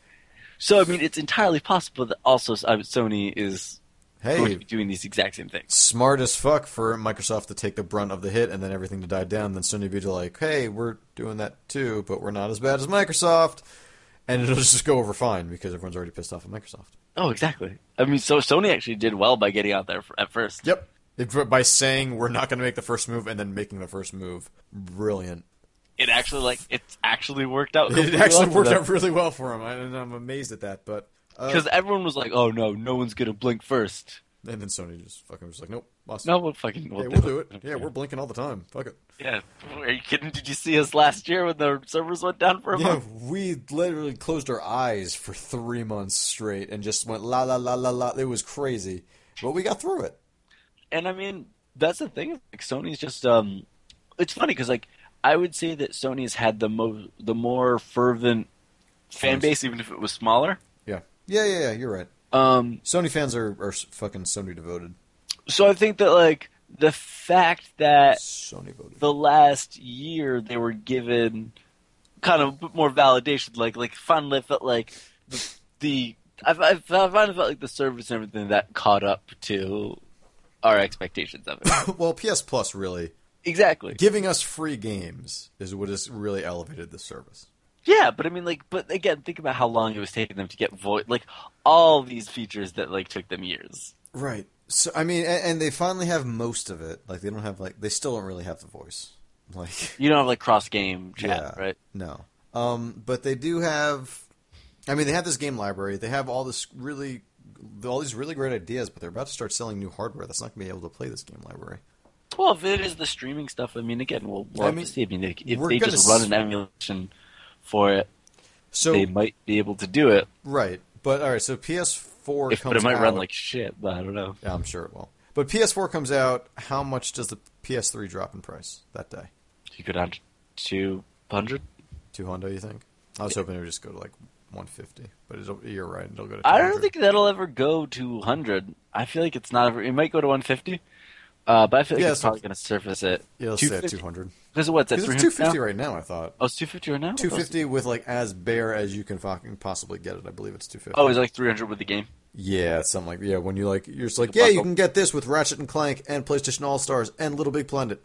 So I mean, it's entirely possible that also uh, Sony is going hey, to be doing these exact same things. smart as fuck for Microsoft to take the brunt of the hit and then everything to die down. Then Sony be like, hey, we're doing that too, but we're not as bad as Microsoft, and it'll just go over fine because everyone's already pissed off at Microsoft. Oh, exactly. I mean, so Sony actually did well by getting out there at first. Yep. By saying we're not going to make the first move and then making the first move, brilliant. It actually like it's actually worked out. It actually worked out really well for him, and I'm amazed at that. But uh, because everyone was like, "Oh no, no one's gonna blink first. and then Sony just fucking was like, nope, us. No, we'll fucking we'll, yeah, we'll do it. Yeah, we're blinking all the time. Fuck it. Yeah, are you kidding? Did you see us last year when the servers went down for a Yeah, month? we literally closed our eyes for three months straight and just went la la la la la. It was crazy, but we got through it. And I mean, that's the thing. Like Sony's just um, it's funny because like I would say that Sony's had the mo the more fervent fan base, even if it was smaller. Yeah, yeah, yeah. you're right. Um, Sony fans are, are fucking Sony devoted. so I think that like the fact that Sony voted. the last year they were given kind of more validation. Like like finally felt like the, the I, I finally felt like the service and everything that caught up to our expectations of it. well, PS Plus really exactly. giving us free games is what has really elevated the service. Yeah, but I mean, like, but again, think about how long it was taking them to get voice, like all these features that like took them years. Right. So I mean, and, and they finally have most of it. Like they don't have like they still don't really have the voice. Like You don't have like cross game chat, Yeah. right? No. Um, but they do have. I mean, they have this game library. They have all this really, all these really great ideas. But they're about to start selling new hardware that's not going to be able to play this game library. Well, if it is the streaming stuff, I mean, again, we'll, we'll I mean, to see. I mean, like, if they just run an emulation for it, So they might be able to do it. right, but all right. So PS PS4 If, but it might out, run like shit. But I don't know. yeah, I'm sure it will. But PS4 comes out. How much does the PS3 drop in price that day? You go down to two hundred. Two hundred, you think? I was hoping it would just go to like 150, but it'll, you're right. It'll go to. I don't think that'll ever go to hundred. I feel like it's not ever. It might go to one fifty. Uh, but I feel like Yeah, it's probably going to surface at Yeah, let's say at 200. Because what's at Because three it's 250 now? right now. I thought Oh, it's two fifty right now. 250 with like as bare as you can fucking possibly get it. I believe it's 250. Oh, it's like three hundred with the game. Yeah, something like yeah. When you like, you're just like, The yeah, you can get this with Ratchet and Clank and PlayStation All Stars and LittleBigPlanet,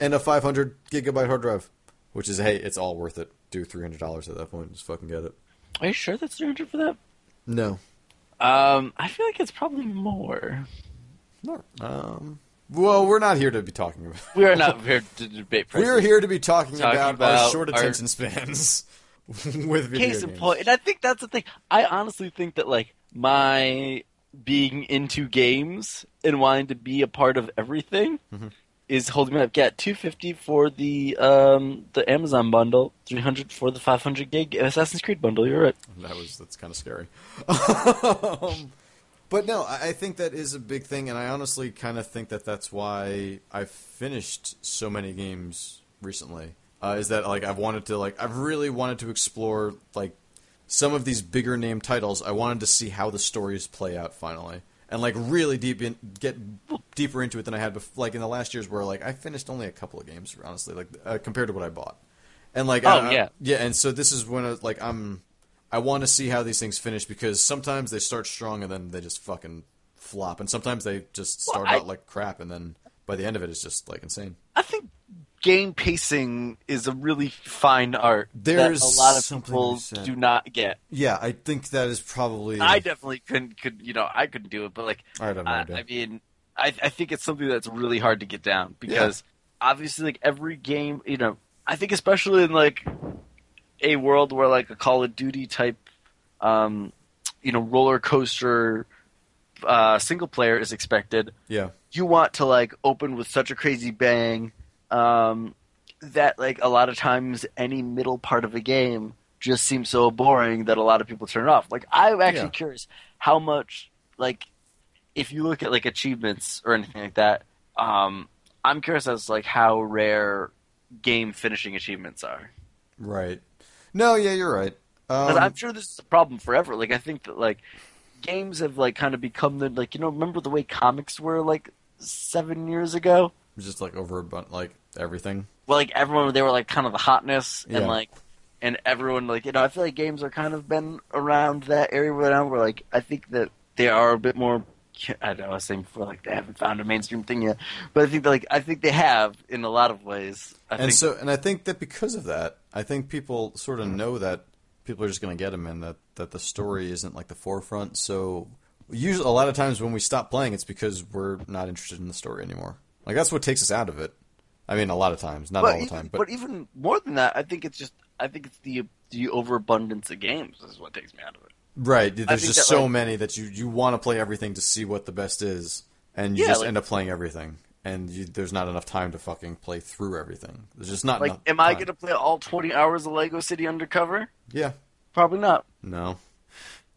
and a 500 gigabyte hard drive, which is hey, it's all worth it. Do 300 dollars at that point, just fucking get it. Are you sure that's three hundred for that? No, Um, I feel like it's probably more. No. Um, well, we're not here to be talking about. We are not here to debate prices. We're here to be talking, Talking about, our about short our- attention spans with video Case in games. point, and I think that's the thing. I honestly think that like my being into games and wanting to be a part of everything Mhm. is holding me up. Get two fifty for the um the Amazon bundle, three hundred for the five hundred gig Assassin's Creed bundle. You're right. That was that's kind of scary. um, but no, I I think that is a big thing, and I honestly kind of think that that's why I've finished so many games recently. Uh, is that like I've wanted to like I've really wanted to explore like some of these bigger name titles. I wanted to see how the stories play out finally, and like really deep in get deeper into it than I had before. Like in the last years, where like I finished only a couple of games, honestly, like uh, compared to what I bought. And like, Oh, I- I- yeah. yeah, and so this is when I, like I'm, I want to see how these things finish because sometimes they start strong and then they just fucking flop, and sometimes they just Well, start I- out like crap, and then by the end of it, it's just like insane. I think game pacing is a really fine art There's that a lot of something to people be do not get. Yeah, I think that is probably. I definitely couldn't could you know I couldn't do it, but like I don't know. I, I mean I I think it's something that's really hard to get down because obviously like every game you know I think especially in like a world where like a Call of Duty type um you know roller coaster uh single player is expected yeah, you want to like open with such a crazy bang um, that like a lot of times any middle part of a game just seems so boring that a lot of people turn it off. Like I'm actually Yeah. curious how much like if you look at like achievements or anything like that. Um, I'm curious as like how rare game finishing achievements are. right. No, yeah, you're right. Um, I'm sure this is a problem forever. Like I think that like games have like kind of become the like you know remember the way comics were like seven years ago. just like over a bun- like everything. well, like everyone they were like kind of the hotness and Yeah. like and everyone like you know I feel like games are kind of been around that area right now where like I think that they are a bit more I don't know I was saying before like they haven't found a mainstream thing yet but I think like I think they have in a lot of ways I and think so and I think that because of that, I think people sort of mm-hmm. know that people are just going to get them, and that that the story isn't like the forefront. So usually, a lot of times when we stop playing, it's because we're not interested in the story anymore. Like that's what takes us out of it. I mean, a lot of times, not but all the time, but, but, even more than that I think it's just I think it's the the overabundance of games is what takes me out of it right. There's just that, so like- many that you you want to play everything to see what the best is, and you Yeah, just like- end up playing everything. And you, there's not enough time to fucking play through everything. There's just not like am I time. gonna play all 20 hours of Lego City Undercover Yeah. probably not No.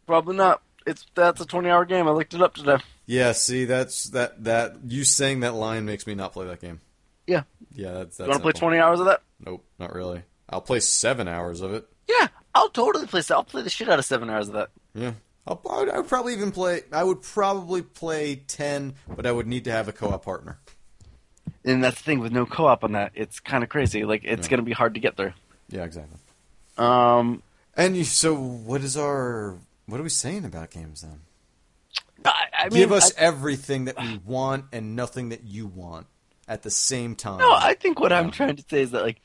probably not it's that's a 20 hour game I looked it up today Yeah, see, that's that that you saying that line makes me not play that game. Yeah. Yeah, that's that's you want to play 20 hours of that Nope, not really. I'll play seven hours of it. Yeah, I'll totally play. I'll play the shit out of seven hours of that. Yeah, I'll, I would, I would probably even play. I would probably play ten, but I would need to have a co-op partner. And that's the thing with no co-op on that. It's kind of crazy. Like it's Yeah. gonna be hard to get there. Yeah, exactly. Um, And you, so, what is our? What are we saying about games then? I, I mean, Give us I, everything that we want and nothing that you want at the same time. no. I think what I'm trying to say is that like,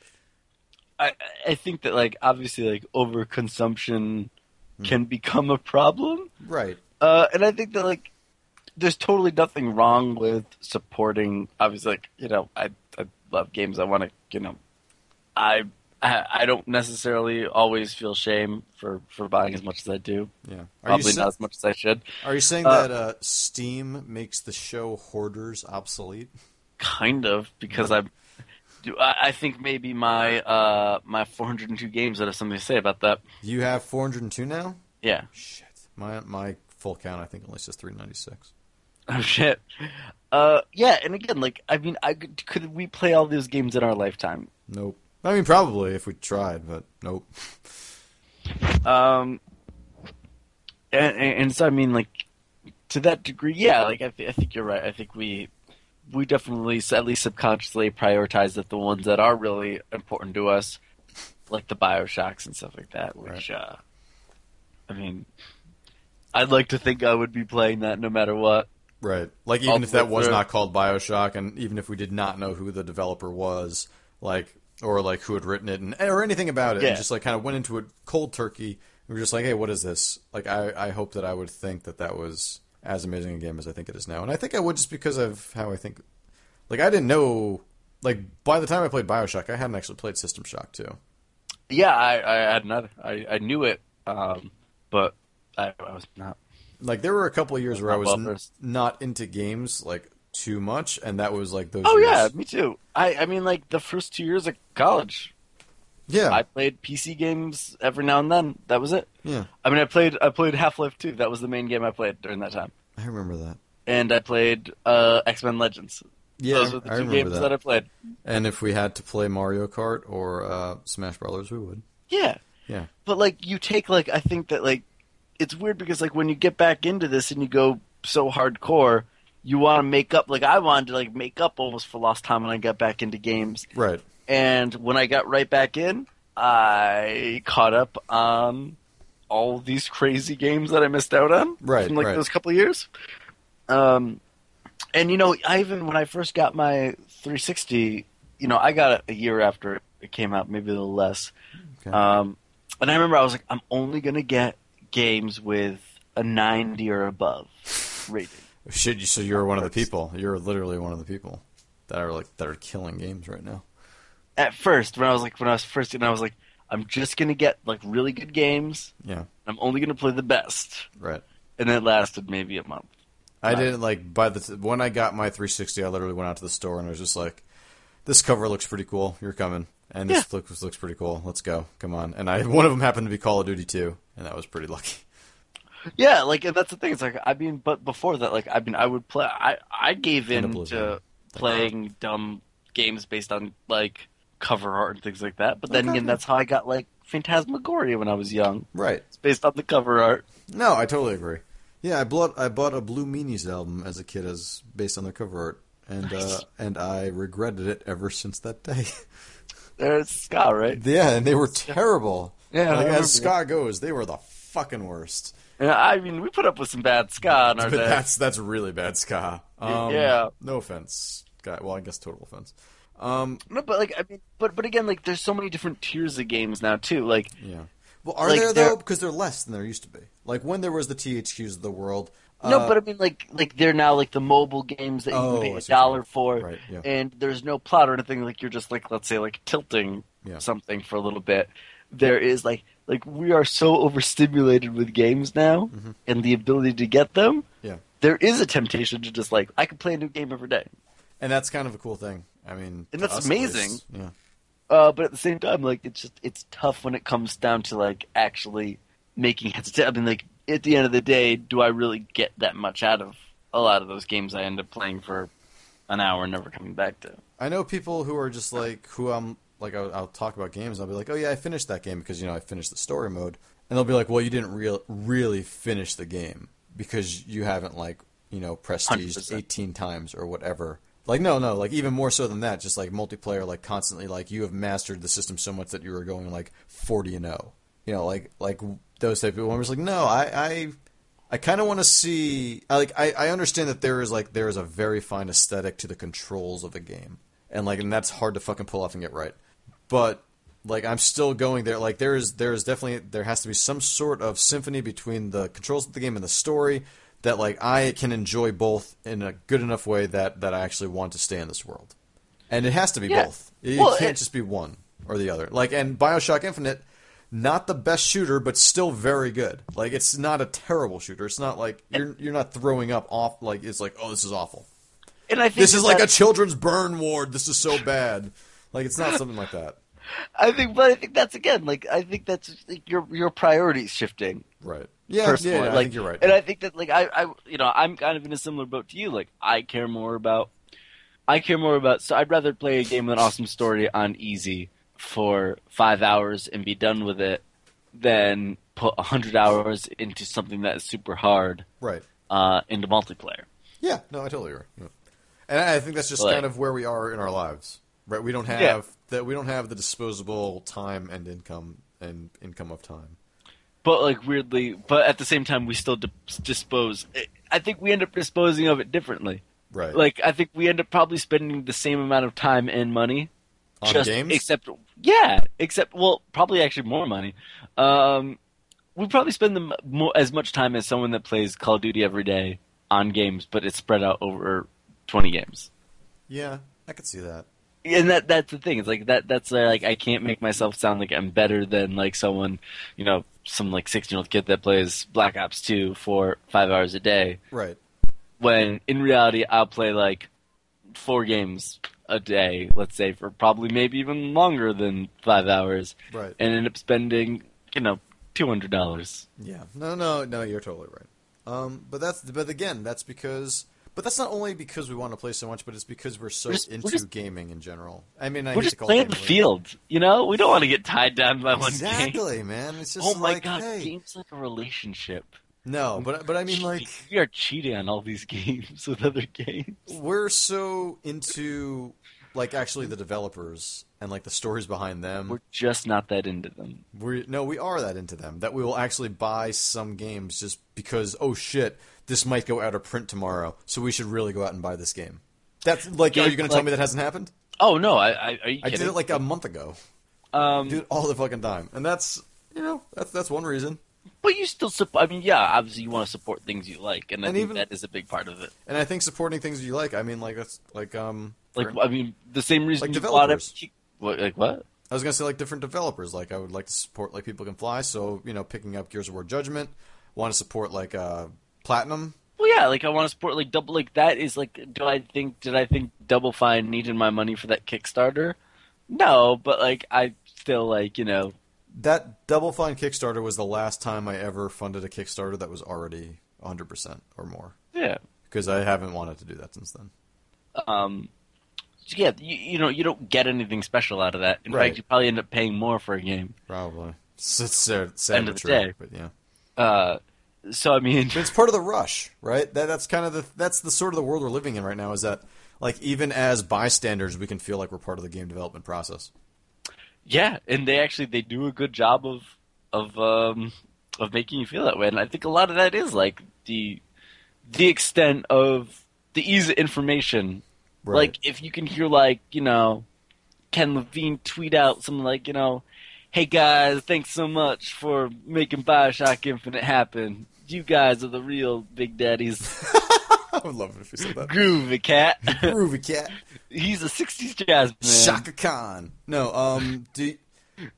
I I think that like obviously like overconsumption Hmm. can become a problem. right. Uh, and I think that like, there's totally nothing wrong with supporting. Obviously, like you know, I I love games. I want to you know, I. I don't necessarily always feel shame for, for buying as much as I do. Yeah. Are Probably sa- not as much as I should. Are you saying Uh, that uh, Steam makes the show Hoarders obsolete? Kind of because I do. I, I think maybe my uh my 402 games that have something to say about that. You have 402 now. Yeah, Shit. My my full count, I think only says 396. Oh shit. Uh, yeah, and again, like I mean, I could, could we play all those games in our lifetime? Nope. I mean, probably if we tried, but nope. Um, and, and, and so I mean, like to that degree, yeah. Like I, th- I think you're right. I think we we definitely at least subconsciously prioritize that the ones that are really important to us, like the Bioshocks and stuff like that. Which, Right. uh, I mean, I'd like to think I would be playing that no matter what. Right. Like even if that was through. not called BioShock and even if we did not know who the developer was, like or like who had written it and or anything about it, Yeah. and just like kind of went into it cold turkey. We were just like, "Hey, what is this?" Like I I hope that I would think that that was as amazing a game as I think it is now. And I think I would just because of how I think like I didn't know like by the time I played BioShock, I hadn't actually played System Shock 2. Yeah, I, I had another. I, I knew it, um, but I, I was not. Like there were a couple of years where I was n- not into games like too much and that was like those Oh years. yeah, me too. I, I mean, like the first two years of college, Yeah. I played PC games every now and then. That was it. yeah. I mean, I played I played Half Life Two. That was the main game I played during that time. I remember that. And I played uh, X Men Legends. Yeah, Those were the I two games that. that. I played. And if we had to play Mario Kart or uh, Smash Brothers, we would. Yeah, Yeah. but like you take like I think that like it's weird because like when you get back into this and you go so hardcore, you want to make up. Like I wanted to like make up almost for lost time when I got back into games. Right. And when I got right back in, I caught up on all these crazy games that I missed out on Right, from like right. those couple of years. Um, and you know, I even when I first got my 360, you know, I got it a year after it came out, maybe a little less. Okay. Um, and I remember I was like, I'm only gonna get games with a 90 or above rating. Should you, so you're one of the people. You're literally one of the people that are like that are killing games right now. At first, when I was like, when I was first, and I was like, I'm just gonna get like really good games. Yeah. I'm only gonna play the best. Right. And it lasted maybe a month. I didn't like by the t- when I got my 360, I literally went out to the store and I was just like, "This cover looks pretty cool. You're coming." And this looks looks pretty cool. Let's go. Come on. And I one of them happened to be Call of Duty 2, and that was pretty lucky. Yeah, like and that's the thing. It's like I mean, but before that, like I mean, I would play. I I gave in to playing dumb games based on like cover art and things like that. But then Okay. again, that's how I got like Phantasmagoria when I was young. Right. It's based on the cover art. No, I totally agree. Yeah, I bought I bought a Blue Meanies album as a kid as based on their cover art, and uh, and I regretted it ever since that day. There's ska, right? yeah, and they were terrible. Yeah, like as ska goes, they were the fucking worst. And I mean, we put up with some bad ska on our But day. that's that's really bad ska. Um, Yeah. No offense, guy. Well, I guess total offense. Um, No, but like I mean, but but again, like there's so many different tiers of games now too. Like yeah. Well, are Like, there though? Because they're less than there used to be. Like when there was the THQs of the world. No, uh, but I mean, like, like they're now like the mobile games that you Oh, can pay I a see what you dollar mean. for, Right, yeah. and there's no plot or anything. Like you're just like, let's say, like tilting Yeah. something for a little bit. There is like, like we are so overstimulated with games now, and the ability to get them. Mm-hmm. Yeah. There is a temptation to just like, I could play a new game every day, and that's kind of a cool thing. I mean, And that's amazing. least. Yeah. uh, but at the same time, like it's just it's tough when it comes down to like actually making heads. I mean, like at the end of the day, do I really get that much out of a lot of those games I end up playing for an hour and never coming back to? I know people who are just like who I'm like I'll, I'll talk about games. and I'll be like, oh yeah, I finished that game because you know I finished the story mode, and they'll be like, well, you didn't real really finish the game because you haven't like you know prestiged 100%. 18 times or whatever. Like no, no, like even more so than that. Just like multiplayer, like constantly, like you have mastered the system so much that you were going like 40 and 0. You know, like like those type of people. I'm just like, no, I I I kind of want to see. I like. I, I understand that there is like there is a very fine aesthetic to the controls of a game, and like, and that's hard to fucking pull off and get right. But like, I'm still going there. Like, there is there is definitely there has to be some sort of symphony between the controls of the game and the story that like I can enjoy both in a good enough way that that I actually want to stay in this world. And it has to be Yeah. both. It, Well, can't it- just be one or the other. Like, and Bioshock Infinite not the best shooter, but still very good. Like it's not a terrible shooter. It's not like you're you're not throwing up off. Like it's like oh this is awful. And I think This is like a children's burn ward. This is so bad. Like it's not something like that. I think, but I think that's again like I think that's like, your your priorities shifting. Right. Yeah, personally. yeah, I like, think you're right. And I think that like I, I you know I'm kind of in a similar boat to you. Like I care more about I care more about so I'd rather play a game with an awesome story on easy for five hours and be done with it than put a hundred hours into something that is super hard Right. uh, into multiplayer. Yeah, no, I totally agree. Yeah. And I think that's just Like- kind of where we are in our lives, right? We don't have Yeah. that. We don't have the disposable time and income and income of time. But like weirdly, but at the same time, we still di- dispose. I think we end up disposing of it differently. Right. Like I think we end up probably spending the same amount of time and money On just games? except yeah, except well, probably actually more money. Um, we probably spend more, as much time as someone that plays Call of Duty every day on games, but it's spread out over twenty games. yeah, I could see that. And that that's the thing. It's like that. That's like I can't make myself sound like I'm better than like someone, you know, some like sixteen year old kid that plays Black Ops Two for five hours a day. Right. When in reality, I'll play like four games a day, let's say, for probably maybe even longer than five hours, Right. and end up spending, you know, two hundred dollars. Yeah. No, no, no. You're totally right. Um, but that's but again, that's because. But that's not only because we want to play so much, but it's because we're so We're just- we're into just- gaming in general. I mean, I We're just to call playing the field, you know. We don't want to get tied down by one game. Exactly, man. It's just Oh my like, god, hey. games like a relationship. No, but but I mean, like, we are cheating on all these games with other games. we're so into like actually the developers and like the stories behind them. We're just not that into them. We're no, we are that into them that we will actually buy some games just because oh shit, this might go out of print tomorrow, so we should really go out and buy this game. That's like, are you going to tell me that hasn't happened? Oh no, I, I are you I did it like a month ago. um, it all the fucking time, and that's you know that's that's one reason. but you still support. I mean, yeah, obviously you want to support things you like, and I And think even- that is a big part of it. And I think supporting things you like. I mean, like that's like um Like, I mean, the same reason Like developers. What, like what? I was gonna say like different developers. Like I would like to support like people can fly. So you know, picking up Gears of War Judgment. Want to support like uh Platinum. Well, yeah, like I want to support like double. Like that is like. Do I think? Did I think Double Fine needed my money for that Kickstarter? No, but like I still like you know. That Double Fine Kickstarter was the last time I ever funded a Kickstarter that was already 100% or more. Yeah. Because I haven't wanted to do that since then. Um. so yeah, you, you know, you don't get anything special out of that. In Right. fact, you probably end up paying more for a game. Probably. It's, it's sad, sad End of the true, day. But yeah. Uh, so I mean, it's part of the rush, right? That, that's kind of the that's the sort of the world we're living in right now. Is that like even as bystanders, we can feel like we're part of the game development process. yeah, and they actually they do a good job of of um of making you feel that way, and I think a lot of that is like the the extent of the ease of information. Right. Like if you can hear like you know Ken Levine tweet out something like you know, "Hey guys, thanks so much for making Bioshock Infinite happen. You guys are the real big daddies." I would love it if you said that. Groovy cat. Groovy cat. He's a '60s jazz man. Chaka Khan. No, um, do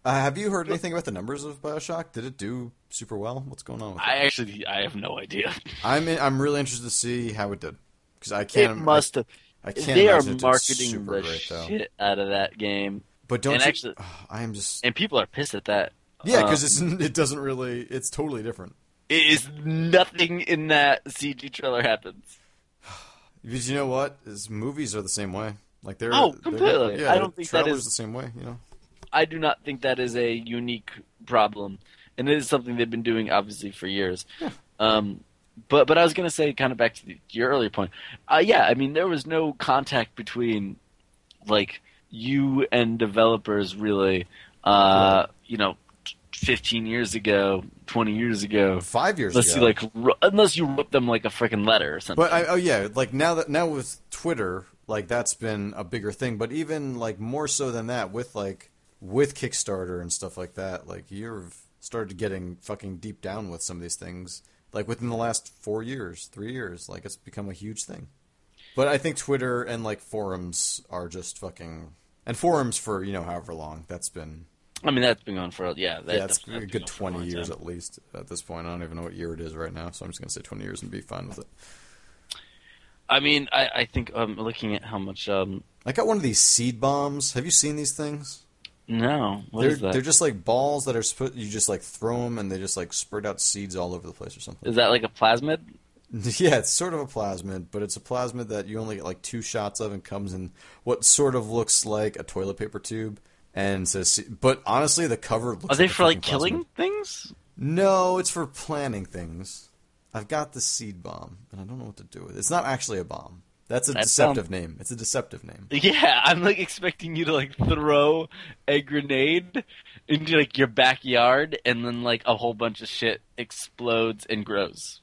uh, have you heard anything about the numbers of Bioshock? Did it do super well? What's going on with I actually I have no idea. I'm in, I'm really interested to see how it did because I can't. It must have. I, I can't They are imagine it did marketing the great shit out of that game, But don't and you? actually- I am just and people are pissed at that. yeah Um, because it's it doesn't really it's totally different. it is nothing in that CG trailer happens. Because you know what? Is movies are the same way. Like they're Oh, they're- completely. yeah, I don't think that is- the same way. You know. I do not think that is a unique problem, and it is something they've been doing obviously for years. Um, but but I was gonna say, kind of back to the, your earlier point. Uh, yeah, I mean there was no contact between like you and developers really. Uh, You know, fifteen years ago, twenty years ago. Five years Unless ago. you like, ru- unless you wrote them like a freaking letter or something. But I, oh yeah, like now that now with Twitter, like that's been a bigger thing. But even like more so than that, with like with Kickstarter and stuff like that, like you've started getting fucking deep down with some of these things. Like within the last four years, three years, like it's become a huge thing. But I think Twitter and like forums are just fucking and forums for you know however long that's been. I mean, that's been going for yeah, that yeah, it's a good twenty years time. at least at this point. I don't even know what year it is right now, so I'm just gonna say twenty years and be fine with it. I mean, I, I think I'm looking at how much. Um, I got one of these seed bombs. Have you seen these things? No, what they're is that? they're just like balls that are split. You just like throw them and they just like spurt out seeds all over the place or something. Is that like a plasmid? Yeah, it's sort of a plasmid, but it's a plasmid that you only get like two shots of and comes in what sort of looks like a toilet paper tube. And says, but honestly, the cover looks. Are they like for like killing plasmid. things? No, it's for planting things. I've got the seed bomb, and I don't know what to do with it. It's not actually a bomb. That's a That deceptive name. It's a deceptive name. Yeah, I'm like expecting you to like throw a grenade into like your backyard, and then like a whole bunch of shit explodes and grows.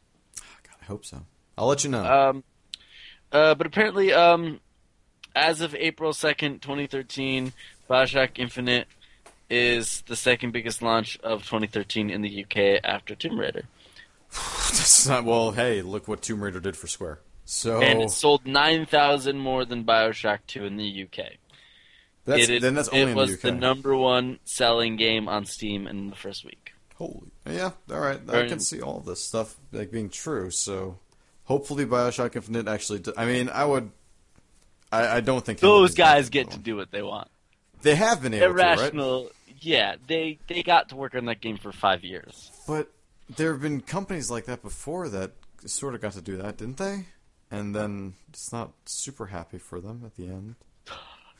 Hope so. I'll let you know. Um, uh, but apparently, um, as of April second, 2013, Bioshock Infinite is the second biggest launch of 2013 in the UK after Tomb Raider, That's not well. Hey, look what Tomb Raider did for Square. So and it sold 9,000 more than Bioshock 2 in the UK. that's, it, then that's only it in was the UK. the number one selling game on Steam in the first week. Holy, yeah, all right. I can see all this stuff like being true. So hopefully, Bioshock Infinite actually. I mean, I would. I, I don't think Those guys get to do what they want. They have been able to, right? Irrational. Yeah, they they got to work on that game for five years. But there have been companies like that before that sort of got to do that, didn't they? And then it's not super happy for them at the end.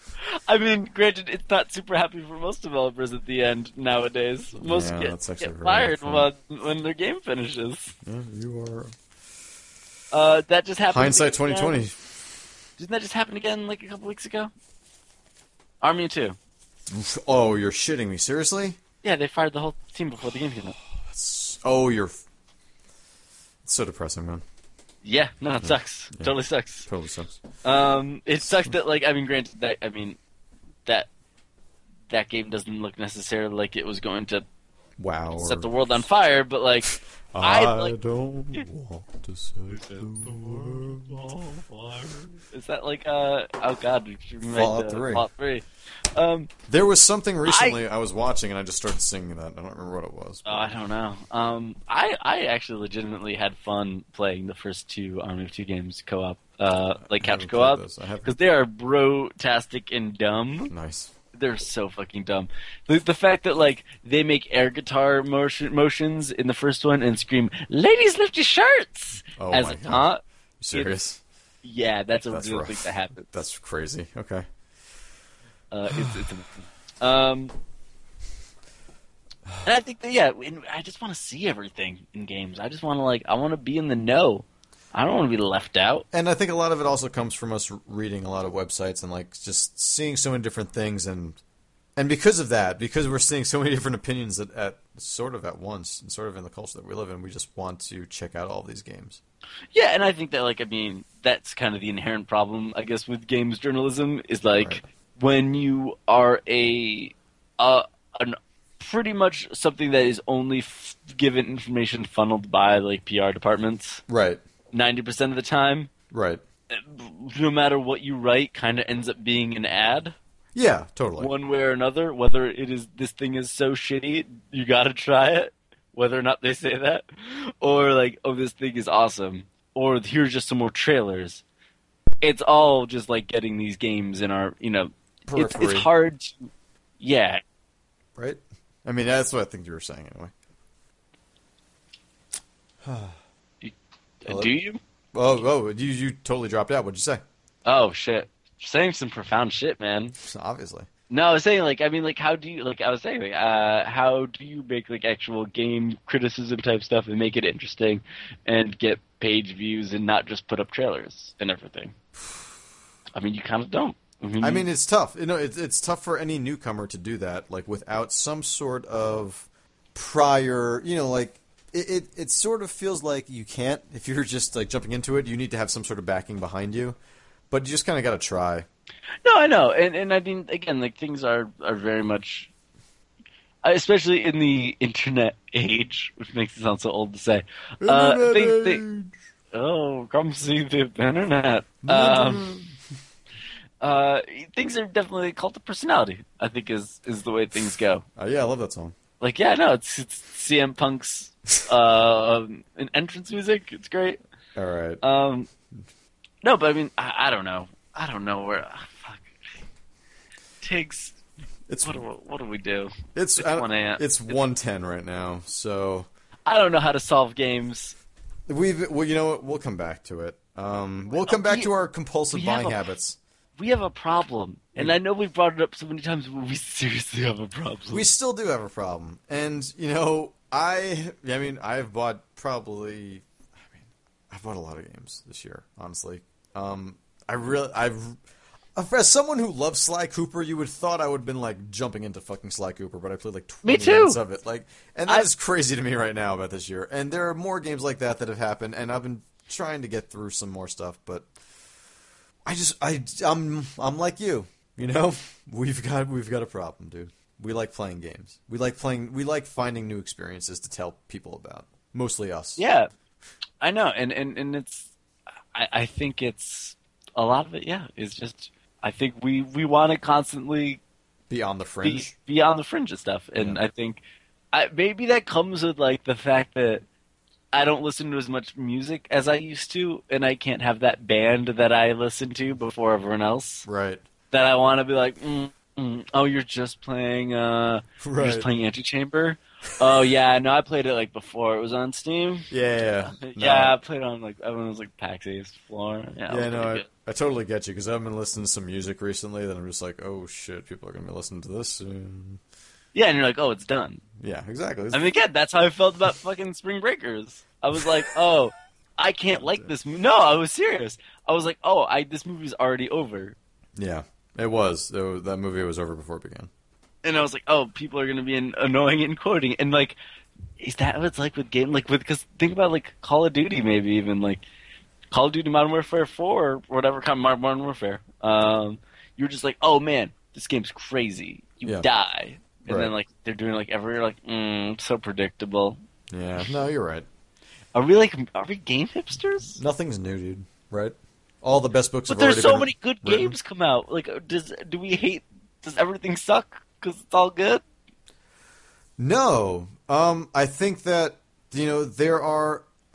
I mean, granted, it's not super happy for most developers at the end nowadays. Most Yeah, get, get fired when, when their game finishes. Yeah, you are Uh, that just happened. hindsight again. twenty twenty. Didn't that just happen again like a couple weeks ago? Army 2. Oh, you're shitting me. Seriously? Yeah, they fired the whole team before the game came out. Oh, you're. It's so depressing, man. Yeah, no, it sucks. Yeah. Totally sucks. Totally sucks. Um, it sucks that like I mean, granted that I mean that that game doesn't look necessarily like it was going to Wow. set the world on fire, but like I, I like- don't want to set the world. on fire. is that like uh oh god, we should remake Fallout 3. Fallout Three. Um, There was something recently I, was watching and I just started singing that. I don't remember what it was. oh, I don't know. Um, I I actually legitimately had fun playing the first two Army of Two games co-op, uh, like I couch co-op, played those. I haven't. because they are bro-tastic and dumb. Nice. They're so fucking dumb. The, the fact that like they make air guitar motion, motions in the first one and scream "Ladies, lift your shirts" Oh as my a God. taunt. You serious? Yeah, that's a That's real rough. thing that happens. That's crazy. Okay. Uh, it's, it's um, and I think that yeah, and I just want to see everything in games. I just want to like I want to be in the know. I don't want to be left out. And I think a lot of it also comes from us reading a lot of websites and like just seeing so many different things and and because of that, because we're seeing so many different opinions at, at sort of at once and sort of in the culture that we live in, we just want to check out all these games. Yeah, and I think that like I mean that's kind of the inherent problem I guess with games journalism is like Right. when you are a uh an pretty much something that is only f- given information funneled by like PR departments Right. 90% of the time Right. no matter what you write kind of ends up being an ad Yeah, totally. one way or another whether it is this thing is so shitty you got to try it whether or not they say that or like oh this thing is awesome or here's just some more trailers it's all just like getting these games in our you know it's, it's hard to, yeah Right? I mean, that's what I think you were saying anyway. Hello? do you Oh, oh, you you totally dropped out. What'd you say? oh shit saying some profound shit man Obviously. no i was saying like i mean like how do you like i was saying like, uh how do you make like actual game criticism type stuff and make it interesting and get page views and not just put up trailers and everything i mean you kind of don't I I mean, it's tough. You know, it's it's tough for any newcomer to do that, like without some sort of prior. You know, like it, it it sort of feels like you can't if you're just like jumping into it. You need to have some sort of backing behind you, but you just kind of got to try. No, I know, and and I mean, again, like things are are very much, especially in the internet age, which makes it sound so old to say. Uh, thi- age. oh, come see the internet. Um, uh, things are definitely a cult of personality. I think is is the way things go. Oh, yeah, I love that song. Like, yeah, no, it's it's CM Punk's uh um, an entrance music. It's great. All right. Um, no, but I mean, I, I don't know. I don't know where. ah, fuck. Tiggs, It's what do, what do we do? it's it's I don't- 1 a.m. It's one ten right now. So I don't know how to solve games. we've well, you know what? We'll come back to it. Um, we'll come back we- to our compulsive buying a- habits. We have a problem, and I know we've brought it up so many times, but we seriously have a problem. We still do have a problem, and you know, I I mean, I've bought probably, I mean, I've bought a lot of games this year. Honestly, um, I really I've. As someone who loves Sly Cooper, you would thought I would have been like jumping into fucking Sly Cooper, but I played like twenty minutes of it. Like, and that I- is crazy to me right now about this year. And there are more games like that that have happened, and I've been trying to get through some more stuff, but I just I I'm I'm like you. You know, we've got we've got a problem, dude. We like playing games. We like playing. We like finding new experiences to tell people about. Mostly us. Yeah, I know, and and and it's. I, I think it's a lot of it. Yeah, is just. I think we we want to constantly Beyond the be, fringe. be on the fringe of stuff, and Yeah. I think I, maybe that comes with like the fact that I don't listen to as much music as I used to, and I can't have that band that I listen to before everyone else. Right. That I want to be like, mm, mm, oh, you're just playing, uh, you're just playing Antichamber. oh yeah, no, I played it like before it was on Steam. Yeah. Yeah. No. Yeah, I played on like everyone was like PAX East floor. Yeah, Yeah, no, I. I totally get you because I've been listening to some music recently that I'm just like, oh shit, people are gonna be listening to this soon. yeah, and you're like, oh, it's done. Yeah, exactly. I mean, again, that's how I felt about fucking Spring Breakers. I was like, oh, I can't like this. mo- No, I was serious. I was like, oh, I this movie's already over, yeah, it was. It was- That movie was over before it began. and I was like, oh, people are gonna be in, annoying and quoting, and like, is that what it's like with game? Like with because think about like Call of Duty, maybe even like Call of Duty Modern Warfare Four or whatever kind of Modern Warfare. Um, you're just like, oh man, this game's crazy. You Yeah. die, and Right. then like they're doing like every like, mm, so predictable. Yeah, no, you're right. Are we like are we game hipsters? Nothing's new, dude. Right? All the best books. But there's so many good written. games come out. Like, does do we hate? Does everything suck because it's all good? No, um, I think that you know there are.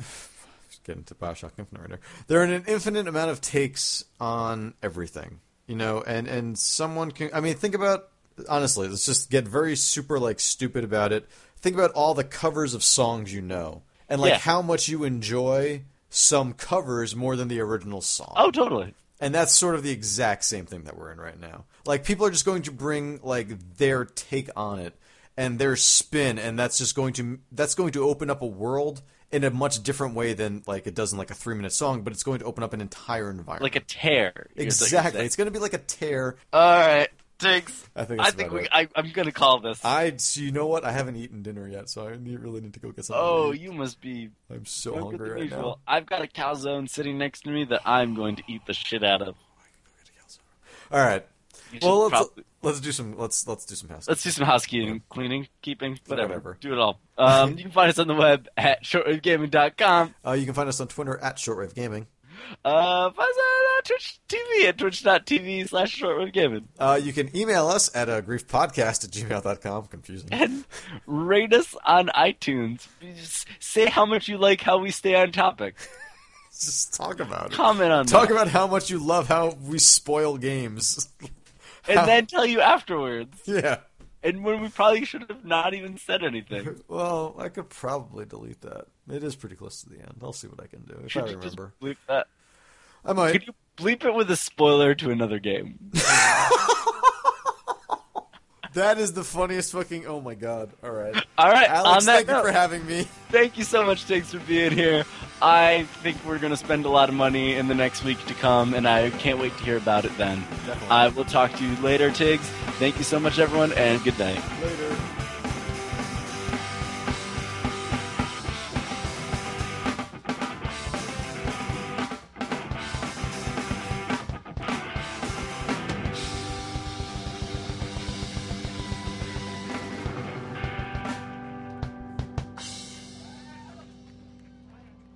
Just getting to Bioshock Infinite right there. There are an infinite amount of takes on everything, you know, and and someone can. I mean, think about honestly. Let's just get very super like stupid about it. Think about all the covers of songs you know, and like Yeah. how much you enjoy some covers more than the original song. Oh, totally. And that's sort of the exact same thing that we're in right now. Like people are just going to bring like their take on it and their spin and that's just going to that's going to open up a world in a much different way than like it does in like a 3-minute song, but it's going to open up an entire environment. Like a tear. Exactly. It's going to be like a tear. All right, I think I think we. It. I, am gonna call this. I so you know what? I haven't eaten dinner yet, so I need, really need to go get something. oh, you must be I'm so hungry right usual. now. I've got a calzone sitting next to me that I'm going to eat the shit out of. All right. Well, let's probably- let's do some let's let's do some house. Let's do some housekeeping, cleaning, keeping, whatever. Whatever. Do it all. Um, you can find us on the web at shortwavegaming.com. Uh, you can find us on Twitter at Shortwave Gaming. Uh, find us on uh, Twitch TV at twitch.tv slash shortwavegaming. Uh, you can email us at uh, griefpodcast at gmail.com. Confusing. And rate us on iTunes. Just say how much you like how we stay on topic. Just talk about it. Comment on Talk that. about how much you love how we spoil games. and then tell you afterwards. yeah. And when we probably should have not even said anything. Well, I could probably delete that. It is pretty close to the end. I'll see what I can do if Should I you just remember. bleep that? I might. Could you bleep it with a spoiler to another game? That is the funniest fucking. Oh my god! All right, All right, Alex, on that thank you for having me. thank you so much, Tiggs, for being here. I think we're going to spend a lot of money in the next week to come, and I can't wait to hear about it then. Definitely. I will talk to you later, Tiggs. Thank you so much, everyone, and good night. Later.